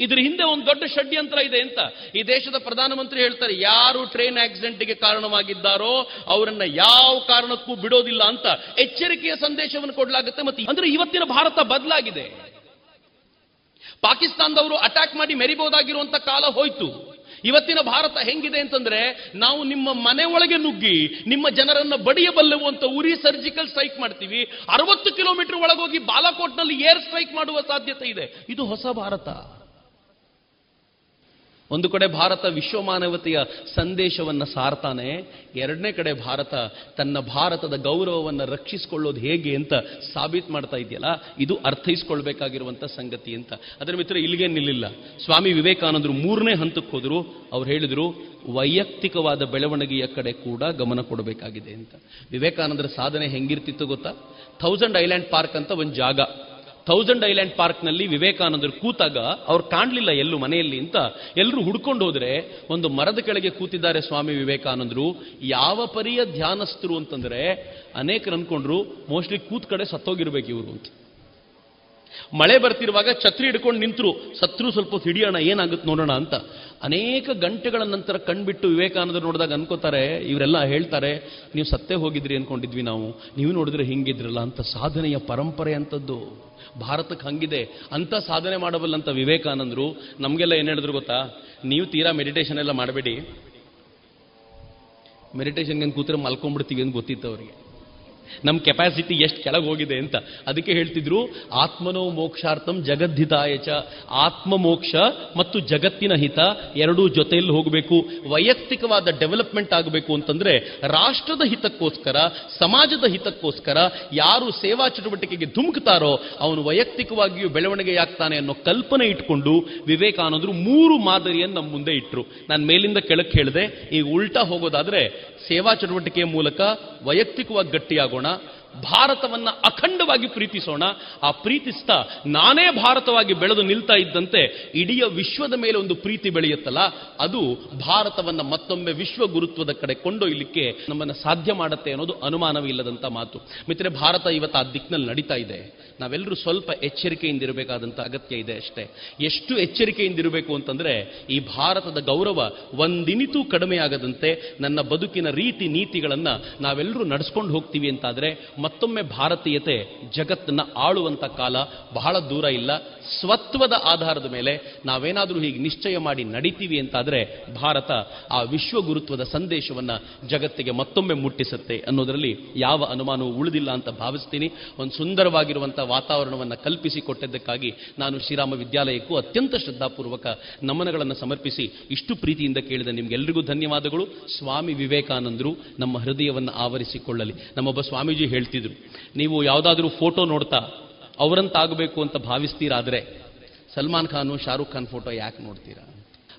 ಇದ್ರ ಹಿಂದೆ ಒಂದು ದೊಡ್ಡ ಷಡ್ಯಂತ್ರ ಇದೆ ಅಂತ. ಈ ದೇಶದ ಪ್ರಧಾನಮಂತ್ರಿ ಹೇಳ್ತಾರೆ, ಯಾರು ಟ್ರೈನ್ ಆಕ್ಸಿಡೆಂಟ್ಗೆ ಕಾರಣವಾಗಿದ್ದಾರೋ ಅವರನ್ನ ಯಾವ ಕಾರಣಕ್ಕೂ ಬಿಡೋದಿಲ್ಲ ಅಂತ ಎಚ್ಚರಿಕೆಯ ಸಂದೇಶವನ್ನು ಕೊಡಲಾಗುತ್ತೆ. ಮತ್ತೆ ಅಂದ್ರೆ ಇವತ್ತಿನ ಭಾರತ ಬದಲಾಗಿದೆ. ಪಾಕಿಸ್ತಾನದವರು ಅಟ್ಯಾಕ್ ಮಾಡಿ ಮೆರಿಬಹುದಾಗಿರುವಂತ ಕಾಲ ಹೋಯ್ತು. ಇವತ್ತಿನ ಭಾರತ ಹೆಂಗಿದೆ ಅಂತಂದ್ರೆ ನಾವು ನಿಮ್ಮ ಮನೆ ಒಳಗೆ ನುಗ್ಗಿ ನಿಮ್ಮ ಜನರನ್ನ ಬಡಿಯಬಲ್ಲೆವು ಅಂತ ಉರಿ ಸರ್ಜಿಕಲ್ ಸ್ಟ್ರೈಕ್ ಮಾಡ್ತೀವಿ. ಅರವತ್ತು ಕಿಲೋಮೀಟರ್ ಒಳಗೋಗಿ ಬಾಲಾಕೋಟ್ನಲ್ಲಿ ಏರ್ ಸ್ಟ್ರೈಕ್ ಮಾಡುವ ಸಾಧ್ಯತೆ ಇದೆ. ಇದು ಹೊಸ ಭಾರತ. ಒಂದು ಕಡೆ ಭಾರತ ವಿಶ್ವ ಮಾನವತೆಯ ಸಂದೇಶವನ್ನ ಸಾರ್ತಾನೆ, ಎರಡನೇ ಕಡೆ ಭಾರತ ತನ್ನ ಭಾರತದ ಗೌರವವನ್ನು ರಕ್ಷಿಸಿಕೊಳ್ಳೋದು ಹೇಗೆ ಅಂತ ಸಾಬೀತ್ ಮಾಡ್ತಾ ಇದೆಯಲ್ಲ, ಇದು ಅರ್ಥೈಸ್ಕೊಳ್ಬೇಕಾಗಿರುವಂಥ ಸಂಗತಿ ಅಂತ. ಅದರ ಮಿತ್ರ ಇಲ್ಲಿಗೆ ನಿಲ್ಲಿಲ್ಲ. ಸ್ವಾಮಿ ವಿವೇಕಾನಂದರು ಮೂರನೇ ಹಂತಕ್ಕೆ ಹೋದರು. ಅವ್ರು ಹೇಳಿದರು, ವೈಯಕ್ತಿಕವಾದ ಬೆಳವಣಿಗೆಯ ಕಡೆ ಕೂಡ ಗಮನ ಕೊಡಬೇಕಾಗಿದೆ ಅಂತ. ವಿವೇಕಾನಂದರ ಸಾಧನೆ ಹೆಂಗಿರ್ತಿತ್ತು ಗೊತ್ತಾ? ಥೌಸಂಡ್ ಐಲ್ಯಾಂಡ್ ಪಾರ್ಕ್ ಅಂತ ಒಂದು ಜಾಗ. ಥೌಸಂಡ್ ಐಲ್ಯಾಂಡ್ ಪಾರ್ಕ್ನಲ್ಲಿ ವಿವೇಕಾನಂದರು ಕೂತಾಗ ಅವ್ರು ಕಾಣಲಿಲ್ಲ ಎಲ್ಲೂ ಮನೆಯಲ್ಲಿ ಅಂತ ಎಲ್ಲರೂ ಹುಡ್ಕೊಂಡು ಹೋದ್ರೆ ಒಂದು ಮರದ ಕೆಳಗೆ ಕೂತಿದ್ದಾರೆ ಸ್ವಾಮಿ ವಿವೇಕಾನಂದರು. ಯಾವ ಪರಿಯ ಧ್ಯಾನಸ್ಥರು ಅಂತಂದ್ರೆ ಅನೇಕರು ಅಂದ್ಕೊಂಡ್ರು ಮೋಸ್ಟ್ಲಿ ಕೂತ್ ಕಡೆ ಸತ್ತೋಗಿರ್ಬೇಕು ಇವರು ಅಂತ. ಮಳೆ ಬರ್ತಿರುವಾಗ ಛತ್ರಿ ಹಿಡ್ಕೊಂಡು ನಿಂತರು, ಸತ್ರು ಸ್ವಲ್ಪ ಹಿಡಿಯೋಣ, ಏನಾಗುತ್ತೆ ನೋಡೋಣ ಅಂತ. ಅನೇಕ ಗಂಟೆಗಳ ನಂತರ ಕಣ್ಬಿಟ್ಟು ವಿವೇಕಾನಂದರು ನೋಡಿದಾಗ ಅನ್ಕೋತಾರೆ, ಇವರೆಲ್ಲ ಹೇಳ್ತಾರೆ, ನೀವು ಸತ್ತೇ ಹೋಗಿದ್ರಿ ಅನ್ಕೊಂಡಿದ್ವಿ ನಾವು, ನೀವು ನೋಡಿದ್ರೆ ಹಿಂಗಿದ್ರಲ್ಲ ಅಂತ ಸಾಧನೆಯ ಪರಂಪರೆ ಅಂತದ್ದು ಭಾರತಕ್ಕೆ ಹಂಗಿದೆ ಅಂತ ಸಾಧನೆ ಮಾಡಬಲ್ಲಂತ ವಿವೇಕಾನಂದರು, ನಮಗೆಲ್ಲ ಏನು ಹೇಳಿದ್ರು ಗೊತ್ತಾ? ನೀವು ತೀರಾ ಮೆಡಿಟೇಷನ್ ಎಲ್ಲ ಮಾಡಬೇಡಿ. ಮೆಡಿಟೇಷನ್ಗೆ ಕೂತ್ರೆ ಮಲ್ಕೊಂಡ್ಬಿಡ್ತೀವಿ ಅಂತ ಗೊತ್ತಿತ್ತು ಅವರಿಗೆ. ನಮ್ಮ ಕೆಪಾಸಿಟಿ ಎಷ್ಟು ಕೆಳಗೆ ಹೋಗಿದೆ ಅಂತ. ಅದಕ್ಕೆ ಹೇಳ್ತಿದ್ರು, ಆತ್ಮನೋ ಮೋಕ್ಷಾರ್ಥಂ ಜಗದ್ಧಿತಾಯಚ ಆತ್ಮ ಮೋಕ್ಷ ಮತ್ತು ಜಗತ್ತಿನ ಹಿತ ಎರಡೂ ಜೊತೆಯಲ್ಲಿ ಹೋಗಬೇಕು. ವೈಯಕ್ತಿಕವಾದ ಡೆವಲಪ್ಮೆಂಟ್ ಆಗಬೇಕು ಅಂತಂದ್ರೆ, ರಾಷ್ಟ್ರದ ಹಿತಕ್ಕೋಸ್ಕರ, ಸಮಾಜದ ಹಿತಕ್ಕೋಸ್ಕರ ಯಾರು ಸೇವಾ ಚಟುವಟಿಕೆಗೆ ಧುಮುಕ್ತಾರೋ ಅವನು ವೈಯಕ್ತಿಕವಾಗಿಯೂ ಬೆಳವಣಿಗೆಯಾಗ್ತಾನೆ ಅನ್ನೋ ಕಲ್ಪನೆ ಇಟ್ಕೊಂಡು ವಿವೇಕಾನಂದರು ಮೂರು ಮಾದರಿಯನ್ನು ನಮ್ಮ ಮುಂದೆ ಇಟ್ಟರು ನಾನು ಮೇಲಿಂದ ಕೆಳಕ್ಕೆ ಹೇಳಿದೆ, ಈಗ ಉಲ್ಟಾ ಹೋಗೋದಾದ್ರೆ ಸೇವಾ ಚಟುವಟಿಕೆಯ ಮೂಲಕ ವೈಯಕ್ತಿಕವಾಗಿ ಗಟ್ಟಿಯಾಗೋಣ. होना ಭಾರತವನ್ನ ಅಖಂಡವಾಗಿ ಪ್ರೀತಿಸೋಣ. ಆ ಪ್ರೀತಿಸ್ತಾ ನಾನೇ ಭಾರತವಾಗಿ ಬೆಳೆದು ನಿಲ್ತಾ ಇದ್ದಂತೆ ಇಡೀ ವಿಶ್ವದ ಮೇಲೆ ಒಂದು ಪ್ರೀತಿ ಬೆಳೆಯುತ್ತಲ್ಲ, ಅದು ಭಾರತವನ್ನ ಮತ್ತೊಮ್ಮೆ ವಿಶ್ವ ಗುರುತ್ವದ ಕಡೆ ಕೊಂಡೊಯ್ಯಲಿಕ್ಕೆ ನಮ್ಮನ್ನು ಸಾಧ್ಯ ಮಾಡುತ್ತೆ ಅನ್ನೋದು ಅನುಮಾನವಿಲ್ಲದಂಥ ಮಾತು. ಮಿತ್ರೆ ಭಾರತ ಇವತ್ತು ಆ ದಿಕ್ಕಿನಲ್ಲಿ ನಡೀತಾ ಇದೆ. ನಾವೆಲ್ಲರೂ ಸ್ವಲ್ಪ ಎಚ್ಚರಿಕೆಯಿಂದ ಇರಬೇಕಾದಂಥ ಅಗತ್ಯ ಇದೆ ಅಷ್ಟೇ. ಎಷ್ಟು ಎಚ್ಚರಿಕೆಯಿಂದ ಇರಬೇಕು ಅಂತಂದ್ರೆ, ಈ ಭಾರತದ ಗೌರವ ಒಂದಿನಿತೂ ಕಡಿಮೆಯಾಗದಂತೆ ನನ್ನ ಬದುಕಿನ ರೀತಿ ನೀತಿಗಳನ್ನ ನಾವೆಲ್ಲರೂ ನಡೆಸ್ಕೊಂಡು ಹೋಗ್ತೀವಿ ಅಂತಾದ್ರೆ ಮತ್ತೊಮ್ಮೆ ಭಾರತೀಯತೆ ಜಗತ್ತನ್ನ ಆಳುವಂತ ಕಾಲ ಬಹಳ ದೂರ ಇಲ್ಲ. ಸ್ವತ್ವದ ಆಧಾರದ ಮೇಲೆ ನಾವೇನಾದರೂ ಹೀಗೆ ನಿಶ್ಚಯ ಮಾಡಿ ನಡೀತೀವಿ ಅಂತಾದ್ರೆ ಭಾರತ ಆ ವಿಶ್ವ ಗುರುತ್ವದ ಸಂದೇಶವನ್ನ ಜಗತ್ತಿಗೆ ಮತ್ತೊಮ್ಮೆ ಮುಟ್ಟಿಸುತ್ತೆ ಅನ್ನೋದರಲ್ಲಿ ಯಾವ ಅನುಮಾನವೂ ಉಳಿದಿಲ್ಲ ಅಂತ ಭಾವಿಸ್ತೀನಿ. ಒಂದು ಸುಂದರವಾಗಿರುವಂಥ ವಾತಾವರಣವನ್ನು ಕಲ್ಪಿಸಿ ಕೊಟ್ಟಿದ್ದಕ್ಕಾಗಿ ನಾನು ಶ್ರೀರಾಮ ವಿದ್ಯಾಲಯಕ್ಕೂ ಅತ್ಯಂತ ಶ್ರದ್ಧಾಪೂರ್ವಕ ನಮನಗಳನ್ನು ಸಮರ್ಪಿಸಿ ಇಷ್ಟು ಪ್ರೀತಿಯಿಂದ ಕೇಳಿದ ನಿಮ್ಗೆಲ್ರಿಗೂ ಧನ್ಯವಾದಗಳು. ಸ್ವಾಮಿ ವಿವೇಕಾನಂದರು ನಮ್ಮ ಹೃದಯವನ್ನು ಆವರಿಸಿಕೊಳ್ಳಲಿ. ನಮ್ಮೊಬ್ಬ ಸ್ವಾಮೀಜಿ ಹೇಳ್ತಿದ್ರು ನೀವು ಯಾವುದಾದ್ರೂ ಫೋಟೋ ನೋಡ್ತಾ ಅವರಂತಾಗಬೇಕು ಅಂತ ಭಾವಿಸ್ತೀರಾದ್ರೆ ಸಲ್ಮಾನ್ ಖಾನು ಶಾರುಖ್ ಖಾನ್ ಫೋಟೋ ಯಾಕೆ ನೋಡ್ತೀರಾ?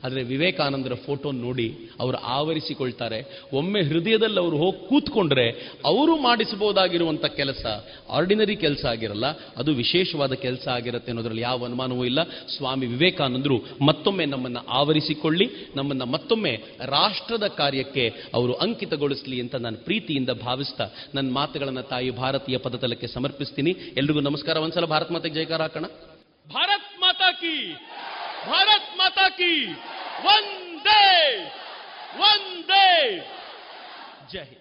ಆದರೆ ವಿವೇಕಾನಂದರ ಫೋಟೋ ನೋಡಿ ಅವರು ಆವರಿಸಿಕೊಳ್ತಾರೆ. ಒಮ್ಮೆ ಹೃದಯದಲ್ಲಿ ಅವರು ಹೋಗಿ ಕೂತ್ಕೊಂಡ್ರೆ ಅವರು ಮಾಡಿಸಬಹುದಾಗಿರುವಂಥ ಕೆಲಸ ಆರ್ಡಿನರಿ ಕೆಲಸ ಆಗಿರಲ್ಲ, ಅದು ವಿಶೇಷವಾದ ಕೆಲಸ ಆಗಿರುತ್ತೆ ಅನ್ನೋದ್ರಲ್ಲಿ ಯಾವ ಅನುಮಾನವೂ ಇಲ್ಲ. ಸ್ವಾಮಿ ವಿವೇಕಾನಂದರು ಮತ್ತೊಮ್ಮೆ ನಮ್ಮನ್ನು ಆವರಿಸಿಕೊಳ್ಳಿ, ನಮ್ಮನ್ನು ಮತ್ತೊಮ್ಮೆ ರಾಷ್ಟ್ರದ ಕಾರ್ಯಕ್ಕೆ ಅವರು ಅಂಕಿತಗೊಳಿಸಲಿ ಅಂತ ನಾನು ಪ್ರೀತಿಯಿಂದ ಭಾವಿಸ್ತಾ ನನ್ನ ಮಾತುಗಳನ್ನು ತಾಯಿ ಭಾರತೀಯ ಪದತಲಕ್ಕೆ ಸಮರ್ಪಿಸ್ತೀನಿ. ಎಲ್ರಿಗೂ ನಮಸ್ಕಾರ. ಒಂದ್ಸಲ ಭಾರತ್ ಮಾತೆಗೆ ಜಯಕಾರ ಹಾಕೋಣ. ಭಾರತ್ ಮಾತಾ ಕಿ ಭಾರತ್ ಮಾತಾ ಕಿ ವಂದೇ ವಂದೇ ಜೈ ಹಿಂದ್.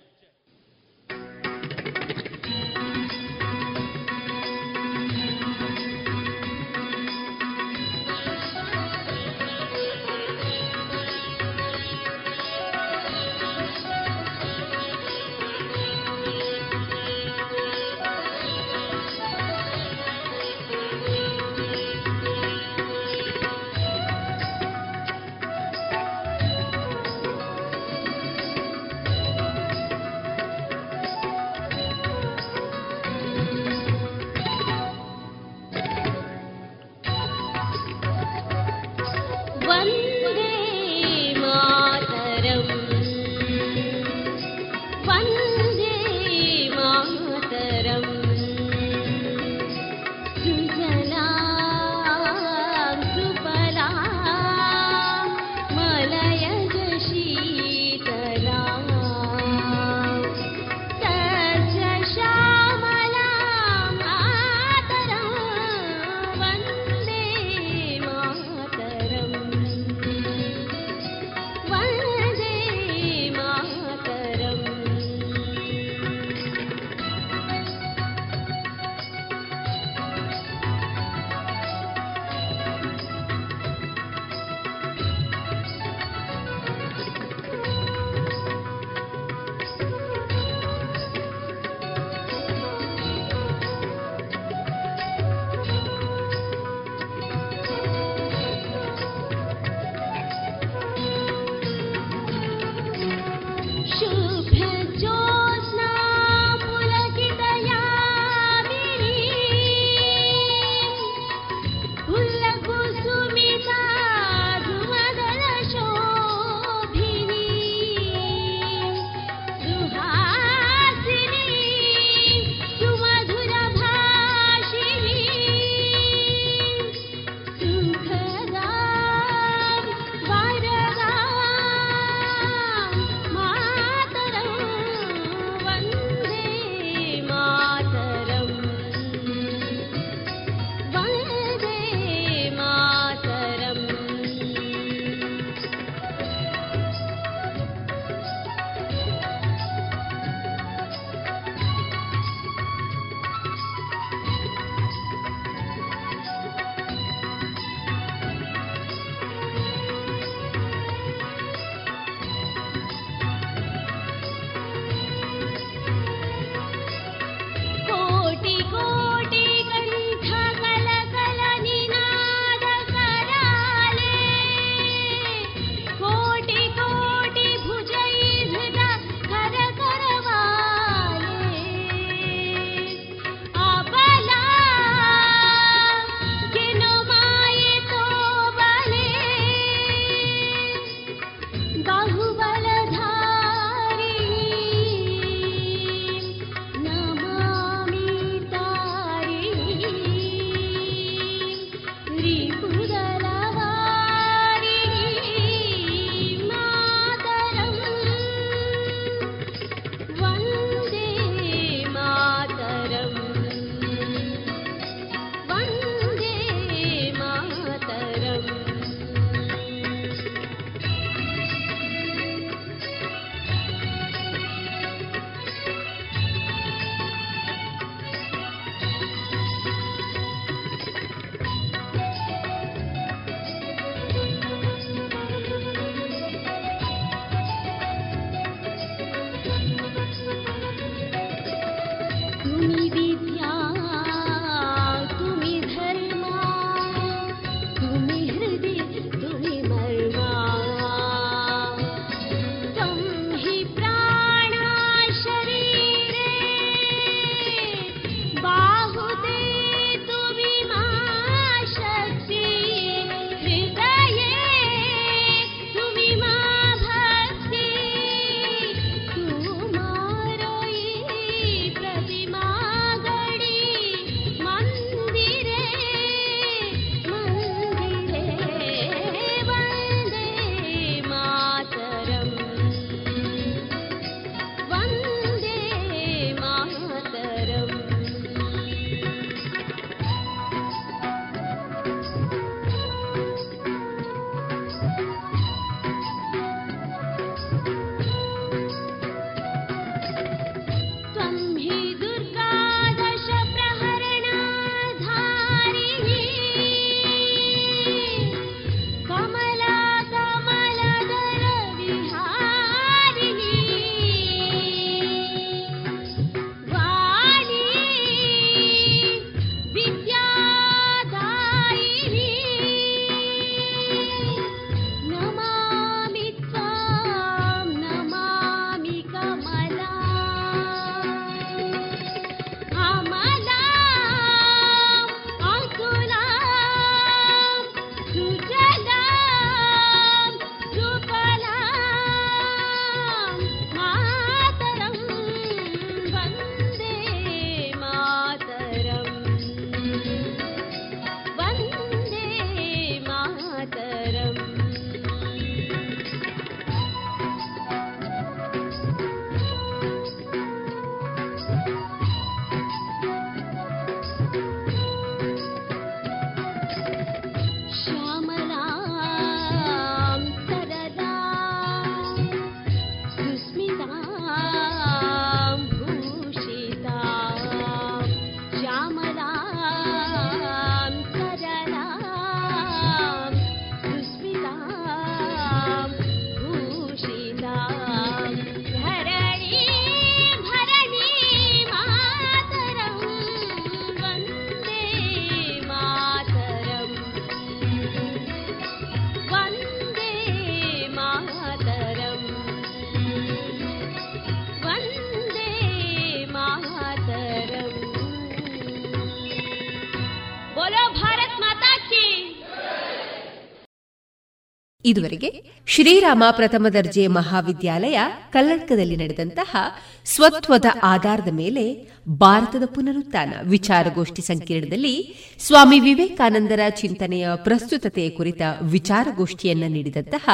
ಇದುವರೆಗೆ ಶ್ರೀರಾಮ ಪ್ರಥಮ ದರ್ಜೆ ಮಹಾವಿದ್ಯಾಲಯ ಕಲ್ಲಡ್ಕದಲ್ಲಿ ನಡೆದಂತಹ ಸ್ವತ್ವದ ಆಧಾರದ ಮೇಲೆ ಭಾರತದ ಪುನರುತ್ಥಾನ ವಿಚಾರಗೋಷ್ಠಿ ಸಂಕೀರ್ಣದಲ್ಲಿ ಸ್ವಾಮಿ ವಿವೇಕಾನಂದರ ಚಿಂತನೆಯ ಪ್ರಸ್ತುತತೆಯ ಕುರಿತ ವಿಚಾರಗೋಷ್ಠಿಯನ್ನ ನೀಡಿದಂತಹ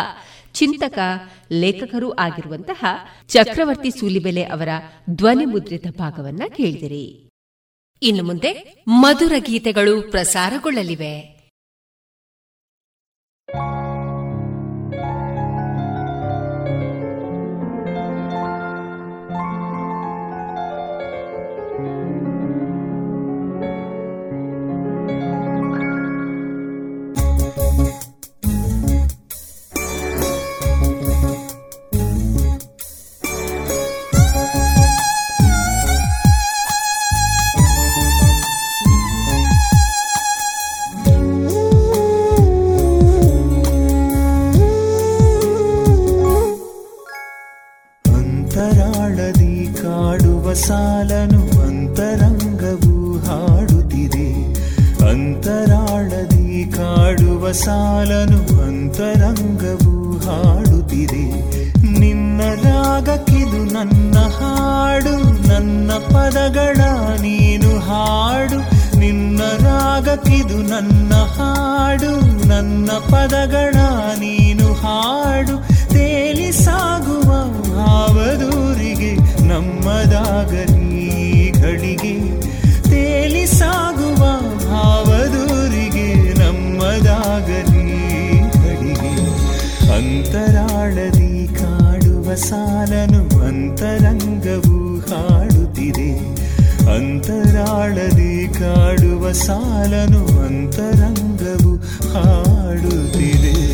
ಚಿಂತಕ, ಲೇಖಕರೂ ಆಗಿರುವಂತಹ ಚಕ್ರವರ್ತಿ ಸೂಲಿಬೆಲೆ ಅವರ ಧ್ವನಿ ಮುದ್ರಿತ ಭಾಗವನ್ನ ಕೇಳಿದಿರಿ. ಇನ್ನು ಮುಂದೆ ಮಧುರ ಗೀತೆಗಳು ಪ್ರಸಾರಗೊಳ್ಳಲಿವೆ. ಸಾಲನು ಅಂತರಂಗವು ಹಾಡುತ್ತಿದೆ. ನಿನ್ನ ರಾಗಕ್ಕಿದು ನನ್ನ ಹಾಡು, ನನ್ನ ಪದಗಳ ನೀನು ಹಾಡು. ನಿನ್ನ ರಾಗಕ್ಕಿದು ನನ್ನ ಹಾಡು, ನನ್ನ ಪದಗಳ ನೀನು ಹಾಡು. ತೇಲಿ ಸಾಗುವ ಭಾವದೂರಿಗೆ ನಮ್ಮದಾಗಲಿ ಘಳಿಗೆ. ಅಂತರಾಳದಿ ಕಾಡುವ ಸಾಲನು ಅಂತರಂಗವು ಹಾಡುತ್ತಿದೆ. ಅಂತರಾಳದಿ ಕಾಡುವ ಸಾಲನು ಅಂತರಂಗವು ಹಾಡುತ್ತಿದೆ.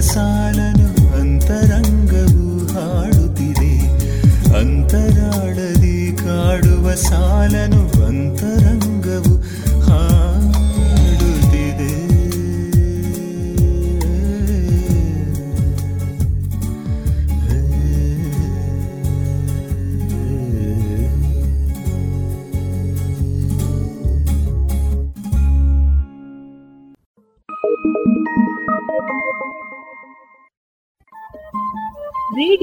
ಸಾಲನು ಅಂತರಂಗವು ಹಾಡುತ್ತಿದೆ. ಅಂತರಾಳದಿ ಕಾಡುವ ಸಾಲನು ಅಂತರ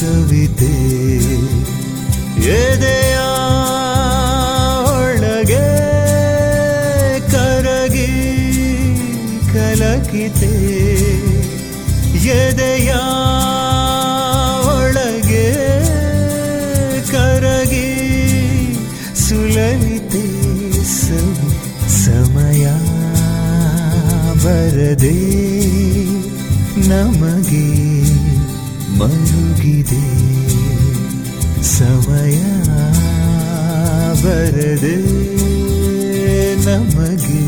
ಕವಿತೆ ಬರದೆ ನಮಗೆ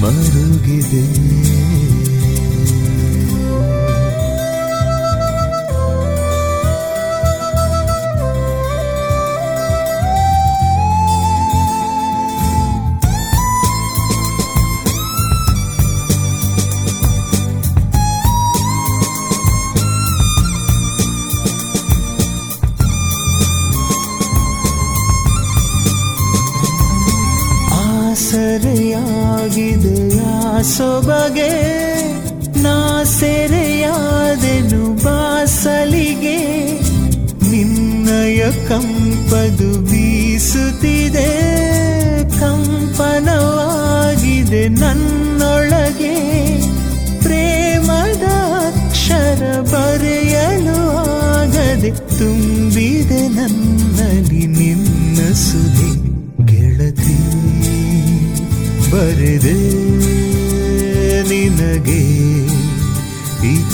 ಮರುಗಿದೆ.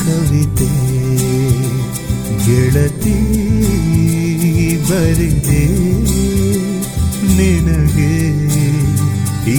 ಕವಿತೆ ಗೆಳತಿ ಬರಿದೆ ನಿನಗೆ ಈ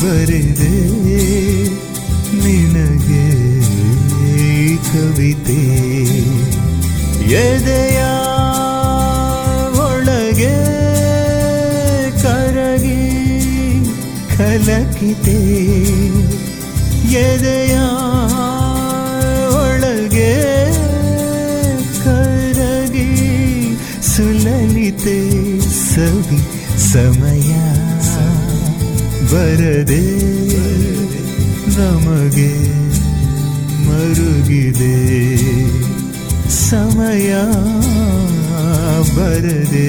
ಬರೆದೆ ನಿನಗೆ ಕವಿತೆ. ಎದೆಯ ಒಳಗೆ ಕರಗಿ ಕಲಕಿತೆ. ಎದೆಯ ಒಳಗೆ ಕರಗಿ ಸುಲಲಿತೆ ಸವಿ ಸಮಯ. ಬರದೆ ನಮಗೆ ಮರುಗಿದೆ. ಸಮಯ ಬರದೆ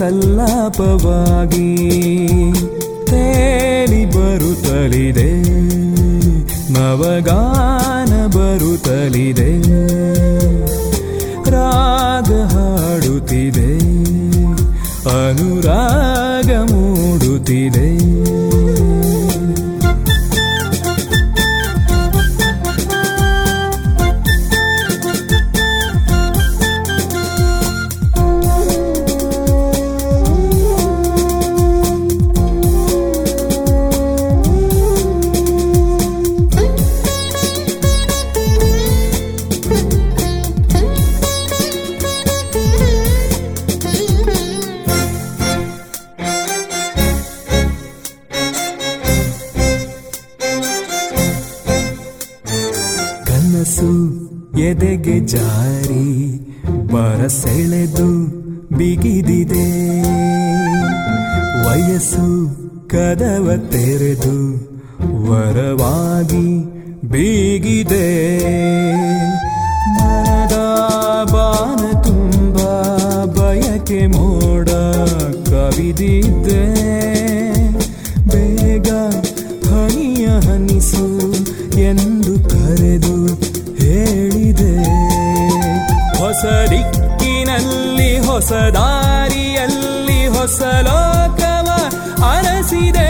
sallam ಹೊಸ ದಿಕ್ಕಿನಲ್ಲಿ ಹೊಸ ದಾರಿಯಲ್ಲಿ ಹೊಸ ಲೋಕವ ಅರಸಿದೆ.